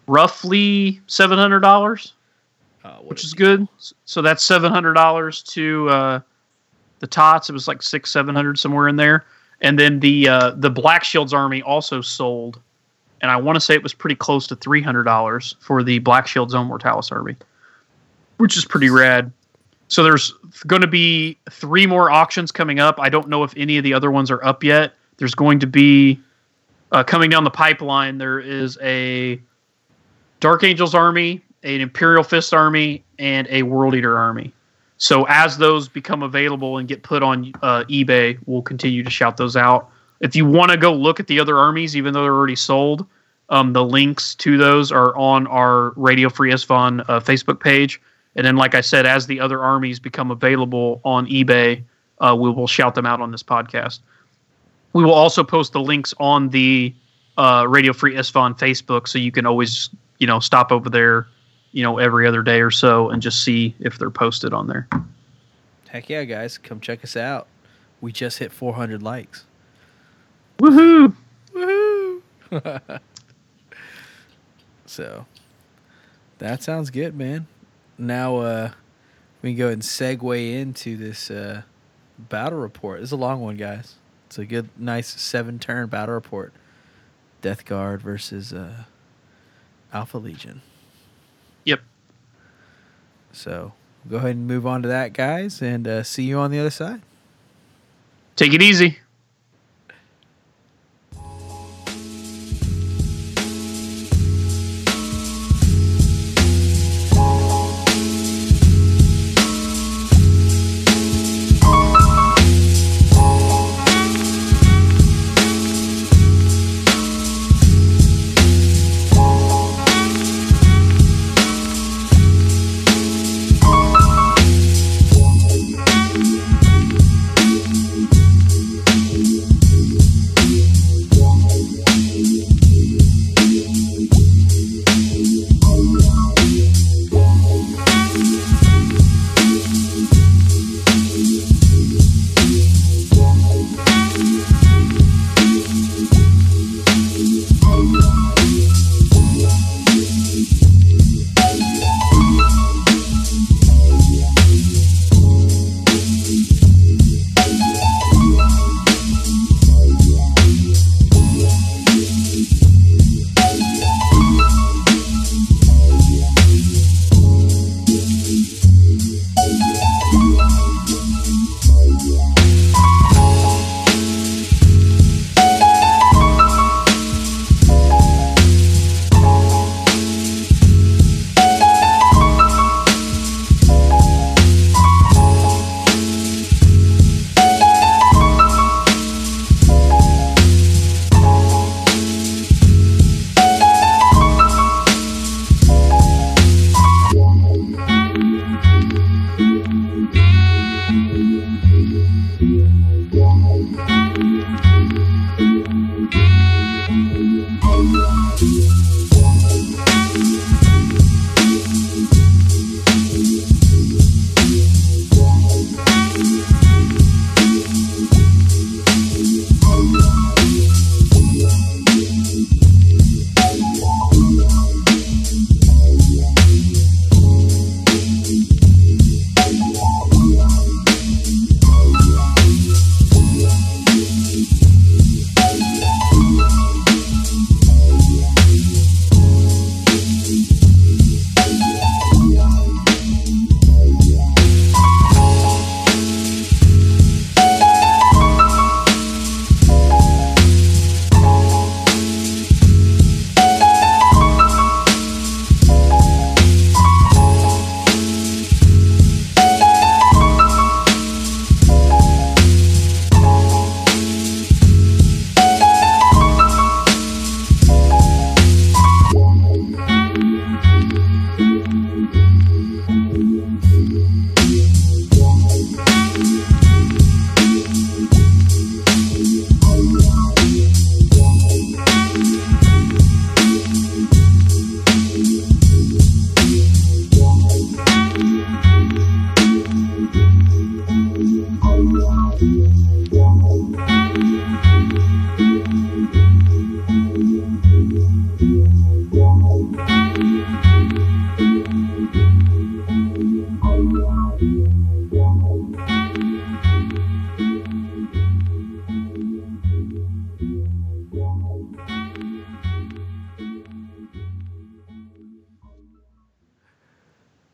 roughly seven hundred dollars.
Uh,
which is
deal.
good. So that's seven hundred dollars to uh, the tots. It was like six, seven hundred somewhere in there. And then the uh, the Black Shields army also sold, and I want to say it was pretty close to three hundred dollars for the Black Shields Zone Mortalis army, which is pretty rad. So there's going to be three more auctions coming up. I don't know if any of the other ones are up yet. There's going to be uh, coming down the pipeline. There is a Dark Angels army, an Imperial Fist army, and a World Eater army. So as those become available and get put on uh, eBay, we'll continue to shout those out. If you want to go look at the other armies, even though they're already sold, um, the links to those are on our Radio Free Isstvan uh, Facebook page. And then, like I said, as the other armies become available on eBay, uh, we will shout them out on this podcast. We will also post the links on the uh, Radio Free Isstvan Facebook, so you can always, you know, stop over there, you know, every other day or so and just see if they're posted on there.
Heck yeah, guys, come check us out. We just hit 400 likes.
Woohoo!
Woohoo! [laughs] so, that sounds good, man. Now, uh, we can go ahead and segue into this uh, battle report. It's a long one, guys. It's a good, nice seven turn battle report. Death Guard versus uh, Alpha Legion.
Yep.
So, go ahead and move on to that, guys, and uh, see you on the other side.
Take it easy.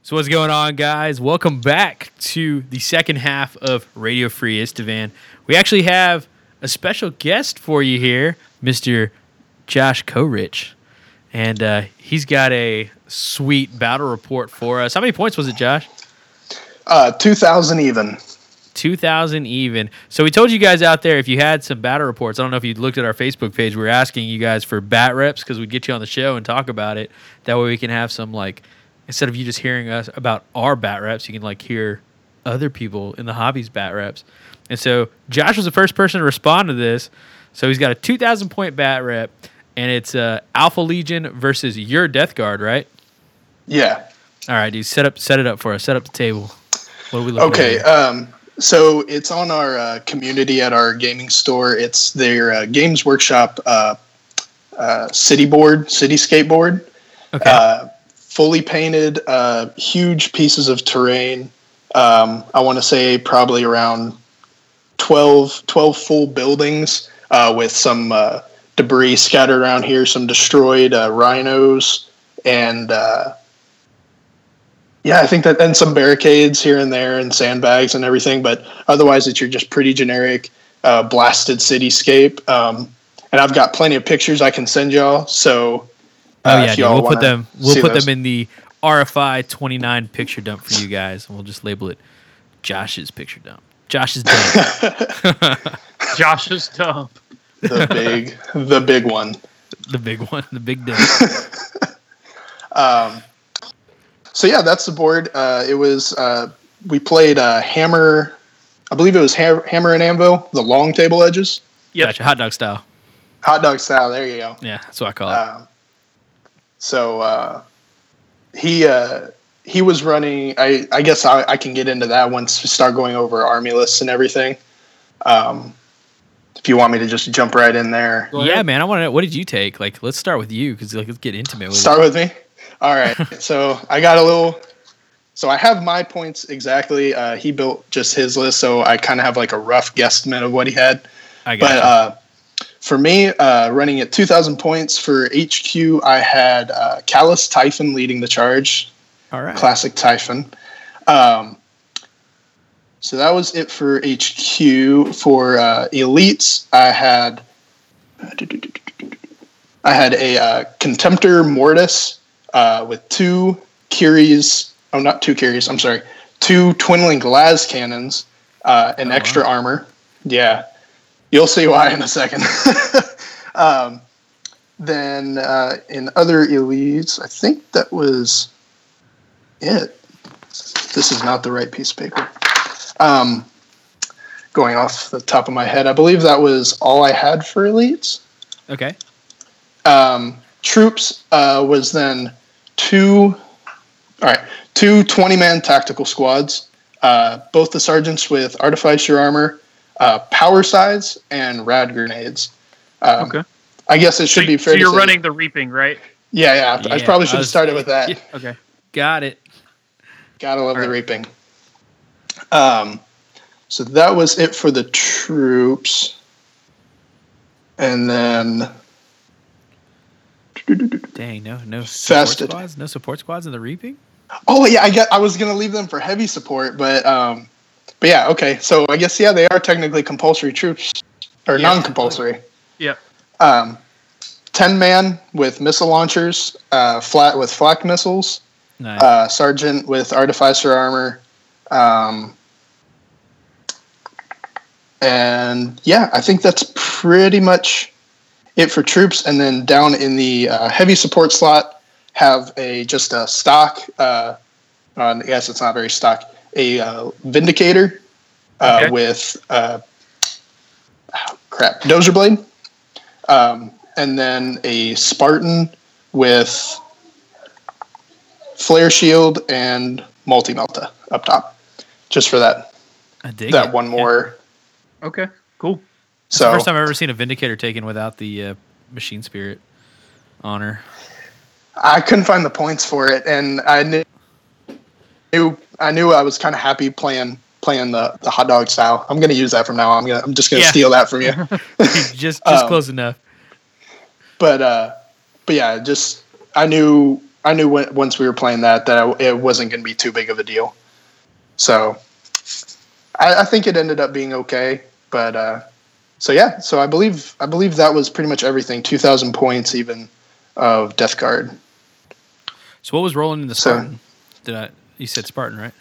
So what's going on, guys? Welcome back to the second half of Radio Free Isstvan. We actually have a special guest for you here, Mr. Josh Korich, and uh, he's got a sweet battle report for us. How many points was it, Josh?
Uh, 2,000 even.
2,000 even. So we told you guys out there if you had some battle reports. I don't know if you looked at our Facebook page. We were asking you guys for bat reps because we'd get you on the show and talk about it. That way we can have some like instead of you just hearing us about our bat reps, you can like hear other people in the hobbies bat reps. And so Josh was the first person to respond to this. So he's got a 2,000 point bat rep, and it's uh, Alpha Legion versus your Death Guard, right?
Yeah.
All right, dude. Set up, set it up for us. Set up the table. What are we looking
Okay.
at?
Um, so it's on our uh, community at our gaming store. It's their uh, Games Workshop uh, uh, city board, city skateboard.
Okay.
Fully painted, uh, huge pieces of terrain. Um, I want to say probably around 12, 12 full buildings uh, with some uh, debris scattered around here, some destroyed uh, rhinos, and uh, yeah, I think that and some barricades here and there and sandbags and everything, but otherwise it's your just pretty generic uh, blasted cityscape. Um, and I've got plenty of pictures I can send y'all. So
Oh
uh,
yeah,
if
dude, we'll put them. We'll put
those.
them in the RFI 29 picture dump for you guys, and we'll just label it Josh's picture dump. Josh's dump, [laughs]
Josh's dump.
the big the big one.
the big one, the big dump. [laughs]
Um, so yeah, that's the board. Uh, it was uh, we played uh, hammer. I believe it was ha- hammer and anvil, the long table edges,
Yep.
Gotcha, hot dog style.
hot dog style. There you go.
Yeah, that's what I call it.
So uh, he uh, he was running. I I guess I, I can get into that once we start going over army lists and everything. Um, if you want me to just jump right in there,
Go
yeah, man. I want to. know What did you take? Like, let's start with you because like let's get intimate with
start with me. All right. [laughs] so I got a little. So I have my points exactly. Uh, he built just his list, so I kind of have like a rough guesstimate of what he had.
I got
But uh, for me, uh, running at 2,000 points for HQ, I had uh, Calas Typhon leading the charge.
All right.
Classic Typhon. Um, so that was it for HQ. For uh, elites, I had I had a uh, Contemptor Mortis uh, with two Kheres. Oh, not two Kheres. I'm sorry. Two Twin Link Las cannons uh, and
Oh,
extra armor. Yeah, you'll see why in a second. [laughs] um, then uh, in other elites, I think that was it. This is not the right piece of paper. Um, going off the top of my head, I believe that was all I had for elites.
Okay.
Um, troops uh, was then two, all right, two 20 man tactical squads, uh, both the sergeants with artificer armor, uh, power scythes, and rad grenades. Um,
Okay.
I guess it should
so,
be fair
so you're
say-
running the reaping, right?
Yeah, yeah. I probably should have started with that.
Yeah, okay. Got it.
Gotta love the reaping. Um, so that was it for the troops, and then
Dang, no, no support
Fested.
squads. No support squads in the reaping.
oh yeah, I got I was gonna leave them for heavy support, but um, but yeah, okay. So I guess yeah, they are technically compulsory troops or
Yeah.
non-compulsory.
Yeah.
Um, ten man with missile launchers, uh, flat with flak missiles.
Nice.
uh, sergeant with artificer armor. Um, and yeah, I think that's pretty much it for troops. And then down in the uh, heavy support slot, have a just a stock. Uh, uh, yes, it's not very stock. A uh, vindicator uh,
Okay.
with uh, oh, crap dozer blade, um, and then a Spartan with flare shield and multi melta up top, just for that
I dig
that
it.
one
Yeah.
more.
Okay. Cool.
It's the
So
first time I've ever seen a Vindicator taken without the uh, Machine Spirit honor.
I couldn't find the points for it, and I knew, knew I knew I was kind of happy playing playing the, the hot dog style. I'm gonna use that from now on. I'm gonna I'm just gonna
Yeah.
steal that from you. [laughs]
just just
Um,
close enough.
but uh, but yeah, just I knew I knew when, once we were playing that that I, it wasn't going to be too big of a deal. So I, I think it ended up being okay. But uh, so yeah, so I believe I believe that was pretty much everything. Two thousand points even of Death Guard.
So what was rolling in the
so-
Did I? You said Spartan, right?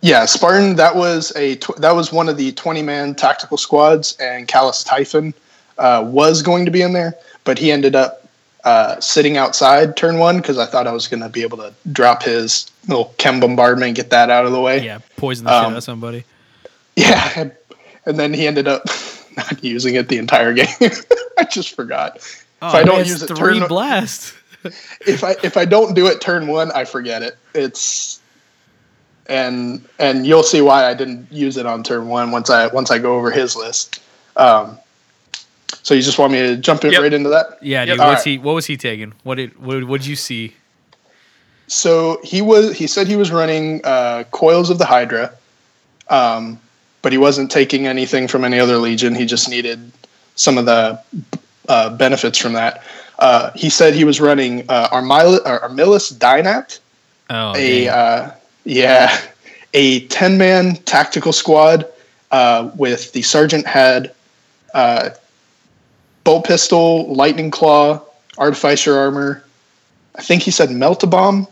Yeah, Spartan. That was a tw- that was one of the twenty man tactical squads, and Calas Typhon uh, was going to be in there, but he ended up uh, sitting outside turn one because I thought I was going to be able to drop his little chem bombardment, and get that out of the way.
Yeah, poison the shit
Um,
out of somebody.
Yeah, [laughs] and, then he ended up [laughs] not using it the entire game. [laughs] I just forgot.
Oh,
I don't use it
three
turn-
blast.
if I if I don't do it turn one, I forget it. It's and and you'll see why I didn't use it on turn one once I once I go over his list. Um, so you just want me to jump it
Yep.
right into that?
Yeah, dude.
All
What's
right.
he? What was he taking? What did? What would you see?
So he was he said he was running uh, coils of the Hydra, um, but he wasn't taking anything from any other legion. He just needed some of the uh, benefits from that. Uh, he said he was running uh, Armil- Armillus Dynat,
Oh,
a uh, Yeah, a ten man tactical squad uh, with the sergeant had uh, bolt pistol, lightning claw, artificer armor. I think he said melta bomb,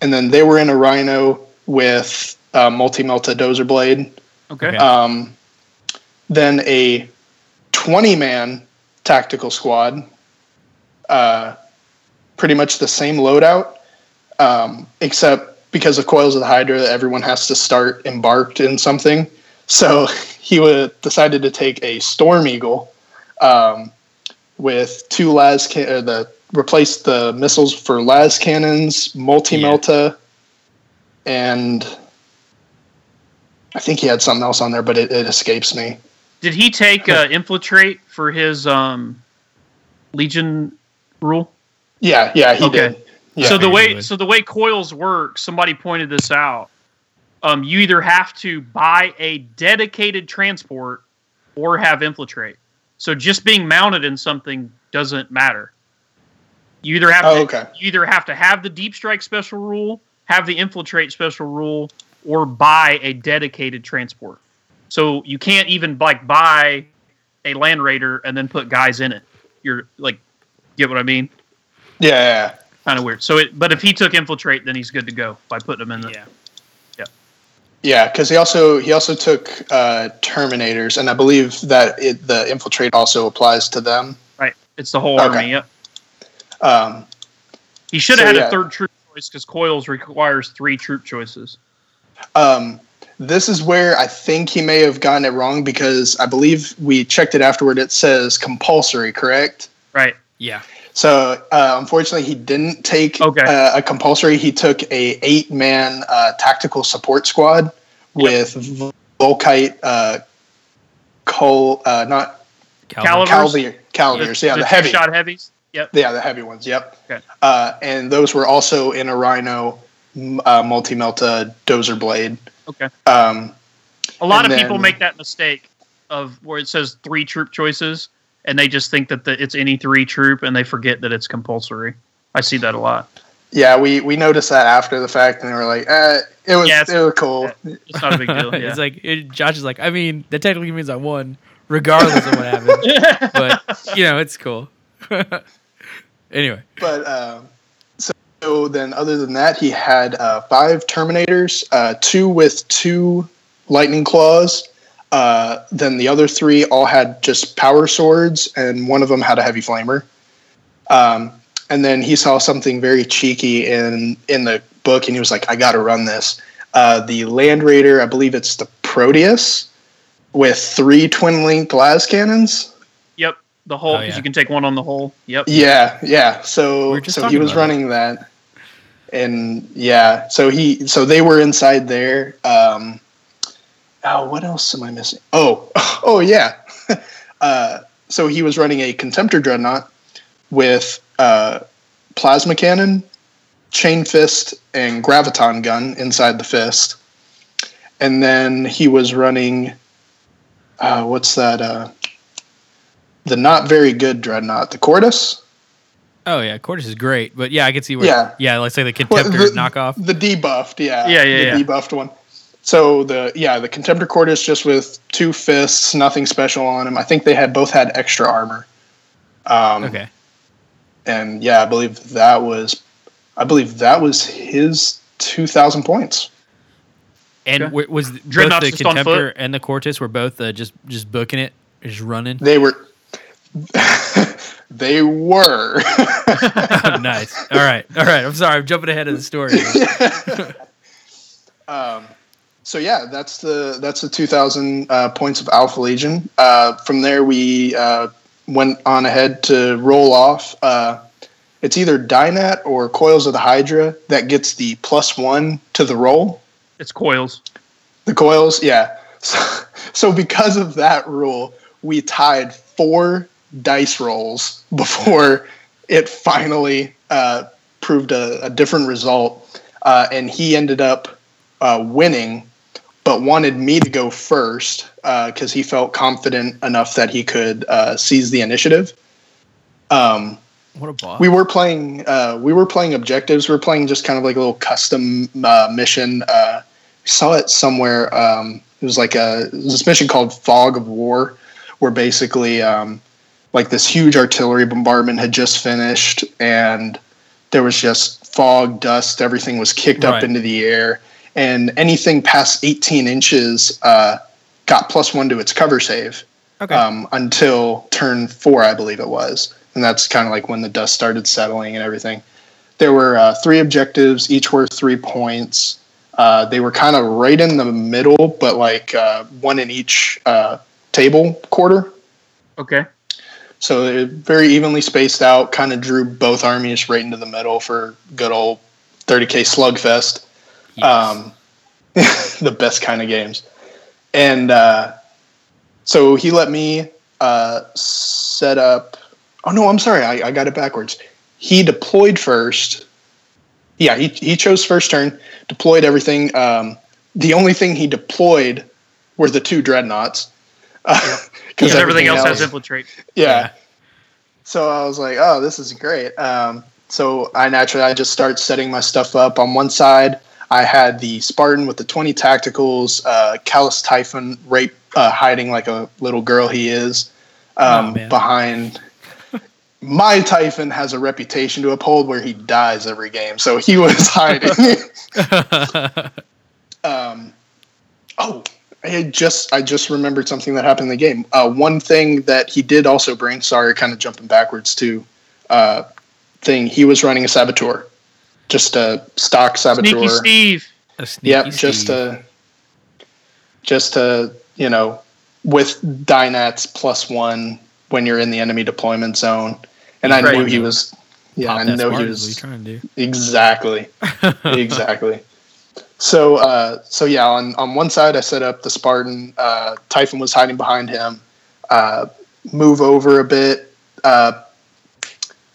and then they were in a rhino with uh, multi melta dozer blade.
Okay.
Okay.
Um, then a 20 man tactical squad, uh, pretty much the same loadout, um, except because of Coils of the Hydra, everyone has to start embarked in something. So [laughs] he decided to take a Storm Eagle um, with two las can- uh, the replace the missiles for las cannons, multi melta, and I think he had something else on there, but it, it escapes me.
Did he take uh, infiltrate for his um, Legion rule?
Yeah, yeah, he
Okay.
did. Yeah.
so the way
would.
so the way coils work, somebody pointed this out. Um, you either have to buy a dedicated transport or have infiltrate. So just being mounted in something doesn't matter. You either have
Oh,
to,
okay.
you either have to have the deep strike special rule, have the infiltrate special rule, or buy a dedicated transport. So you can't even like buy a land raider and then put guys in it. You're like, get what I mean?
Yeah, yeah,
kind of weird. So, it, but if he took infiltrate, then he's good to go by putting him in the.
yeah.
yeah. Because he also he also took uh, Terminators, and I believe that it, the infiltrate also applies to them.
Right, it's the whole
Okay.
army. Yep.
Um,
He should have
So,
had
yeah.
a third troop choice because Coils requires three troop choices.
um, this is where I think he may have gotten it wrong because I believe we checked it afterward. It says compulsory, correct?
Right.
Yeah.
So uh, unfortunately, he didn't take
Okay.
uh, a compulsory. He took a eight man uh, tactical support squad with Volkite, uh, Col, uh, not
Calivers?
Calvier, Calviers, yeah, the, heavy,
shot heavies. Yep.
yeah, the heavy ones. Yep.
Okay.
Uh, and those were also in a Rhino uh, multi melta dozer blade.
Okay.
Um,
A lot of people make that mistake of where it says three troop choices, and they just think that the, it's any three troop, and they forget that it's compulsory. I see that a lot.
yeah, we we noticed that after the fact, and they were like, eh, it was
Yeah, it's-
it was cool. [laughs]
It's not a big deal. [laughs] Yeah.
it's like it, Josh is like, I mean, that technically means I won, regardless of what happened. [laughs] but you know, it's cool. anyway,
But um, so, so then, other than that, he had uh, five Terminators, uh, two with two Lightning Claws. Uh, then the other three all had just power swords, and one of them had a heavy flamer. Um, and then he saw something very cheeky in in the book, and he was like, "I got to run this." Uh, the Land Raider, I believe it's the Proteus, with three twin link las cannons.
yep. The whole
Oh,
because
yeah.
you can take one on the whole. Yep.
Yeah, yeah. So
were just
so he was
about
running that. And yeah, so he so they were inside there. Um oh, what else am I missing? Oh, [laughs] oh yeah. [laughs] uh so he was running a contemptor dreadnought with uh plasma cannon, chain fist, and graviton gun inside the fist. And then he was running uh what's that uh the not very good dreadnought, the Cortus.
oh yeah, Cortus is great, but yeah, I can see where.
Yeah.
yeah. Let's say the
Well,
contemptor
the-
knockoff.
The debuffed, yeah.
Yeah, yeah,
The
yeah.
debuffed one. So the yeah, the Contemptor Cortus just with two fists, nothing special on him. I think they had both had extra armor. Um,
Okay,
And yeah, I believe that was, I believe that was his two thousand points.
and
Okay.
was both
Dreadnought's
the contemptor and the Cortus were both uh, just just booking it, just running.
They were, [laughs] they were. [laughs]
oh, nice. All right, all right. I'm sorry, I'm jumping ahead of the story. [laughs]
Um, so yeah, that's the that's the 2,000 uh, points of Alpha Legion. Uh, from there, we uh, went on ahead to roll off. Uh, it's either Dynat or Coils of the Hydra that gets the plus one to the roll.
It's coils.
The coils, yeah. [laughs] So, so because of that rule, we tied four dice rolls before it finally uh, proved a, a different result, uh, and he ended up uh, winning, but wanted me to go first because he felt confident enough that he could uh, seize the initiative. Um,
What a boss.
we were playing uh, we were playing objectives. We were playing just kind of like a little custom uh, mission. Uh, saw it somewhere. Um, it was like a was this mission called Fog of War, where basically um, like this huge artillery bombardment had just finished, and there was just fog, dust. Everything was kicked
Right.
up into the air, and anything past 18 inches uh, got plus one to its cover save
okay.
um, until turn four, I believe it was. And that's kind of like when the dust started settling and everything. There were uh, three objectives, each worth three points. Uh, they were kind of right in the middle, but like uh, one in each uh, table quarter.
Okay.
So they're very evenly spaced out, kind of drew both armies right into the middle for good old 30k slugfest
Yes.
um, [laughs] the best kind of games. And uh, so he let me uh, set up. Oh no, I'm sorry, I, I got it backwards. He deployed first. Yeah, he he chose first turn, deployed everything. Um, the only thing he deployed were the two dreadnoughts. [laughs] Because
Because everything else has infiltrate.
yeah.
Yeah.
So I was like, oh, this is great. Um, so I naturally I just start setting my stuff up. On one side, I had the Spartan with the 20 tacticals, uh, Calas Typhon right uh, hiding like a little girl he is um,
Oh,
behind. [laughs] My Typhon has a reputation to uphold where he dies every game, so he was hiding. [laughs] [laughs] um, oh, I had just I just remembered something that happened in the game. Uh, one thing that he did also bring. Sorry, kind of jumping backwards to uh, thing. He was running a saboteur, just a stock saboteur.
Sneaky Steve.
A sneaky
Yep, just
Steve.
to just a you know with Dynats plus one when you're in the enemy deployment zone, and I
Right.
knew he was. Yeah,
Pop
I know he was
What trying to do?
exactly [laughs] exactly. So, uh, so yeah, on, on one side, I set up the Spartan. Uh, Typhon was hiding behind him. Uh, move over a bit. Uh,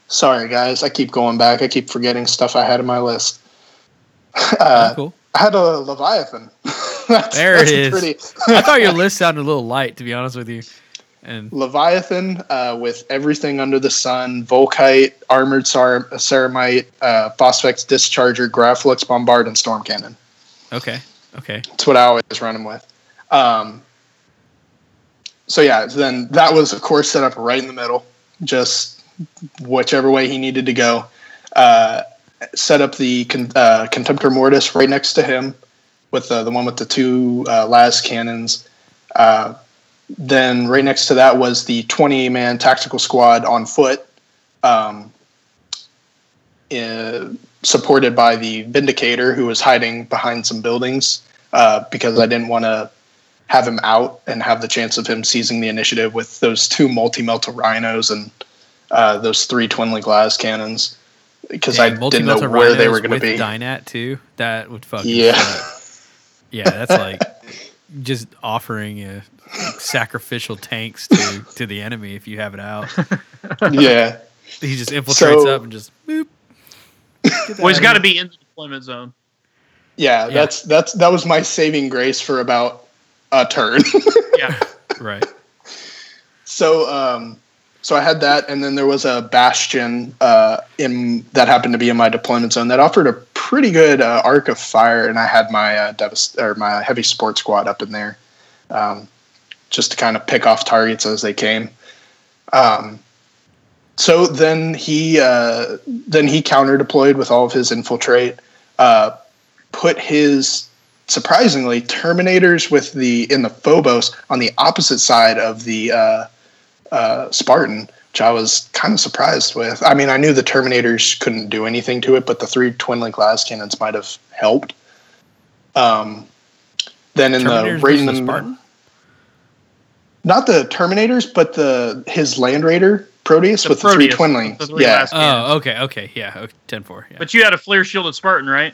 sorry, guys, I keep going back. I keep forgetting stuff I had in my list.
Oh, [laughs]
Uh,
cool.
I had a Leviathan. [laughs] that's,
There it is.
Pretty [laughs]
I thought your list sounded a little light, to be honest with you. And
Leviathan uh, with everything under the sun: Volkite, armored Sar- Ceramite, uh, Phosphex Discharger, Graflux Bombard, and Storm Cannon.
okay, okay,
That's what I always run them with. Um, so yeah, then that was of course set up right in the middle, just whichever way he needed to go. Uh, set up the con- uh, Contemptor Mortis right next to him, with uh, the one with the two uh, las cannons. Uh, then right next to that was the 20 man tactical squad on foot, um, supported by the Vindicator, who was hiding behind some buildings because I didn't want to have him out and have the chance of him seizing the initiative with those two multi melta rhinos and uh, those three twin link las cannons because I didn't know where they were going
with
to be.
Dynat too. That would fucking
Yeah.
suck. yeah. That's like just offering a sacrificial tanks to to the enemy if you have it out. [laughs]
yeah.
He just infiltrates
So-
up and just boop.
Well, he's got to be in the deployment zone.
yeah,
Yeah.
that's that's that was my saving grace for about a turn. [laughs]
Yeah.
right.
So, um, so I had that, and then there was a bastion uh, in that happened to be in my deployment zone that offered a pretty good uh, arc of fire, and I had my uh, devast- or my heavy support squad up in there, um, just to kind of pick off targets as they came. Um, so then he uh, then he counter deployed with all of his infiltrate, uh, put his surprisingly terminators with the in the phobos on the opposite side of the uh, spartan which i was kind of surprised with. I mean i knew the terminators couldn't do anything to it but the three twin link las cannons might have helped. Um, then in the
Terminators
right in the
Spartan?
not the terminators but the his land raider proteus
The
with the three twin
with
links
three
yeah.
Las-
Oh, okay, okay, yeah, okay, 10-4, yeah.
But you had a flare shielded Spartan, right?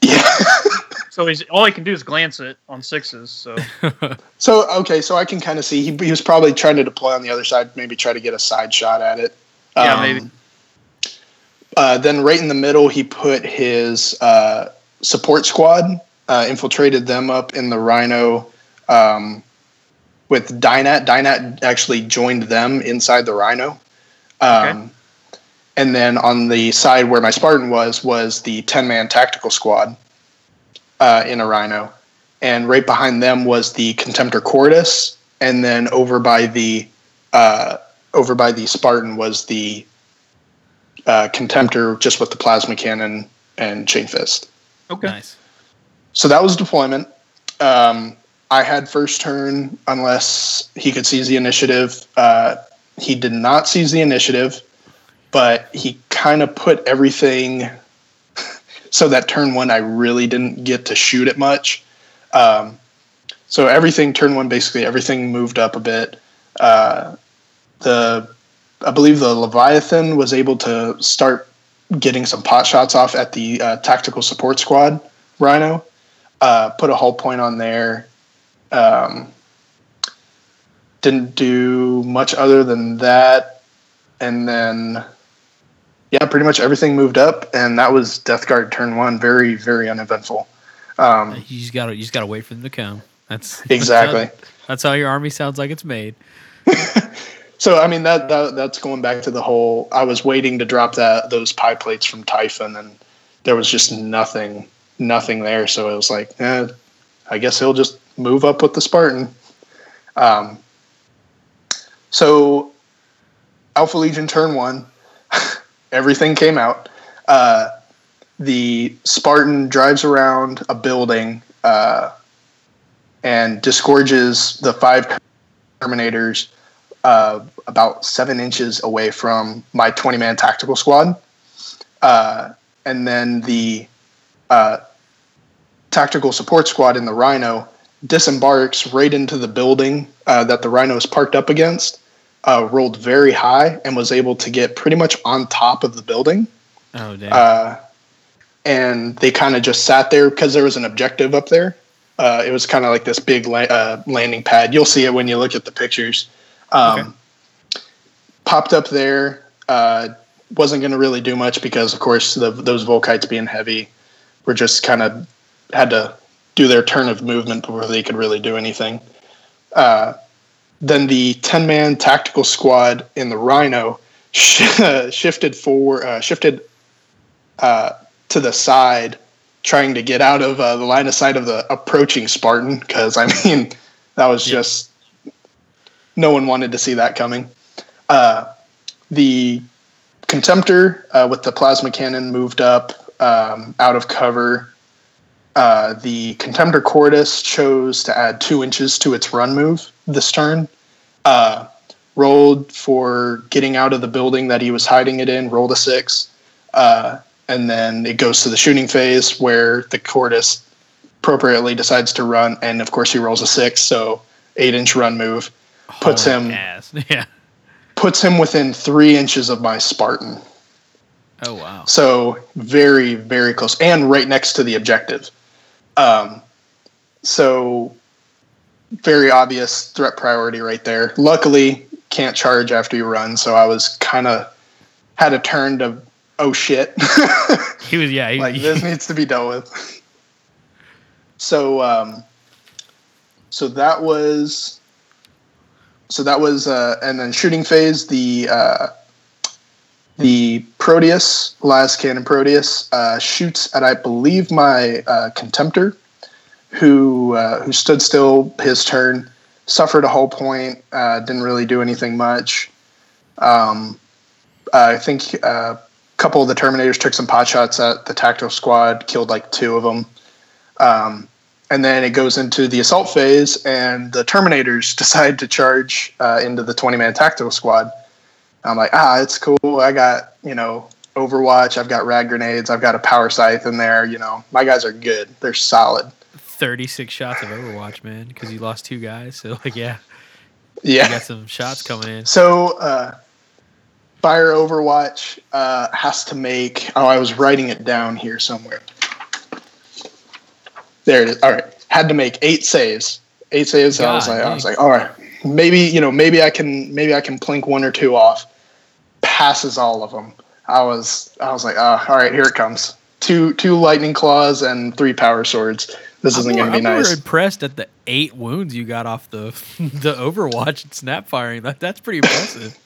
yeah [laughs]
So he's all he can do is glance it on sixes. So [laughs]
So okay, so I can kind of see he, he was probably trying to deploy on the other side, maybe try to get a side shot at it.
Yeah, maybe.
Uh, then right in the middle, he put his uh, support squad, uh, infiltrated them up in the Rhino um, with Dynat. Dynat actually joined them inside the Rhino. Um,
Okay.
and then on the side where my Spartan was was the ten man tactical squad uh, in a Rhino, and right behind them was the Contemptor Cortus, and then over by the uh, over by the Spartan was the uh, Contemptor just with the plasma cannon and chain fist.
Okay.
Nice.
So that was deployment. Um, I had first turn unless he could seize the initiative. Uh, he did not seize the initiative, but he kind of put everything so that turn one I really didn't get to shoot it much. Um, so everything turn one basically everything moved up a bit. Uh, the I believe the Leviathan was able to start getting some pot shots off at the uh, tactical support squad Rhino. Uh, put a hull point on there. Um, didn't do much other than that, and then yeah, pretty much everything moved up, and that was Death Guard turn one. Very very uneventful. Um,
You just gotta you just gotta wait for them to come. That's
Exactly.
That's how, that's how your army sounds like it's made. [laughs]
So I mean that, that that's going back to the whole. I was waiting to drop that those pie plates from Typhon, and there was just nothing, nothing there. So it was like, eh, I guess he'll just move up with the Spartan. Um, so Alpha Legion turn one, everything came out. Uh, the Spartan drives around a building uh, and disgorges the five Terminators uh, about seven inches away from my 20 man tactical squad. Uh, and then the uh, tactical support squad in the Rhino disembarks right into the building uh, that the Rhino is parked up against, uh, rolled very high, and was able to get pretty much on top of the building.
Oh damn.
Uh, and they kind of just sat there because there was an objective up there. Uh, it was kind of like this big la- uh, landing pad. You'll see it when you look at the pictures. Um, Popped up there. Uh, wasn't going to really do much because, of course, the, those Volkites being heavy were just kind of had to do their turn of movement before they could really do anything. Uh, then the 10 man tactical squad in the Rhino sh- [laughs] shifted forward, uh, shifted uh, to the side, trying to get out of uh, the line of sight of the approaching Spartan. Because I [laughs] mean, that was
Yeah.
just no one wanted to see that coming. Uh, the Contemptor uh, with the plasma cannon moved up um, out of cover. Uh, the Contemptor Cortus chose to add two inches to its run move this turn. Uh, rolled for getting out of the building that he was hiding it in, rolled a six. Uh, and then it goes to the shooting phase where the Cortus appropriately decides to run. And of course, he rolls a six, so eight inch run move puts
Hauling
him-
ass. [laughs] Yeah.
puts him within three inches of my Spartan.
Oh wow.
So very, very close, and right next to the objective. Um, so very obvious threat priority right there. Luckily, can't charge after you run, so I was kind of had a turn to oh shit, [laughs]
He was yeah. He,
like [laughs] this needs to be dealt with. So, um, so that was, so that was, uh, and then shooting phase the. Uh, the Proteus, Las Cannon Proteus, uh, shoots at I believe my uh, contemptor, who uh, who stood still his turn, suffered a hull point, uh, didn't really do anything much. Um, I think uh, a couple of the Terminators took some pot shots at the tactical squad, killed like two of them. Um, and then it goes into the assault phase, and the Terminators [laughs] decide to charge uh, into the 20 man tactical squad. I'm like, ah, it's cool. I got, you know, Overwatch. I've got rad grenades. I've got a power scythe in there. You know, my guys are good. They're solid.
thirty six shots of Overwatch, man, because you lost two guys. So like yeah,
Yeah.
you got some shots coming in.
So, uh, Fire Overwatch uh, has to make. Oh, I was writing it down here somewhere. There it is. All right, had to make eight saves. Eight saves. and I was
God
like, I was like, all right, maybe you know, maybe I can, maybe I can plink one or two off. Passes all of them. I was, I was like, oh, all right, here it comes. Two, two lightning claws and three power swords. This isn't going to be
I'm
nice.
impressed at the eight wounds you got off the [laughs] the Overwatch snap firing. That that's pretty impressive.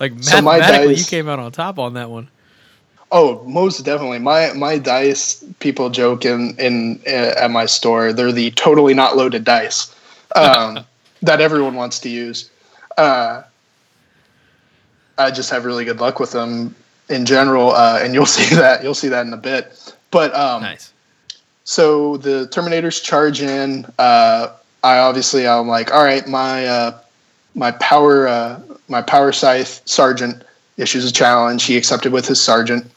Like
So my
mathematically, you came out on top on that one.
Oh, most definitely. My my dice. People joke in in uh, at my store. They're the totally not loaded dice um, [laughs] that everyone wants to use. Uh, I just have really good luck with them in general, uh, and you'll [laughs] see that you'll see that in a bit. But um,
Nice.
so the Terminators charge in. Uh, I obviously I'm like, all right, my uh, my power uh, my power scythe sergeant issues a challenge. He accepted with his sergeant.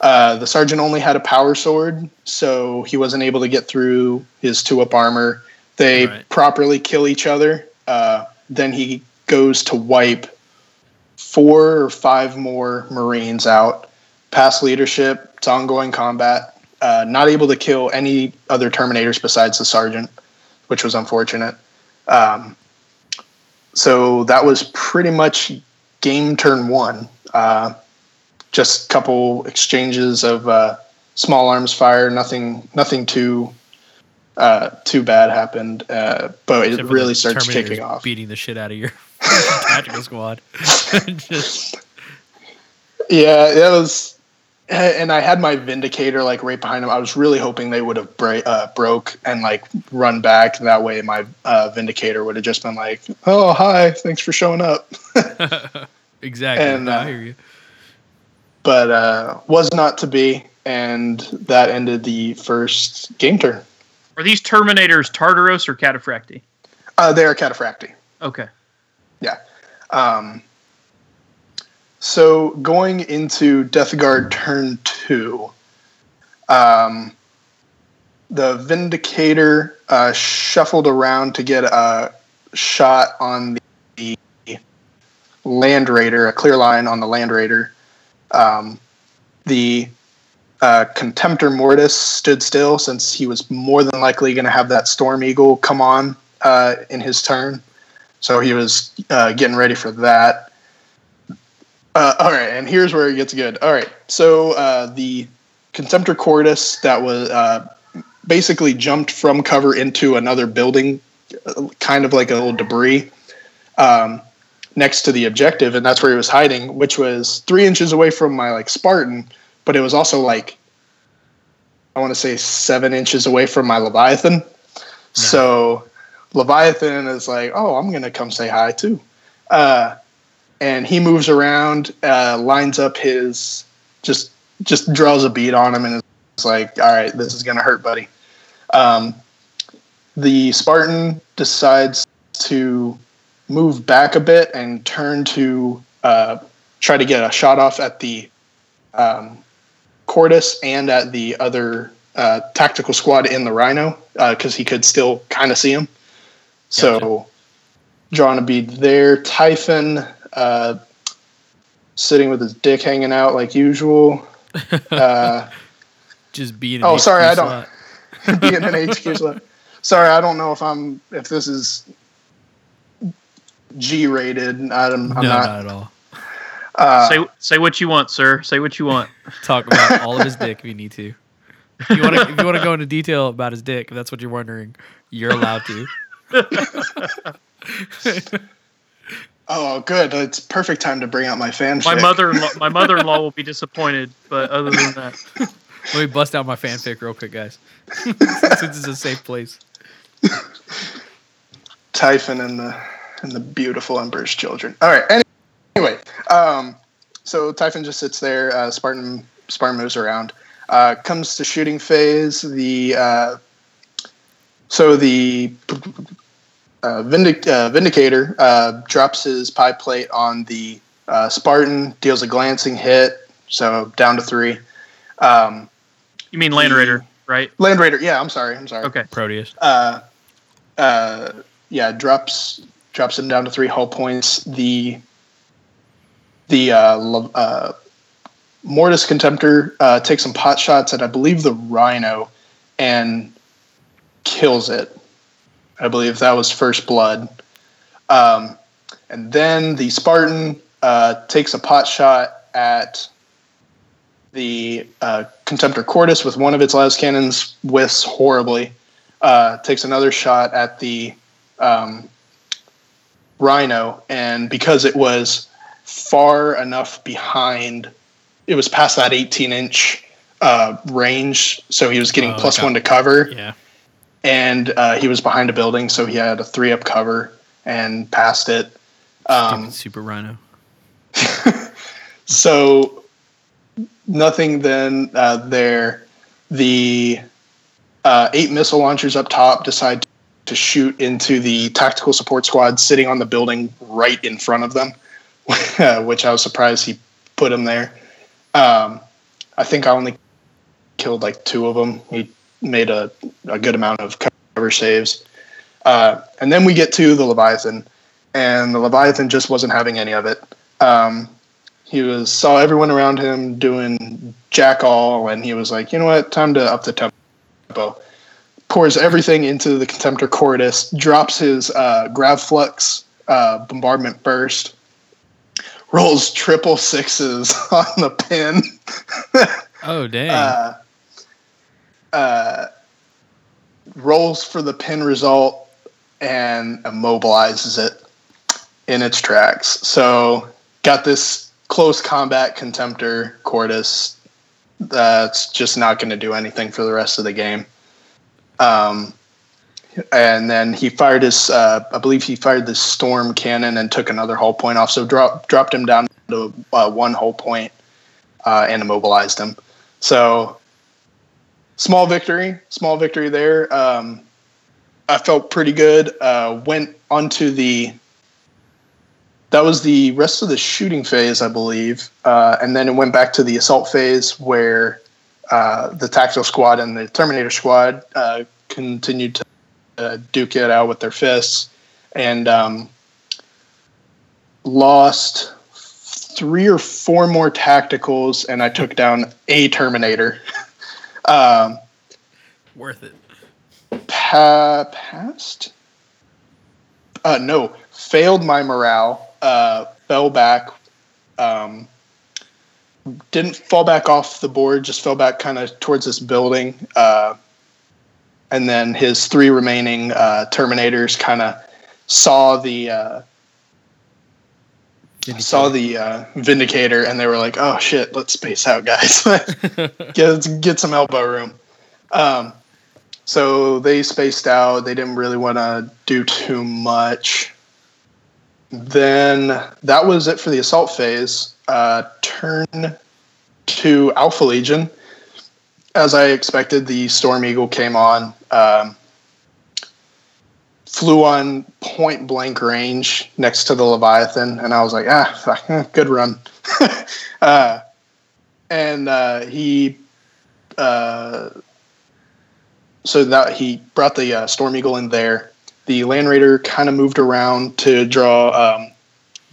Uh, the sergeant only had a power sword, so he wasn't able to get through his two up armor. They
Right.
properly kill each other. Uh, then he goes to wipe four or five more Marines out. Past leadership, it's ongoing combat. Uh, not able to kill any other Terminators besides the sergeant, which was unfortunate. Um, so that was pretty much game turn one. Uh, just a couple exchanges of uh, small arms fire. Nothing, nothing too uh, too bad happened. Uh, but it
Except
really starts kicking off.
beating the shit out of your [laughs] tactical squad. [laughs] Just
Yeah, it was, and I had my Vindicator like right behind him. I was really hoping they would have bra- uh, broke and like run back. That way, my uh, Vindicator would have just been like, "Oh, hi, thanks for showing up." [laughs]
exactly.
And, uh,
I hear you.
but uh, was not to be, and that ended the first game turn.
Are these Terminators Tartaros or Cataphractii?
Uh, they are Cataphractii.
Okay.
Um, so going into Death Guard turn two, um, the Vindicator uh, shuffled around to get a shot on the Land Raider, a clear line on the Land Raider. Um, the uh, Contemptor Mortis stood still since he was more than likely going to have that Storm Eagle come on uh, in his turn. So he was uh, getting ready for that. Uh, all right, and here's where it gets good. All right, so uh, the Contemptor Cortus that was uh, basically jumped from cover into another building, uh, kind of like a little debris, um, next to the objective, and that's where he was hiding, which was three inches away from my like Spartan, but it was also like I want to say seven inches away from my Leviathan. So Leviathan is like, oh, I'm gonna come say hi too, uh, and he moves around, uh, lines up his just just draws a bead on him, and is like, all right, this is gonna hurt, buddy. Um, the Spartan decides to move back a bit and turn to uh, try to get a shot off at the um, Cortus and at the other uh, tactical squad in the Rhino because he could still kind of see him. So, drawing a bead there. Typhon uh, sitting with his dick hanging out like usual. [laughs] Uh,
Just being. an
oh, sorry, I don't- [laughs] being an HQ [laughs] slot. Sorry, I don't know if I'm if this is G rated. I'm, I'm
no,
not.
not at all.
Uh,
say say what you want, sir. Say what you want.
Talk about all of his dick if you need to. If you want to, if you want to go into detail about his dick, if that's what you're wondering, you're allowed to. [laughs]
oh, good. It's perfect time to bring out my fan.
My mother my mother in law will be disappointed, but other than that, [laughs]
Let me bust out my fanfic real quick, guys. [laughs] Since it's a safe place.
Typhon and the and the beautiful Emperor's children. All right. Anyway, um, so Typhon just sits there. Uh, Spartan Spartan moves around. Uh, comes to shooting phase. The uh, so the uh, Vindic- uh, Vindicator uh, drops his pie plate on the uh, Spartan, deals a glancing hit, so down to three. Um,
you mean Land Raider, right?
Land Raider, yeah, I'm sorry, I'm sorry.
Okay.
Proteus.
uh, uh, yeah, drops drops him down to three hull points. The the uh, lo- uh, Mortis Contemptor uh, takes some pot shots at I believe the Rhino and kills it. I believe that was first blood. Um, and then the Spartan uh, takes a pot shot at the uh, Contemptor Cortus with one of its las cannons, whiffs horribly uh, takes another shot at the um, Rhino, and because it was far enough behind, it was past that 18 inch uh, range, so he was getting
Oh,
plus one to cover,
Yeah.
And uh, he was behind a building, so he had a three up cover and passed it. Um,
Super Rhino. [laughs]
so nothing then uh, there. The uh, eight missile launchers up top decide to shoot into the tactical support squad sitting on the building right in front of them, [laughs] which I was surprised he put him there. Um, I think I only killed like two of them. He made a, a good amount of cover saves. Uh, and then we get to the Leviathan, and the Leviathan just wasn't having any of it. Um, he was saw everyone around him doing jack all, and he was like, you know what, time to up the tempo. Pours everything into the Contemptor Cortus, drops his uh, Grav Flux uh, bombardment burst, rolls triple sixes [laughs] on the pin. [laughs]
Oh dang.
uh, uh, rolls for the pin result and immobilizes it in its tracks. So got this close combat contemptor Cortus that's just not going to do anything for the rest of the game. Um, and then he fired his, uh, I believe he fired the storm cannon and took another hull point off. So drop, dropped him down to uh, one hull point, uh, and immobilized him. So small victory, small victory there. Um, I felt pretty good. Uh, went onto the. That was the rest of the shooting phase, I believe, uh, and then it went back to the assault phase where uh, the tactical squad and the Terminator squad uh, continued to uh, duke it out with their fists, and um, lost three or four more tacticals, and I took down a Terminator. [laughs] um,
Worth it.
pa- passed? Uh, no, failed my morale. Uh, fell back. Um, didn't fall back off the board. Just fell back kind of towards this building. Uh, and then his three remaining uh, Terminators kind of saw the uh, saw the uh, Vindicator, and they were like, "Oh shit, let's space out, guys. [laughs] [laughs] get get some elbow room." Um, so they spaced out. They didn't really want to do too much. Then that was it for the assault phase. Uh, turn to Alpha Legion. As I expected, the Storm Eagle came on. Um, flew on point blank range next to the Leviathan, and I was like, ah, [laughs] good run. [laughs] uh, and uh, he, uh, so that he brought the uh, Storm Eagle in there. The Land Raider kind of moved around to draw, um,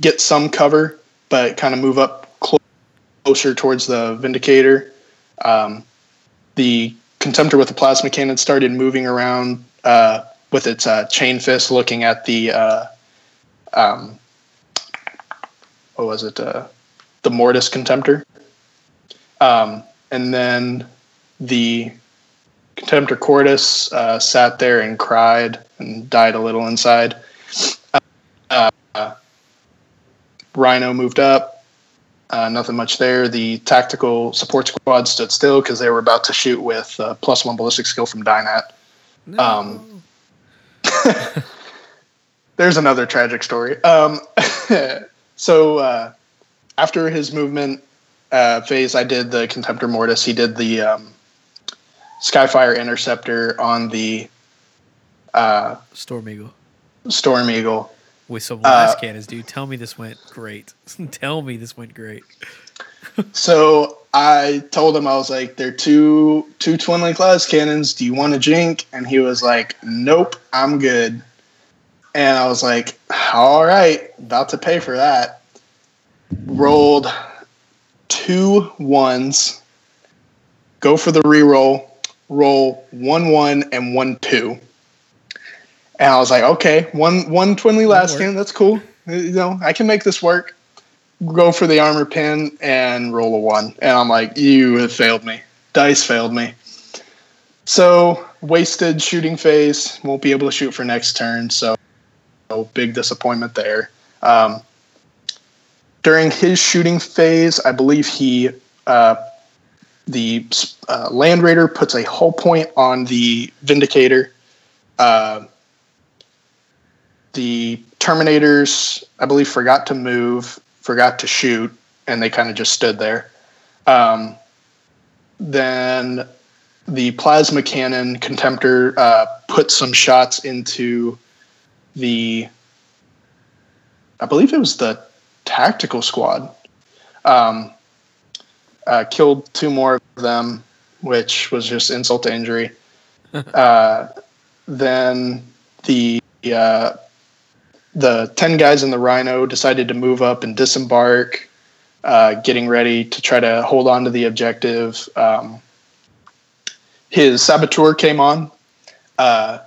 get some cover, but kind of move up clo- closer towards the Vindicator. Um, the Contemptor with the plasma cannon started moving around uh, with its uh, chain fist, looking at the uh, um, what was it? Uh, the Mortis Contemptor, um, and then the Contemptor Cortus uh, sat there and cried and died a little inside. Uh, Rhino moved up. Uh, nothing much there. The tactical support squad stood still because they were about to shoot with uh, plus one ballistic skill from Dynat. Um, [laughs] there's another tragic story. Um, [laughs] so uh, after his movement uh, phase, I did the Contemptor Mortis. He did the um, Skyfire Interceptor on the uh,
Storm Eagle
Storm Eagle.
with some last
Uh,
cannons, dude. Tell me this went great. [laughs] Tell me this went great.
So I told him I was like, "They're two two twin link las cannons. Do you want a jink?" And he was like, "Nope, I'm good." And I was like, "All right, about to pay for that." Rolled two ones. Go for the reroll. Roll one one and one two. And I was like, "Okay, one one twin link
las
cannon. That's cool. You know, I can make this work." Go for the armor pin and roll a one. And I'm like, you have failed me. Dice failed me. So wasted shooting phase. Won't be able to shoot for next turn. So big disappointment there. Um, during his shooting phase, I believe he uh, the uh, Land Raider puts a hull point on the Vindicator. Uh, the Terminators, I believe, forgot to move, forgot to shoot, and they kind of just stood there. Um, then the plasma cannon contemptor uh, put some shots into the i believe it was the tactical squad um, uh, killed two more of them which was just insult to injury [laughs] uh, then the uh, the 10 guys in the rhino decided to move up and disembark uh, getting ready to try to hold on to the objective um, his saboteur came on, uh,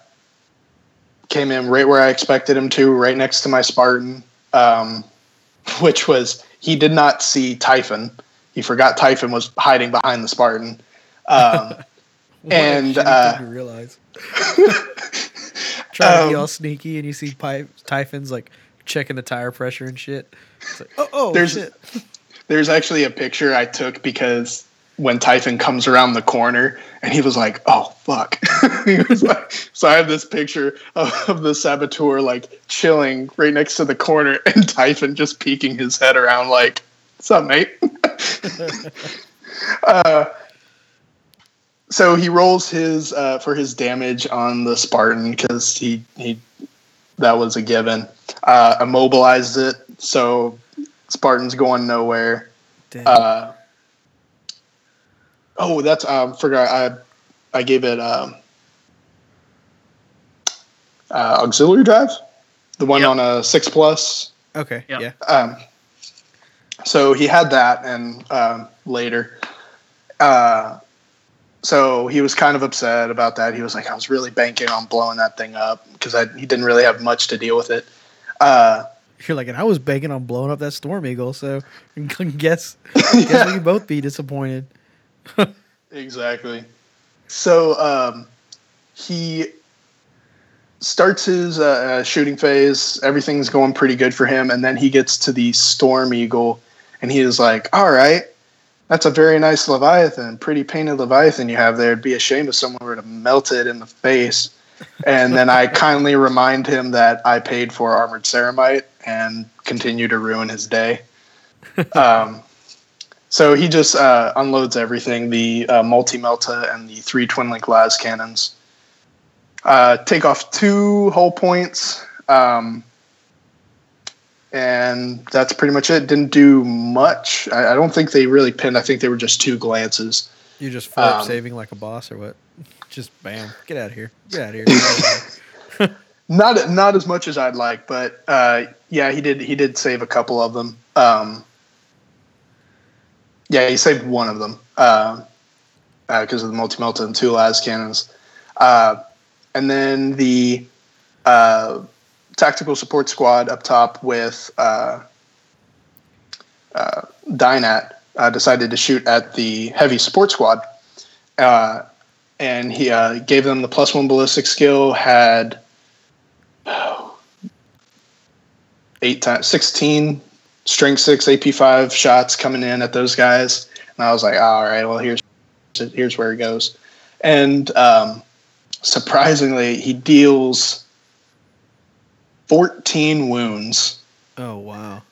came in right where I expected him to, right next to my Spartan, um, [laughs] which was he did not see Typhon. He forgot Typhon was hiding behind the Spartan. Um, [laughs] and uh,
didn't realize. [laughs] Trying to be
Um,
all sneaky, and you see Pi- Typhon's like checking the tire pressure and shit. It's like, oh, oh
There's-
shit. [laughs]
there's actually a picture I took because when Typhon comes around the corner and he was like, "Oh fuck," [laughs] he was like, so I have this picture of, of the saboteur like chilling right next to the corner [laughs] and Typhon just peeking his head around like, "What's up, mate?" uh, so he rolls his uh, for his damage on the Spartan because he he that was a given. Uh, immobilized it, so Spartan's going nowhere. Uh, oh, that's um, forgot. I I gave it um, uh, auxiliary drive, the one
Yep.
on a six plus.
okay,
yeah.
yeah.
Um, so he had that, and um, later, uh, so he was kind of upset about that. He was like, "I was really banking on blowing that thing up because he didn't really have much to deal with it." Uh,
You're like, and I was banking on blowing up that Storm Eagle, so [laughs] guess [laughs] guess we can both be disappointed.
Exactly. So um, he starts his uh, uh, shooting phase. Everything's going pretty good for him, and then he gets to the Storm Eagle, and he is like, "All right, that's a very nice Leviathan, pretty painted Leviathan you have there. It'd be a shame if someone were to melt it in the face." And then I kindly remind him that I paid for armored ceramite and continue to ruin his day. [laughs] Um, so he just uh, unloads everything the uh, multi melta and the three twin link las cannons. Uh, take off two hull points. Um, and that's pretty much it. Didn't do much. I, I don't think they really pinned. I think they were just two glances.
You just flip
Um,
saving like a boss or what? [laughs] Just bam, get out of here, get out of here. [laughs] Out of here.
Not not as much as I'd like, but uh, yeah, he did he did save a couple of them. Um, yeah, he saved one of them because uh, uh, of the multi melta and two las cannons, uh, and then the uh, tactical support squad up top with uh, uh, Dynat uh, decided to shoot at the heavy support squad, uh, and he uh, gave them the plus one ballistic skill. Had eight times, 16 strength six AP5 shots coming in at those guys. And I was like, all right, well, here's, here's where it goes. And, um, surprisingly, he deals 14 wounds,
oh wow,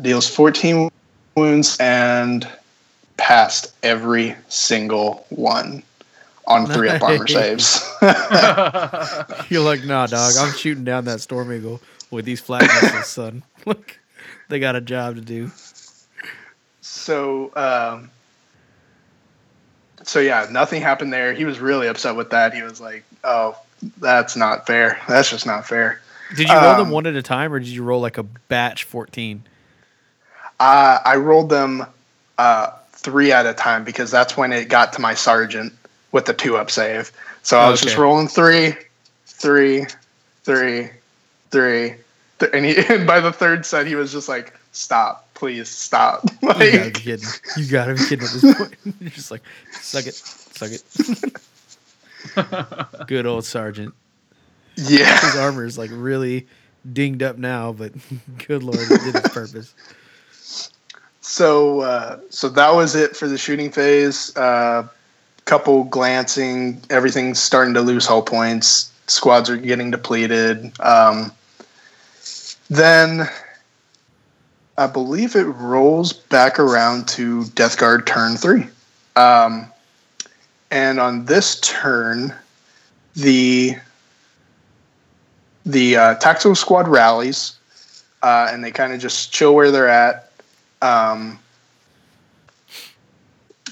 deals 14 wounds and passed every single one on three up armor saves. [laughs] [laughs]
you're like, nah, dog. I'm shooting down that Storm Eagle with these flak missiles, son. [laughs] Look, they got a job to do.
so um so yeah nothing happened there he was really upset with that he was like oh that's not fair that's just not fair
Did you roll them
Um,
one at a time, or did you roll like a batch fourteen?
uh, i rolled them uh three at a time because that's when it got to my sergeant with the two up save so i was just rolling three three three three th- and, he, [laughs] and by the third set he was just like stop please stop [laughs]
You gotta be kidding. You gotta be kidding at this [laughs] point. You're just like, suck it, suck it. Good old sergeant.
Yeah
His armor is like really dinged up now, but [laughs] good lord, it did its purpose.
So uh, so that was it for the shooting phase. Uh, couple glancing, everything's starting to lose hull points. Squads are getting depleted. Um, then I believe it rolls back around to Death Guard turn three. Um, and on this turn, the the uh, tactical squad rallies, uh, and they kind of just chill where they're at, um,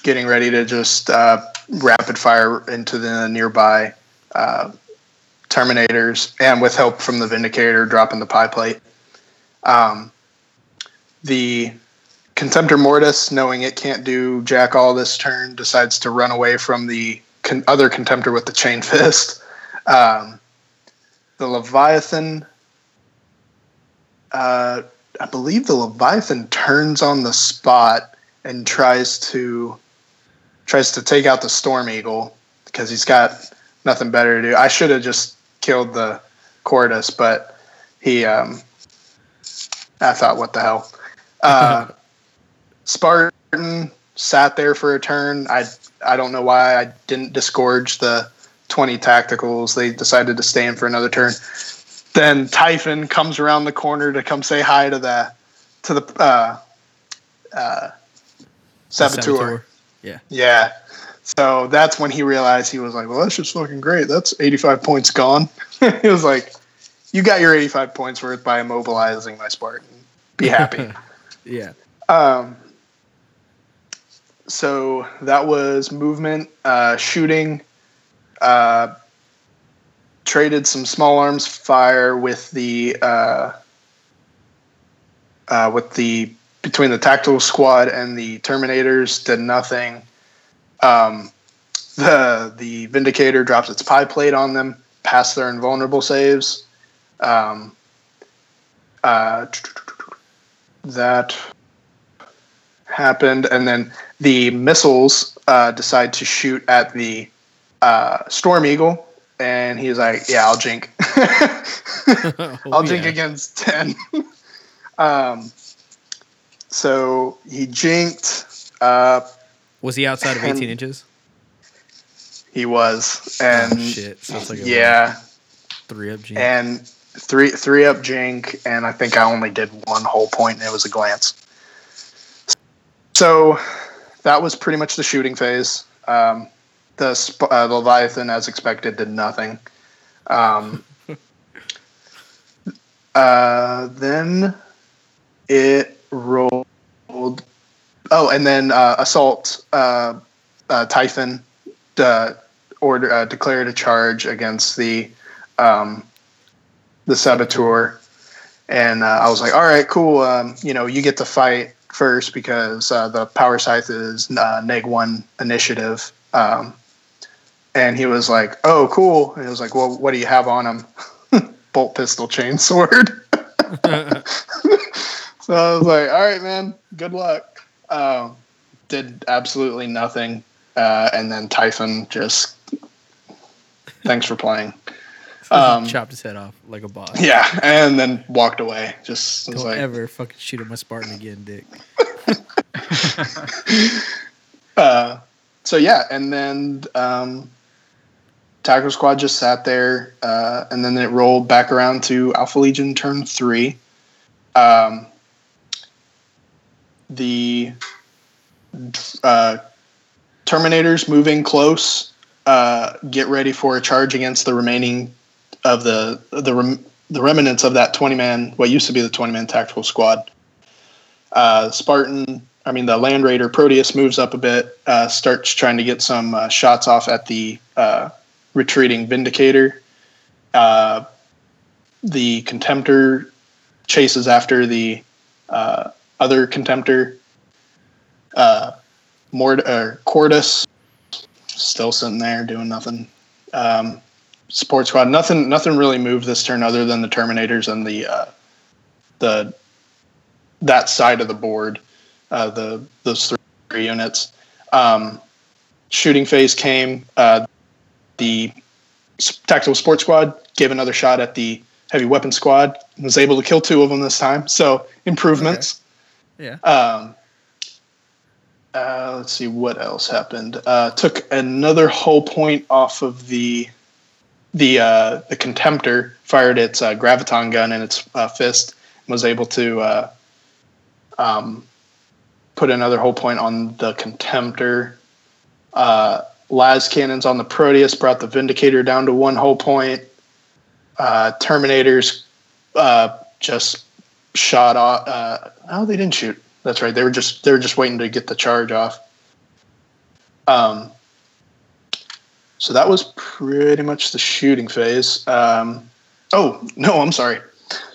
getting ready to just uh, rapid fire into the nearby uh, Terminators, and with help from the Vindicator, dropping the pie plate. Um, the Contemptor Mortis, knowing it can't do jack all this turn, decides to run away from the con- other Contemptor with the chain fist. [laughs] Um, the Leviathan, uh, I believe the Leviathan turns on the spot and tries to tries to take out the Storm Eagle because he's got nothing better to do. I should have just killed the Cortus, but he, um, I thought, what the hell. [laughs] Uh, Spartan sat there for a turn. I I don't know why I didn't disgorge the 20 tacticals. They decided to stay in for another turn. Then Typhon comes around the corner to come say hi to the to the uh, uh, Saboteur.
Saboteur. Yeah.
Yeah. So that's when he realized he was like, well, that's just fucking great. That's 85 points gone. [laughs] he was like, you got your 85 points worth by immobilizing my Spartan. Be happy. [laughs]
Yeah.
Um, so that was movement, uh, shooting, uh, traded some small arms fire with the uh, uh, with the between the tactical squad and the Terminators did nothing. Um, the the Vindicator drops its pie plate on them, past their invulnerable saves. Um, uh, that happened, and then the missiles uh, decide to shoot at the uh, Storm Eagle, and he's like, "Yeah, I'll jink. [laughs] I'll jink
yeah.
against ten. [laughs] um, so he jinked. Uh,
Was he outside of 18 inches?
he was, and
oh, shit. So like a
yeah,
three up G.
and three three up jink, and I think I only did one hull point, and it was a glance. So that was pretty much the shooting phase. Um, the uh, Leviathan, as expected, did nothing. Um, [laughs] uh, then it rolled. Oh, and then uh, assault uh, uh, Typhon uh, order uh, declared a charge against the um, the saboteur, and uh, I was like, "All right, cool. Um, you know, you get to fight first because uh, the power scythe is uh, neg one initiative." Um, and he was like, "Oh, cool." And he was like, "Well, what do you have on him?" [laughs] Bolt pistol chain sword. [laughs] so I was like, "All right, man. Good luck." Um, did absolutely nothing, uh, and then Typhon just thanks for playing. [laughs] Um,
Chopped his head off like a boss.
yeah, and then walked away. Just was
Don't
like,
ever fucking shoot at my Spartan again, Dick.
uh, so yeah, and then um, Tackle Squad just sat there, uh, and then it rolled back around to Alpha Legion turn three. Um, the uh, Terminators moving close. Uh, get ready for a charge against the remaining of the the rem- the remnants of that twenty man, what used to be the twenty man tactical squad. Uh, Spartan, I mean the Land Raider Proteus moves up a bit, uh, starts trying to get some uh, shots off at the uh, retreating Vindicator. Uh, the Contemptor chases after the uh, other Contemptor. Uh, Mord- uh, Cortus still sitting there doing nothing. Um, Support squad, nothing, nothing really moved this turn other than the Terminators and the uh, the that side of the board, uh, the those three units. Um, shooting phase came. Uh, the tactical sports squad gave another shot at the heavy weapon squad. Was able to kill two of them this time, so improvements.
Yeah.
Um, uh, let's see what else happened. Uh, took another hull point off of the the uh, the contemptor. Fired its uh, graviton gun in its uh, fist. And was able to uh, um, put another hull point on the contemptor. Las cannons on the Proteus brought the Vindicator down to one hull point. Uh, Terminators uh, just shot off. Uh, oh, they didn't shoot. That's right. They were just they were just waiting to get the charge off. Um, so that was pretty much the shooting phase. Um, oh no, I'm sorry.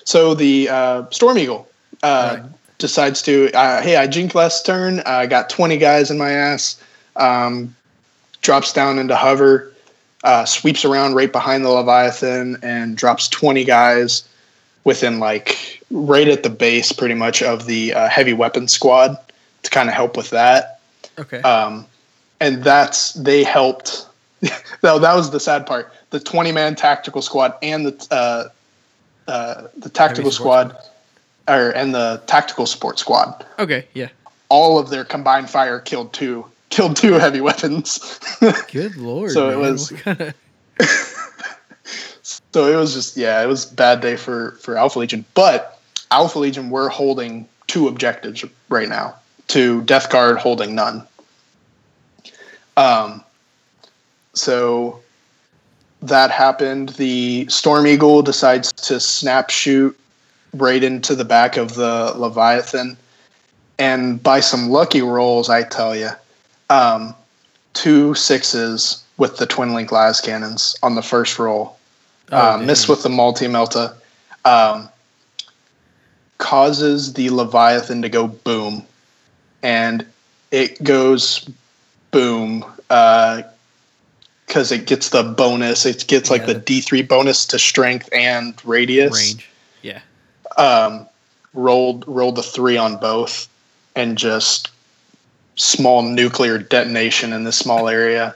So the uh, Storm Eagle uh,
Right.
decides to, uh, hey, I jinked last turn. I got 20 guys in my ass. Um, drops down into hover, uh, sweeps around right behind the Leviathan, and drops 20 guys within like right at the base, pretty much of the uh, heavy weapon squad to kind of help with that.
Okay.
Um, and that's they helped. [laughs] no, that was the sad part. The 20 man tactical squad and the uh, uh, the tactical squad, or and the tactical support squad.
okay. Yeah.
All of their combined fire killed two killed two heavy weapons. [laughs]
Good lord.
So it was- [laughs] so it was just yeah, it was a bad day for for Alpha Legion. But Alpha Legion were holding two objectives right now. To Death Guard holding none. Um. So that happened. The Storm Eagle decides to snap shoot right into the back of the Leviathan, and by some lucky rolls, I tell you, um, two sixes with the twin link las cannons on the first roll
Oh,
uh, miss with the multi melta, um, causes the Leviathan to go boom, and it goes boom because it gets the bonus. It gets like
Yeah,
the
the-
D three bonus to strength and radius.
range. Yeah.
Um, rolled rolled the three on both, and just small nuclear detonation in this small area.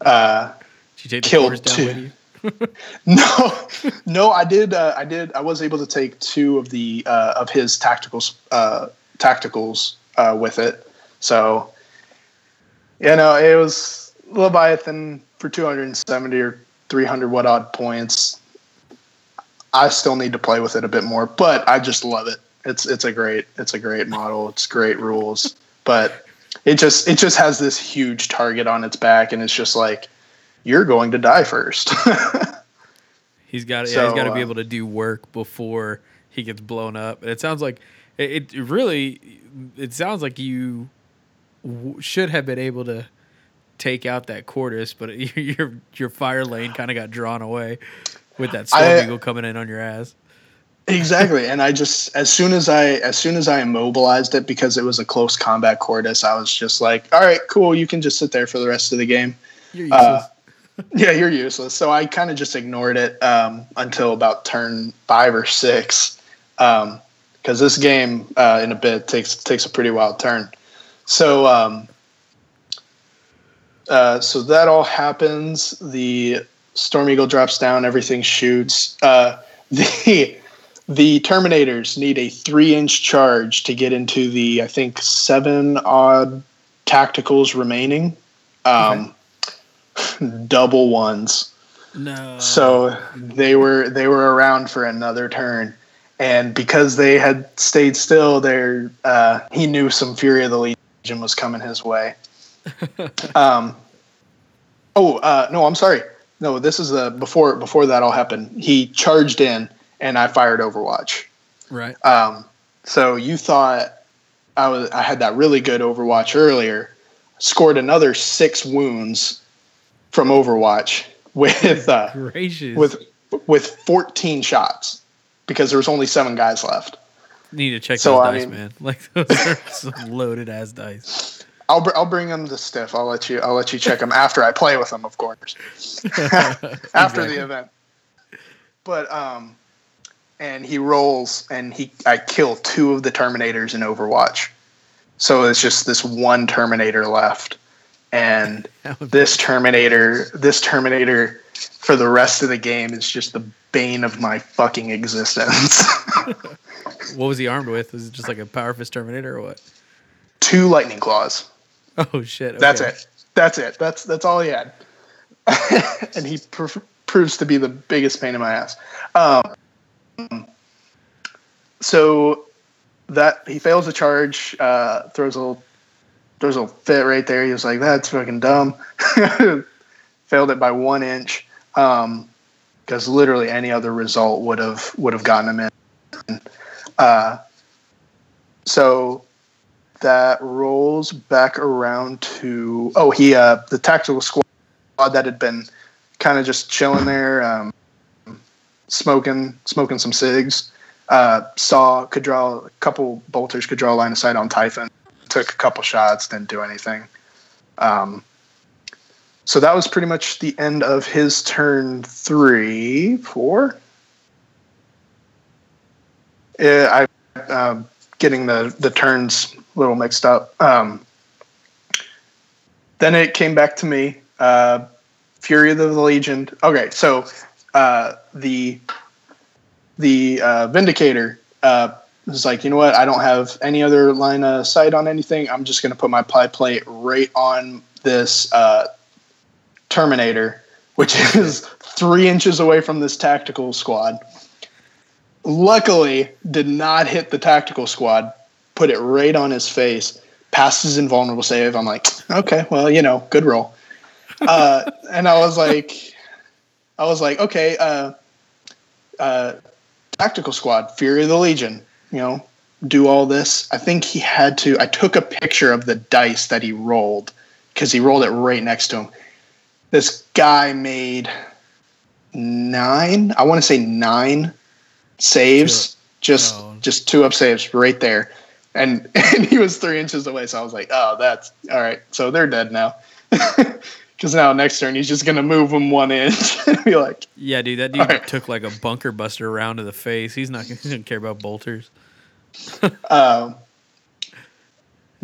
Uh,
Did you take the
Killed
down
two.
with you? [laughs] [laughs]
No, no, I did. Uh, I did. I was able to take two of the uh, of his tacticals uh, tacticals uh, with it. So, you know, it was Leviathan for 270 or 300 what odd points. I still need to play with it a bit more, but I just love it. It's it's a great it's a great model. It's great rules, but it just it just has this huge target on its back, and it's just like you're going to die first. [laughs]
He's got yeah,
So,
he's got to be
uh,
able to do work before he gets blown up. And it sounds like it, it really it sounds like you w- should have been able to take out that Cortus, but [laughs] your your fire lane kind of got drawn away with that storm
I-
eagle coming in on your ass.
Exactly. And i just as soon as i as soon as i immobilized it because it was a close combat cortus i was just like all right cool. You can just sit there for the rest of the game.
You're useless.
uh, [laughs] yeah you're useless. So i kind of just ignored it um, until about turn five or six because this game uh, in a bit takes takes a pretty wild turn. So um, uh, so that all happens. The storm eagle drops down. Everything shoots. Uh, [laughs] the the terminators need a three inch charge to get into the i think seven odd tacticals remaining. Um, [laughs] double ones.
No.
so they were they were around for another turn. And because they had stayed still there uh, he knew some fury of the legion was coming his way. [laughs] Um, oh uh, no i'm sorry. No this is the before before that all happened. He charged in and i fired overwatch
right.
um, so you thought I was I had that really good Overwatch earlier, scored another six wounds from Overwatch with uh,
Gracious.
with with 14 shots because there was only seven guys left.
need to check
so,
those
I
dice,
mean-
man. [laughs] Like those are some loaded ass dice.
I'll br- I'll bring them to stiff. I'll let you I'll let you check them after I play with them, of course. [laughs] after
Exactly.
the event. But um, and he rolls and he I kill two of the Terminators in Overwatch, so it's just this one Terminator left, and [laughs] this Terminator this Terminator for the rest of the game is just the bane of my fucking existence. [laughs]
What was he armed with? Was it just like a power fist Terminator or what?
Two lightning claws.
Oh shit!
That's it. That's it. That's that's all he had. [laughs] and he pr- proves to be the biggest pain in my ass. Um, so that he fails the charge, uh, throws a little, throws a fit right there. He was like, "That's fucking dumb." [laughs] Failed it by one inch, because literally any other result would have would have gotten him in. Uh, so that rolls back around to oh he uh the tactical squad that had been kind of just chilling there um smoking smoking some cigs uh saw could draw a couple bolters could draw a line of sight on typhon took a couple shots didn't do anything um so that was pretty much the end of his turn three four yeah i um getting the the turns a little mixed up. Um, then it came back to me. Uh, Fury of the Legion. Okay, so uh, the the uh, Vindicator uh, was like, you know what? I don't have any other line of sight on anything. I'm just going to put my pie plate right on this uh, Terminator, which [laughs] is three inches away from this tactical squad. Luckily, did not hit the tactical squad. Put it right on his face. Passes invulnerable save. I'm like, okay, well, you know, good roll. Uh, and I was like, I was like, okay, uh, uh, tactical squad, Fury of the Legion. You know, do all this. I think he had to. I took a picture of the dice that he rolled because he rolled it right next to him. This guy made nine. I want to say nine saves. Just
Oh.
just two up saves right there. And [laughs] and he was three inches away, so I was like, "Oh, that's all right." So they're dead now, [laughs] because now next turn he's just gonna move them one inch [laughs] and be like,
Yeah, dude, that dude
Alright.
took like a bunker buster round to the face. He's not gonna [laughs] care about bolters. [laughs]
um,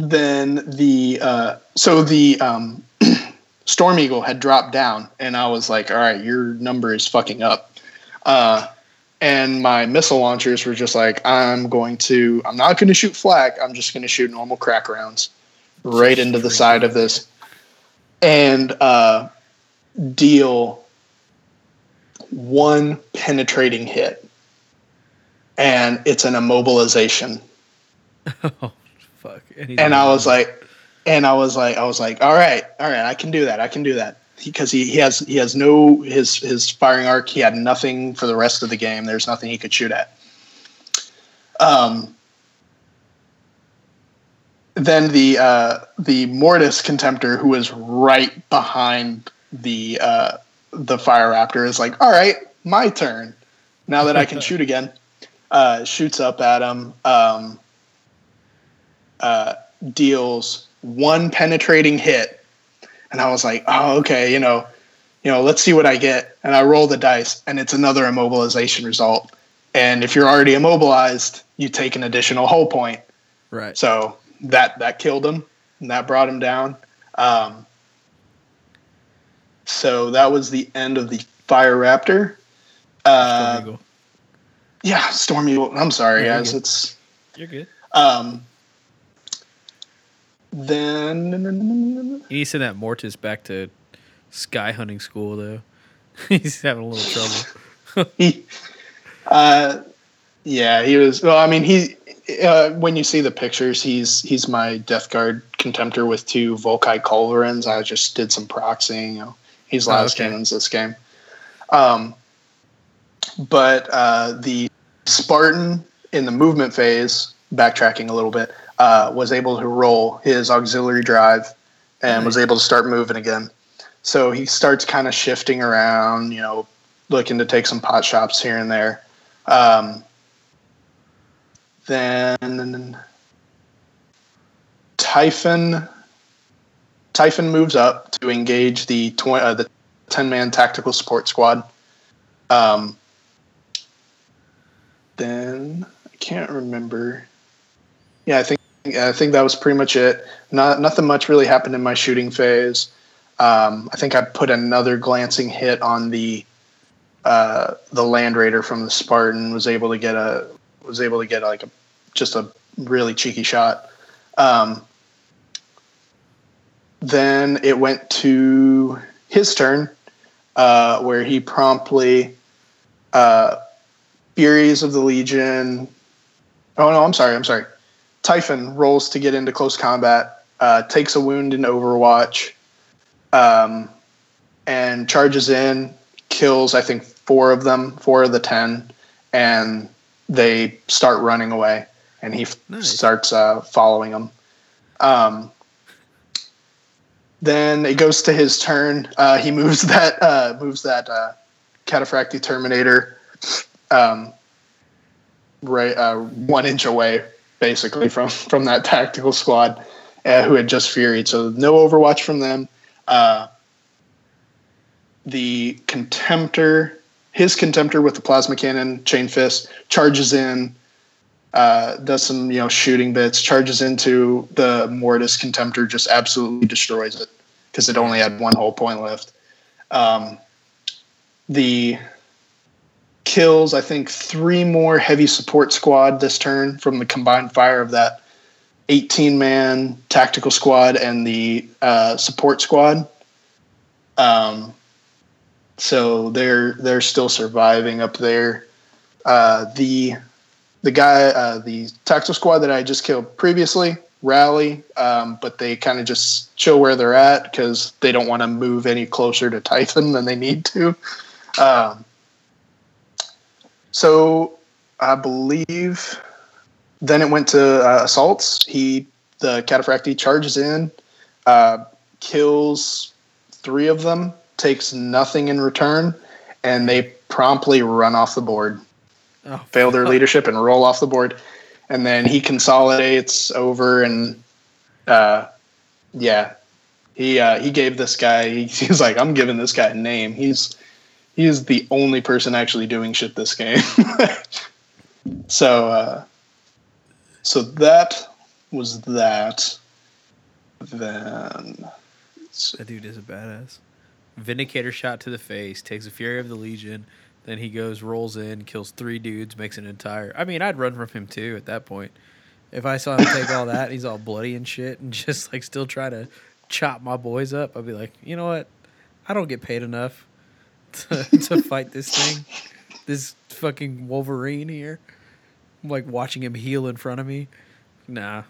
then the uh, so the um, [clears throat] Storm Eagle had dropped down, and I was like, "All right, your number is fucking up." Uh, and my missile launchers were just like, "I'm going to, I'm not going to shoot flak. I'm just going to shoot normal crack rounds right into the side of this, and uh, deal one penetrating hit." And it's an immobilization [laughs]
oh fuck! he's
and I was like, and I was like, I was like, all right, all right, I can do that, I can do that, because he, he has he has no his his firing arc. He had nothing for the rest of the game. There's nothing he could shoot at. Um. Then the uh, the Mortis Contemptor, who was right behind the uh, the Fire Raptor, is like, all right, my turn. Now that I can [laughs] shoot again, uh, shoots up at him. Um, uh, deals one penetrating hit, and I was like, "Oh, okay, you know, you know, let's see what I get." And I roll the dice, and it's another immobilization result. And if you're already immobilized, you take an additional hull point.
right.
So that that killed him, and that brought him down. Um, so that was the end of the Fire Raptor. Uh,
Storm Eagle.
yeah, Storm Eagle. I'm sorry,
Yeah, you're
guys.
good.
It's
You're good.
um, then
You need to send that Mortis back to sky hunting school though. [laughs] He's having a little trouble. [laughs]
he, uh, yeah, he was. Well, I mean, he. Uh, when you see the pictures, he's he's my Death Guard contemptor with two Volkite Culverins. I just did some proxying. You know, he's
Oh,
last
okay.
cannons this game. Um, but uh, the Spartan in the movement phase, backtracking a little bit, uh, was able to roll his auxiliary drive and was able to start moving again. So he starts kind of shifting around, you know, looking to take some pot shots here and there. Um, then Typhon Typhon moves up to engage the tw- uh, the ten man tactical support squad. Um, then I can't remember. Yeah, I think I think that was pretty much it. Not nothing much really happened in my shooting phase. Um, I think I put another glancing hit on the uh, the Land Raider from the Spartan. Was able to get a was able to get like a just a really cheeky shot. Um, then it went to his turn, uh, where he promptly uh, Furies of the Legion. Oh no, I'm sorry, I'm sorry. Typhon rolls to get into close combat, uh, takes a wound in Overwatch, um, and charges in, kills I think four of them, four of the ten, and they start running away, and he
Nice.
starts uh, following them. Um, then it goes to his turn. Uh, he [laughs] moves that uh, moves that uh, Terminator um, right uh, one inch away, basically from from that tactical squad uh, who had just furied. So no Overwatch from them. Uh, the Contemptor, his Contemptor with the plasma cannon, chain fist, charges in, uh, does some you know shooting bits, charges into the Mortis Contemptor, just absolutely destroys it because it only had one hull point left. Um, the kills, I think, three more heavy support squad this turn from the combined fire of that 18 man tactical squad and the uh, support squad. Um, so they're they're still surviving up there. Uh, the the guy, uh, the tactical squad that I just killed previously, rally, um, but they kind of just chill where they're at because they don't want to move any closer to Typhon than they need to. Um, so I believe then it went to uh, assaults. He the Cataphractii charges in, uh, kills three of them, takes nothing in return, and they promptly run off the board
Oh,
fail their leadership and roll off the board. And then he consolidates over and uh, yeah, he uh, he gave this guy. He, [laughs] he's like, I'm giving this guy a name. He's he is the only person actually doing shit this game. [laughs] so uh, so that was that. Then
That dude is a badass. Vindicator shot to the face, takes a Fury of the Legion, then he goes, rolls in, kills three dudes, makes an entire. I mean, I'd run from him too at that point. If I saw him take all that, he's all bloody and shit, and [laughs] just like still try to chop my boys up, I'd be like, you know what? I don't get paid enough [laughs] to, to fight this thing. This fucking Wolverine here. I'm like watching him heal in front of me. Nah.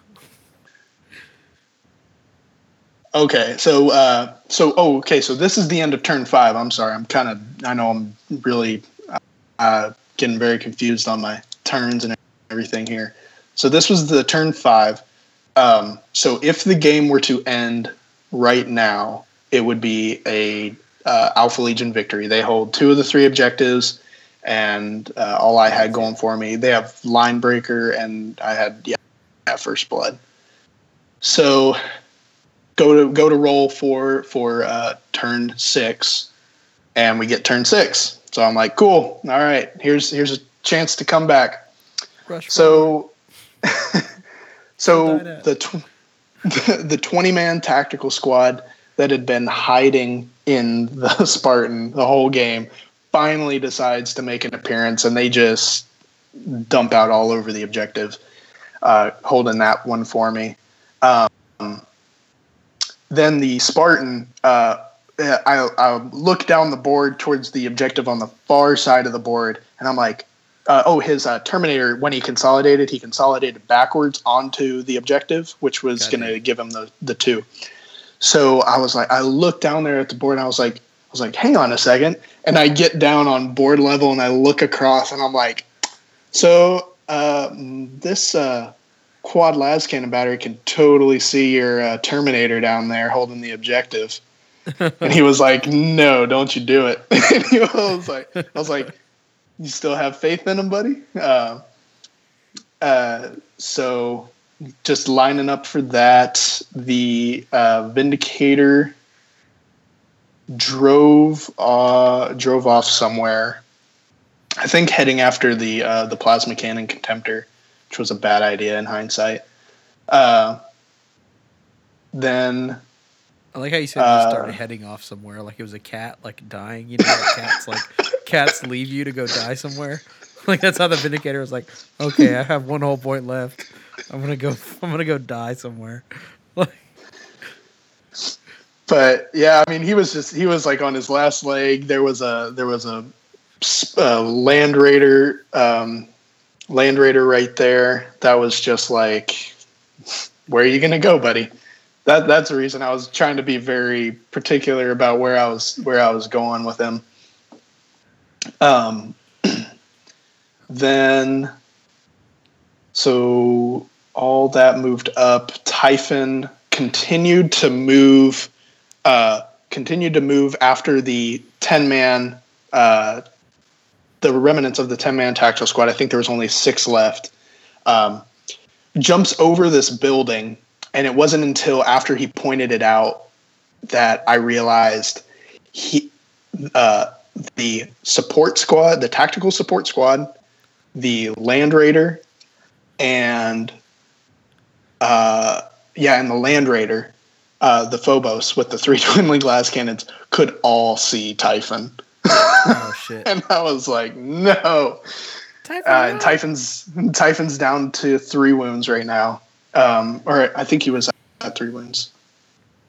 Okay, so uh, so oh, okay, so this is the end of turn five. I'm sorry, I'm kind of I know I'm really uh, getting very confused on my turns and everything here. So this was the turn five. Um, so if the game were to end right now, it would be a uh, Alpha Legion victory. They hold two of the three objectives, and uh, all I had going for me. They have line breaker, and I had yeah, yeah first blood. So go to go to roll for for uh, turn six, and we get turn six. So I'm like, cool. All right, here's here's a chance to come back.
Rush
So, [laughs] so the tw- [laughs] the twenty man tactical squad that had been hiding in the [laughs] Spartan the whole game finally decides to make an appearance, and they just dump out all over the objective, uh, holding that one for me. Um, then the Spartan, uh, I, I look down the board towards the objective on the far side of the board, and I'm like, uh, oh, his uh, Terminator, when he consolidated, he consolidated backwards onto the objective, which was going to give him the, the two. So I was like, I looked down there at the board, and I was like, I was like, hang on a second. And I get down on board level, and I look across, and I'm like, so uh, this uh, quad las cannon battery can totally see your uh, Terminator down there holding the objective. [laughs] and he was like, "No, don't you do it." [laughs] and he was like, "I was like, you still have faith in him, buddy?" Uh, uh, so, just lining up for that, the uh, Vindicator drove uh, drove off somewhere. I think heading after the uh, the plasma cannon contemptor, which was a bad idea in hindsight. Uh, then
I like how you said you
Uh,
started heading off somewhere, like it was a cat, like dying. You know, how cats like [laughs] cats leave you to go die somewhere. [laughs] Like that's how the Vindicator was like, okay, I have one hull point left. I'm gonna go. [laughs] I'm gonna go die somewhere. Like,
but yeah, I mean, he was just he was like on his last leg. There was a there was a uh, land raider um, land raider right there. That was just like, where are you gonna go, buddy? That that's the reason I was trying to be very particular about where I was where I was going with him. Um, [clears throat] then, so all that moved up. Typhon continued to move, uh, continued to move after the ten man, uh, the remnants of the ten man tactical squad. I think there was only six left. Um, jumps over this building, and it wasn't until after he pointed it out that I realized he, uh, the support squad, the tactical support squad, the Land Raider, and uh, yeah, and the Land Raider, uh, the Phobos with the three [laughs] dwindling glass cannons could all see Typhon,
oh [laughs] shit.
and I was like, no. Uh, and Typhon's Typhon's down to three wounds right now, um, or I think he was at three wounds.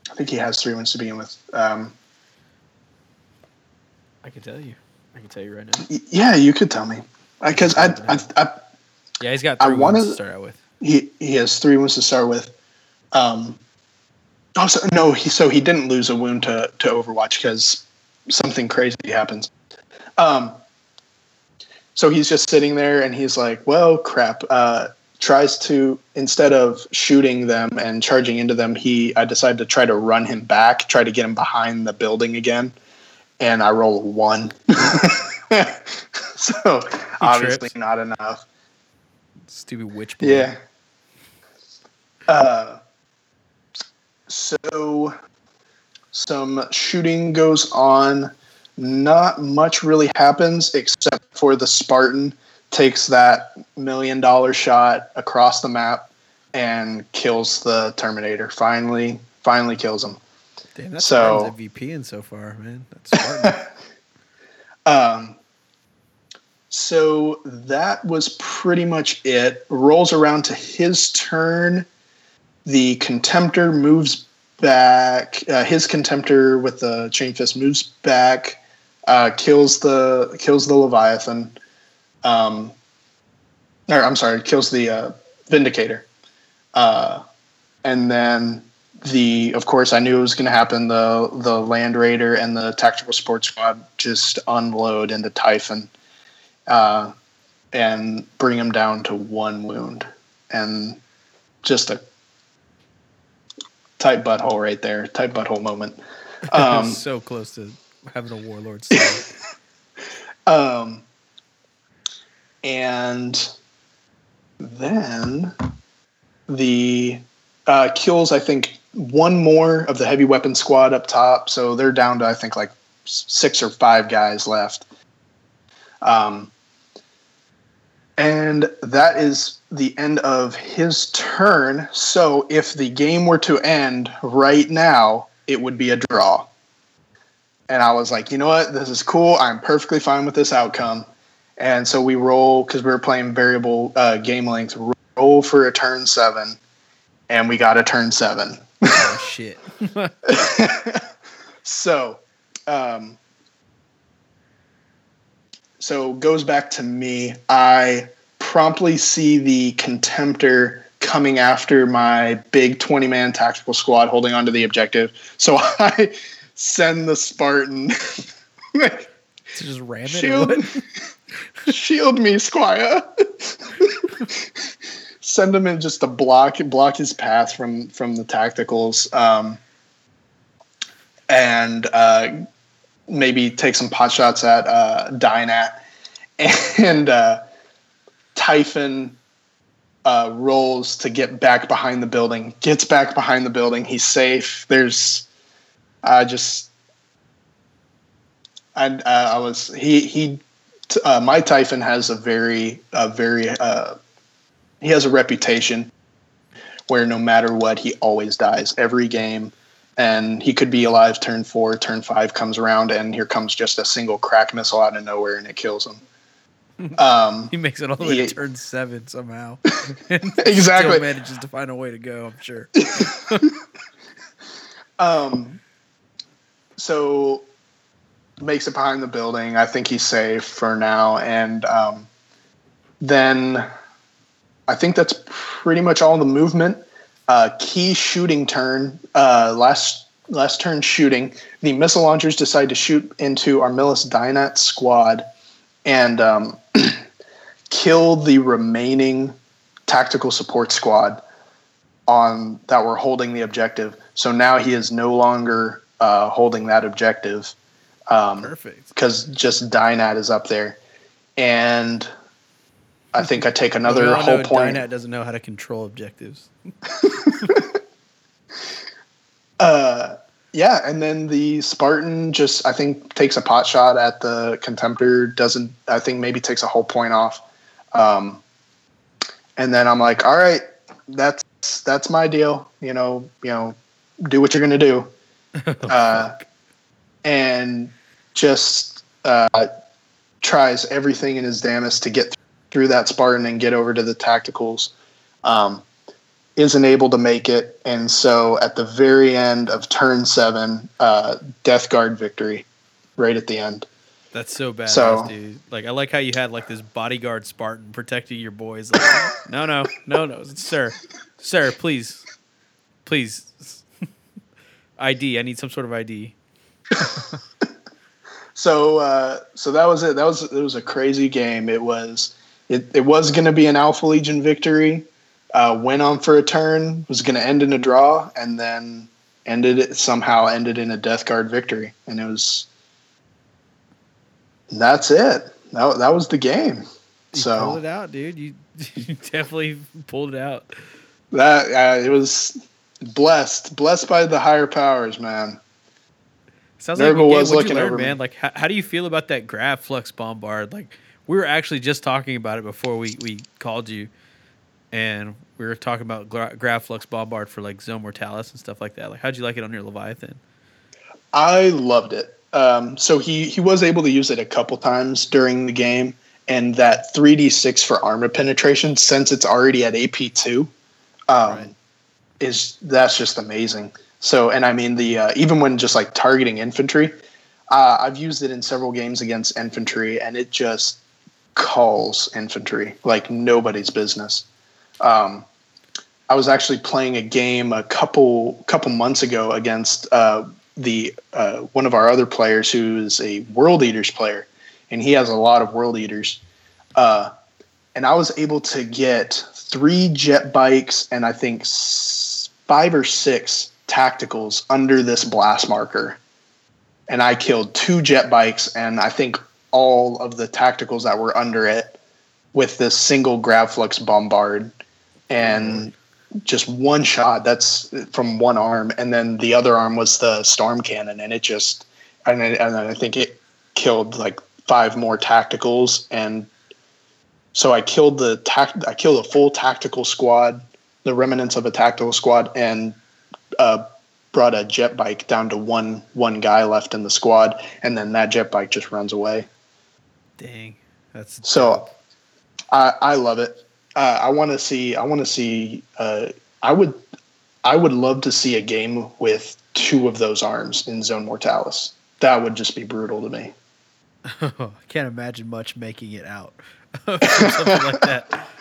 I think he has three wounds to begin with. Um,
I can tell you. I can tell you right now.
yeah, you could tell me because I, I, I
Yeah, he's got
I
three
wanna-
wounds to start out with.
he he has three wounds to start with. Um, oh, so, no, he so he didn't lose a wound to to Overwatch because something crazy happens. Um, so he's just sitting there and he's like, "Well, crap." Uh, tries to instead of shooting them and charging into them, he I decided to try to run him back, try to get him behind the building again, and I roll one. [laughs] so obviously
trips.
not enough.
Stupid witch. boy.
Yeah. Uh, so some shooting goes on. Not much really happens except for the Spartan takes that million dollar shot across the map and kills the Terminator. Finally, finally kills him.
Damn, that's
So-
MVP in so far, man. That's Spartan. [laughs]
Um, so that was pretty much it. Rolls around to his turn. The contemptor moves back. Uh, his contemptor with the chain fist moves back, uh, kills the kills the leviathan. Um, or I'm sorry, kills the uh, vindicator. Uh, and then the of course I knew it was going to happen. The the Land Raider and the Tactical Support Squad just unload into Typhon, uh, and bring him down to one wound, and just a tight butthole right there, tight butthole moment. [laughs] Um,
so close to having a warlord. [laughs]
Um, and then the uh, kills, I think, one more of the heavy weapon squad up top. So they're down to, I think, like six or five guys left. Um, and that is the end of his turn. So if the game were to end right now, it would be a draw. And I was like, you know what? This is cool. I'm perfectly fine with this outcome. And so we roll because we were playing variable uh, game length. Roll for a turn seven, and we got a turn seven.
oh [laughs] shit. [laughs]
so, um, so goes back to me. I promptly see the contemptor coming after my big 20 man tactical squad holding onto the objective. So [laughs] I send the Spartan. [laughs]
Just ram it.
Shield, [laughs] shield me, Squire. Send him in just to block block his path from from the tacticals, um, and uh, maybe take some pot shots at uh, Dynat, and uh, Typhon uh, rolls to get back behind the building. Gets back behind the building. He's safe. There's uh, just I uh, I was he he uh, my Typhon has a very a very uh, he has a reputation where no matter what he always dies every game and he could be alive turn four, turn five comes around, and here comes just a single crack missile out of nowhere, and it kills him. Um,
He makes it all the way
He-
to turn seven somehow. [laughs]
Exactly.
Manages to find a way to go. I'm sure. [laughs]
Um, so makes it behind the building. I think he's safe for now, and um, then I think that's pretty much all the movement. Uh, key shooting turn. Uh, last last turn shooting. The missile launchers decide to shoot into Armillus Dynat squad and um, [clears throat] kill the remaining tactical support squad on that were holding the objective. So now he is no longer uh, holding that objective because
Perfect.
Because just Dynat is up there, and I think I take another [laughs]
we
whole
know
point.
Dynat doesn't know how to control objectives. [laughs]
Uh, yeah, and then the Spartan just I think takes a pot shot at the Contemptor. Doesn't I think maybe takes a hull point off. Um, and then I'm like, all right, that's that's my deal. You know, you know, do what you're gonna do. [laughs] uh, and just uh, tries everything in his damnest to get through that Spartan and get over to the tacticals. Um, isn't able to make it, and so at the very end of turn seven, uh, Death Guard victory, right at the end.
That's so bad,
So-
dude. Like I like how you had like this bodyguard Spartan protecting your boys. Like, [laughs] no, no, no, no, sir, sir, please, please, [laughs] ID. I need some sort of ID. [laughs]
So uh, so that was it. That was it was a crazy game. It was it, it was going to be an Alpha Legion victory. Uh, went on for a turn, was going to end in a draw, and then ended it somehow ended in a Death Guard victory, and it was. That's it. That that was the game.
You
So
pulled it out, dude. You, [laughs] you definitely pulled it out.
that uh, it was blessed, blessed by the higher powers, man.
Sounds like
Nerva
game.
was looking
learn,
over
man? Like, how, how do you feel about that Grav Flux Bombard? Like, we were actually just talking about it before we, we called you, and we were talking about Gra- Grav Flux Bombard for like Zone Mortalis and stuff like that. Like, how'd you like it on your Leviathan?
I loved it. Um, so he he was able to use it a couple times during the game, and that three d six for armor penetration, since it's already at AP two, um,
Right.
is that's just amazing. So, and I mean the uh, even when just like targeting infantry, uh, I've used it in several games against infantry, and it just calls infantry like nobody's business. Um, I was actually playing a game a couple couple months ago against uh, the uh, one of our other players who is a World Eaters player, and he has a lot of World Eaters. Uh, and I was able to get three jet bikes and I think five or six tacticals under this blast marker. And I killed two jet bikes and I think all of the tacticals that were under it with this single Gravflux bombard. And just one shot that's from one arm and then the other arm was the storm cannon and it just and, then- and i think it killed like five more tacticals and so i killed the tact i killed a full tactical squad the remnants of a tactical squad and uh, brought a jet bike down to one one guy left in the squad and then that jet bike just runs away.
Dang, that's
so I, I love it. Uh, I want to see. I want to see. Uh, I would. I would love to see a game with two of those arms in Zone Mortalis. That would just be brutal to me. [laughs]
I can't imagine much making it out. [laughs] Something like that. [laughs]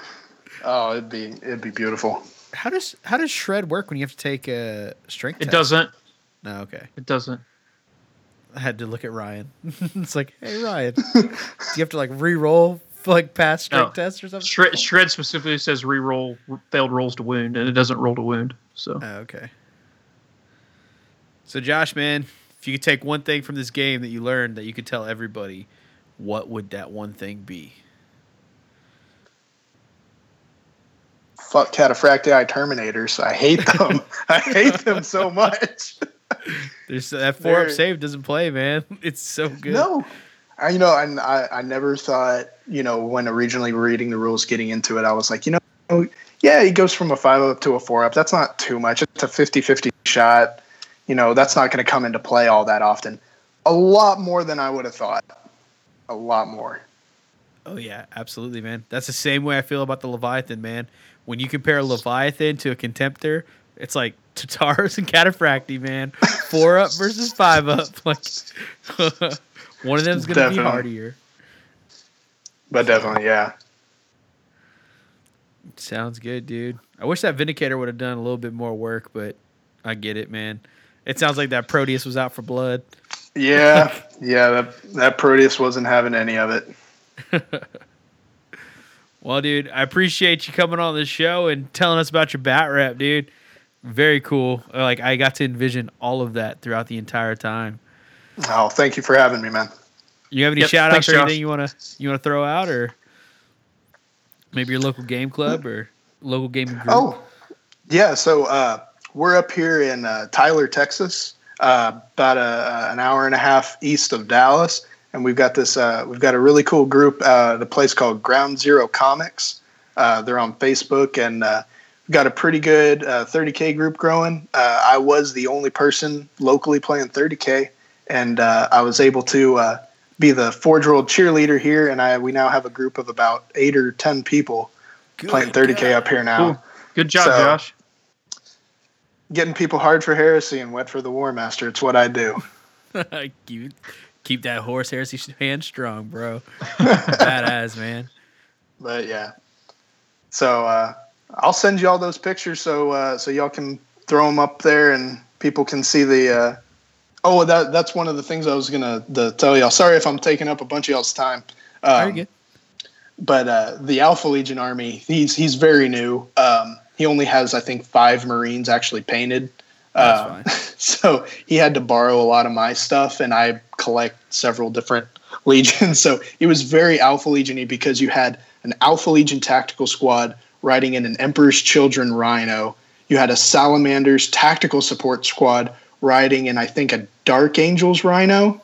Oh, it'd be it'd be beautiful.
How does how does shred work when you have to take a strength?
It
test?
doesn't.
No, okay.
It doesn't.
I had to look at Ryan. it's like, hey Ryan, do you have to like re-roll [laughs] like pass strength
No.
tests or something?
Shred, Shred specifically says re-roll failed rolls to wound, and it doesn't roll to wound. So
Oh, okay. So Josh, man, if you could take one thing from this game that you learned that you could tell everybody, what would that one thing be?
Fuck Cataphractii Terminators. I hate them. [laughs] I hate them so much.
There's that four up
They're-
save doesn't play, man. [laughs] It's so good.
No. I, you know, and I, I never thought, you know, when originally reading the rules, getting into it, I was like, you know, yeah, he goes from a five up to a four up. That's not too much. It's a 50 50 shot. you know, that's not going to come into play all that often. A lot more than I would have thought. A lot more.
Oh yeah, absolutely, man. That's the same way I feel about the Leviathan, man. When you compare a Leviathan to a Contemptor, it's like [laughs] Tartaros and Cataphractii, man. Four up versus five up. [laughs] Like [laughs] one of them's gonna
Definitely.
be hardier.
But definitely, yeah.
Sounds good, dude. I wish that Vindicator would have done a little bit more work, but I get it, man. It sounds like that Proteus was out for blood.
Yeah, [laughs] yeah, that, that Proteus wasn't having any of it. [laughs]
Well, dude, I appreciate you coming on the show and telling us about your bat rep, dude. Very cool. Like I got to envision all of that throughout the entire time.
Oh, thank you for having me, man.
You have any
Yep,
shout outs
thanks,
or
Josh.
anything you wanna you wanna throw out or maybe your local game club or local gaming group?
Oh, yeah. So uh, we're up here in uh, Tyler, Texas, uh, about a, an hour and a half east of Dallas, and we've got this. Uh, we've got a really cool group. Uh, the place called Ground Zero Comics. Uh, they're on Facebook, and uh, we've got a pretty good uh, 30k group growing. Uh, I was the only person locally playing 30k, and uh, I was able to. Uh, be the four-year-old cheerleader here, and I we now have a group of about eight or ten people playing 30k up here now.
Cool. Good job,
So-
Josh.
getting people hard for heresy and wet for the war master. It's what I do. [laughs]
keep, keep that Horus Heresy hand strong, bro. [laughs] Badass, man.
But yeah, so uh, I'll send you all those pictures so uh, so y'all can throw them up there and people can see the. Oh, that that's one of the things I was gonna the, tell y'all. Sorry if I'm taking up a bunch of y'all's time. Um,
Very good.
but uh, the Alpha Legion army, he's he's very new. Um, he only has, I think, five Marines actually painted.
That's
Um,
fine. [laughs]
so he had to borrow a lot of my stuff, and I collect several different [laughs] legions. So it was very Alpha Legion-y because you had an Alpha Legion tactical squad riding in an Emperor's Children Rhino. You had a Salamanders tactical support squad riding in, I think, a Dark Angels Rhino,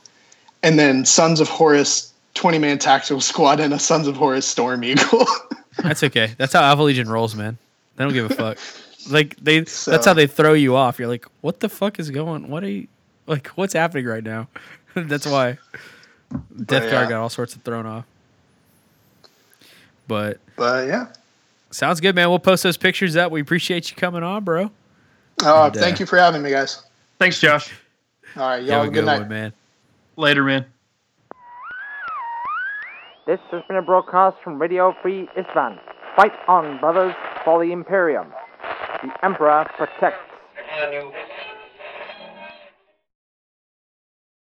and then Sons of Horus 20 man tactical squad and a Sons of Horus Storm Eagle. [laughs]
That's okay. That's how Alpha Legion rolls, man. They don't give a fuck. [laughs] Like they
So-
that's how they throw you off. You're like, what the fuck is going what are you like what's happening right now? [laughs] that's why Death
yeah.
Guard got all sorts of thrown off. But
but yeah.
sounds good, man. We'll post those pictures up. We appreciate you coming on, bro.
Oh,
And, uh,
thank you for having me, guys.
Thanks, Josh.
All right,
You
y'all
have
have
a
a good night.
one, man.
Later, man.
This has been a broadcast from Radio Free Isstvan. Fight on, brothers, for the Imperium. The Emperor protects.
A new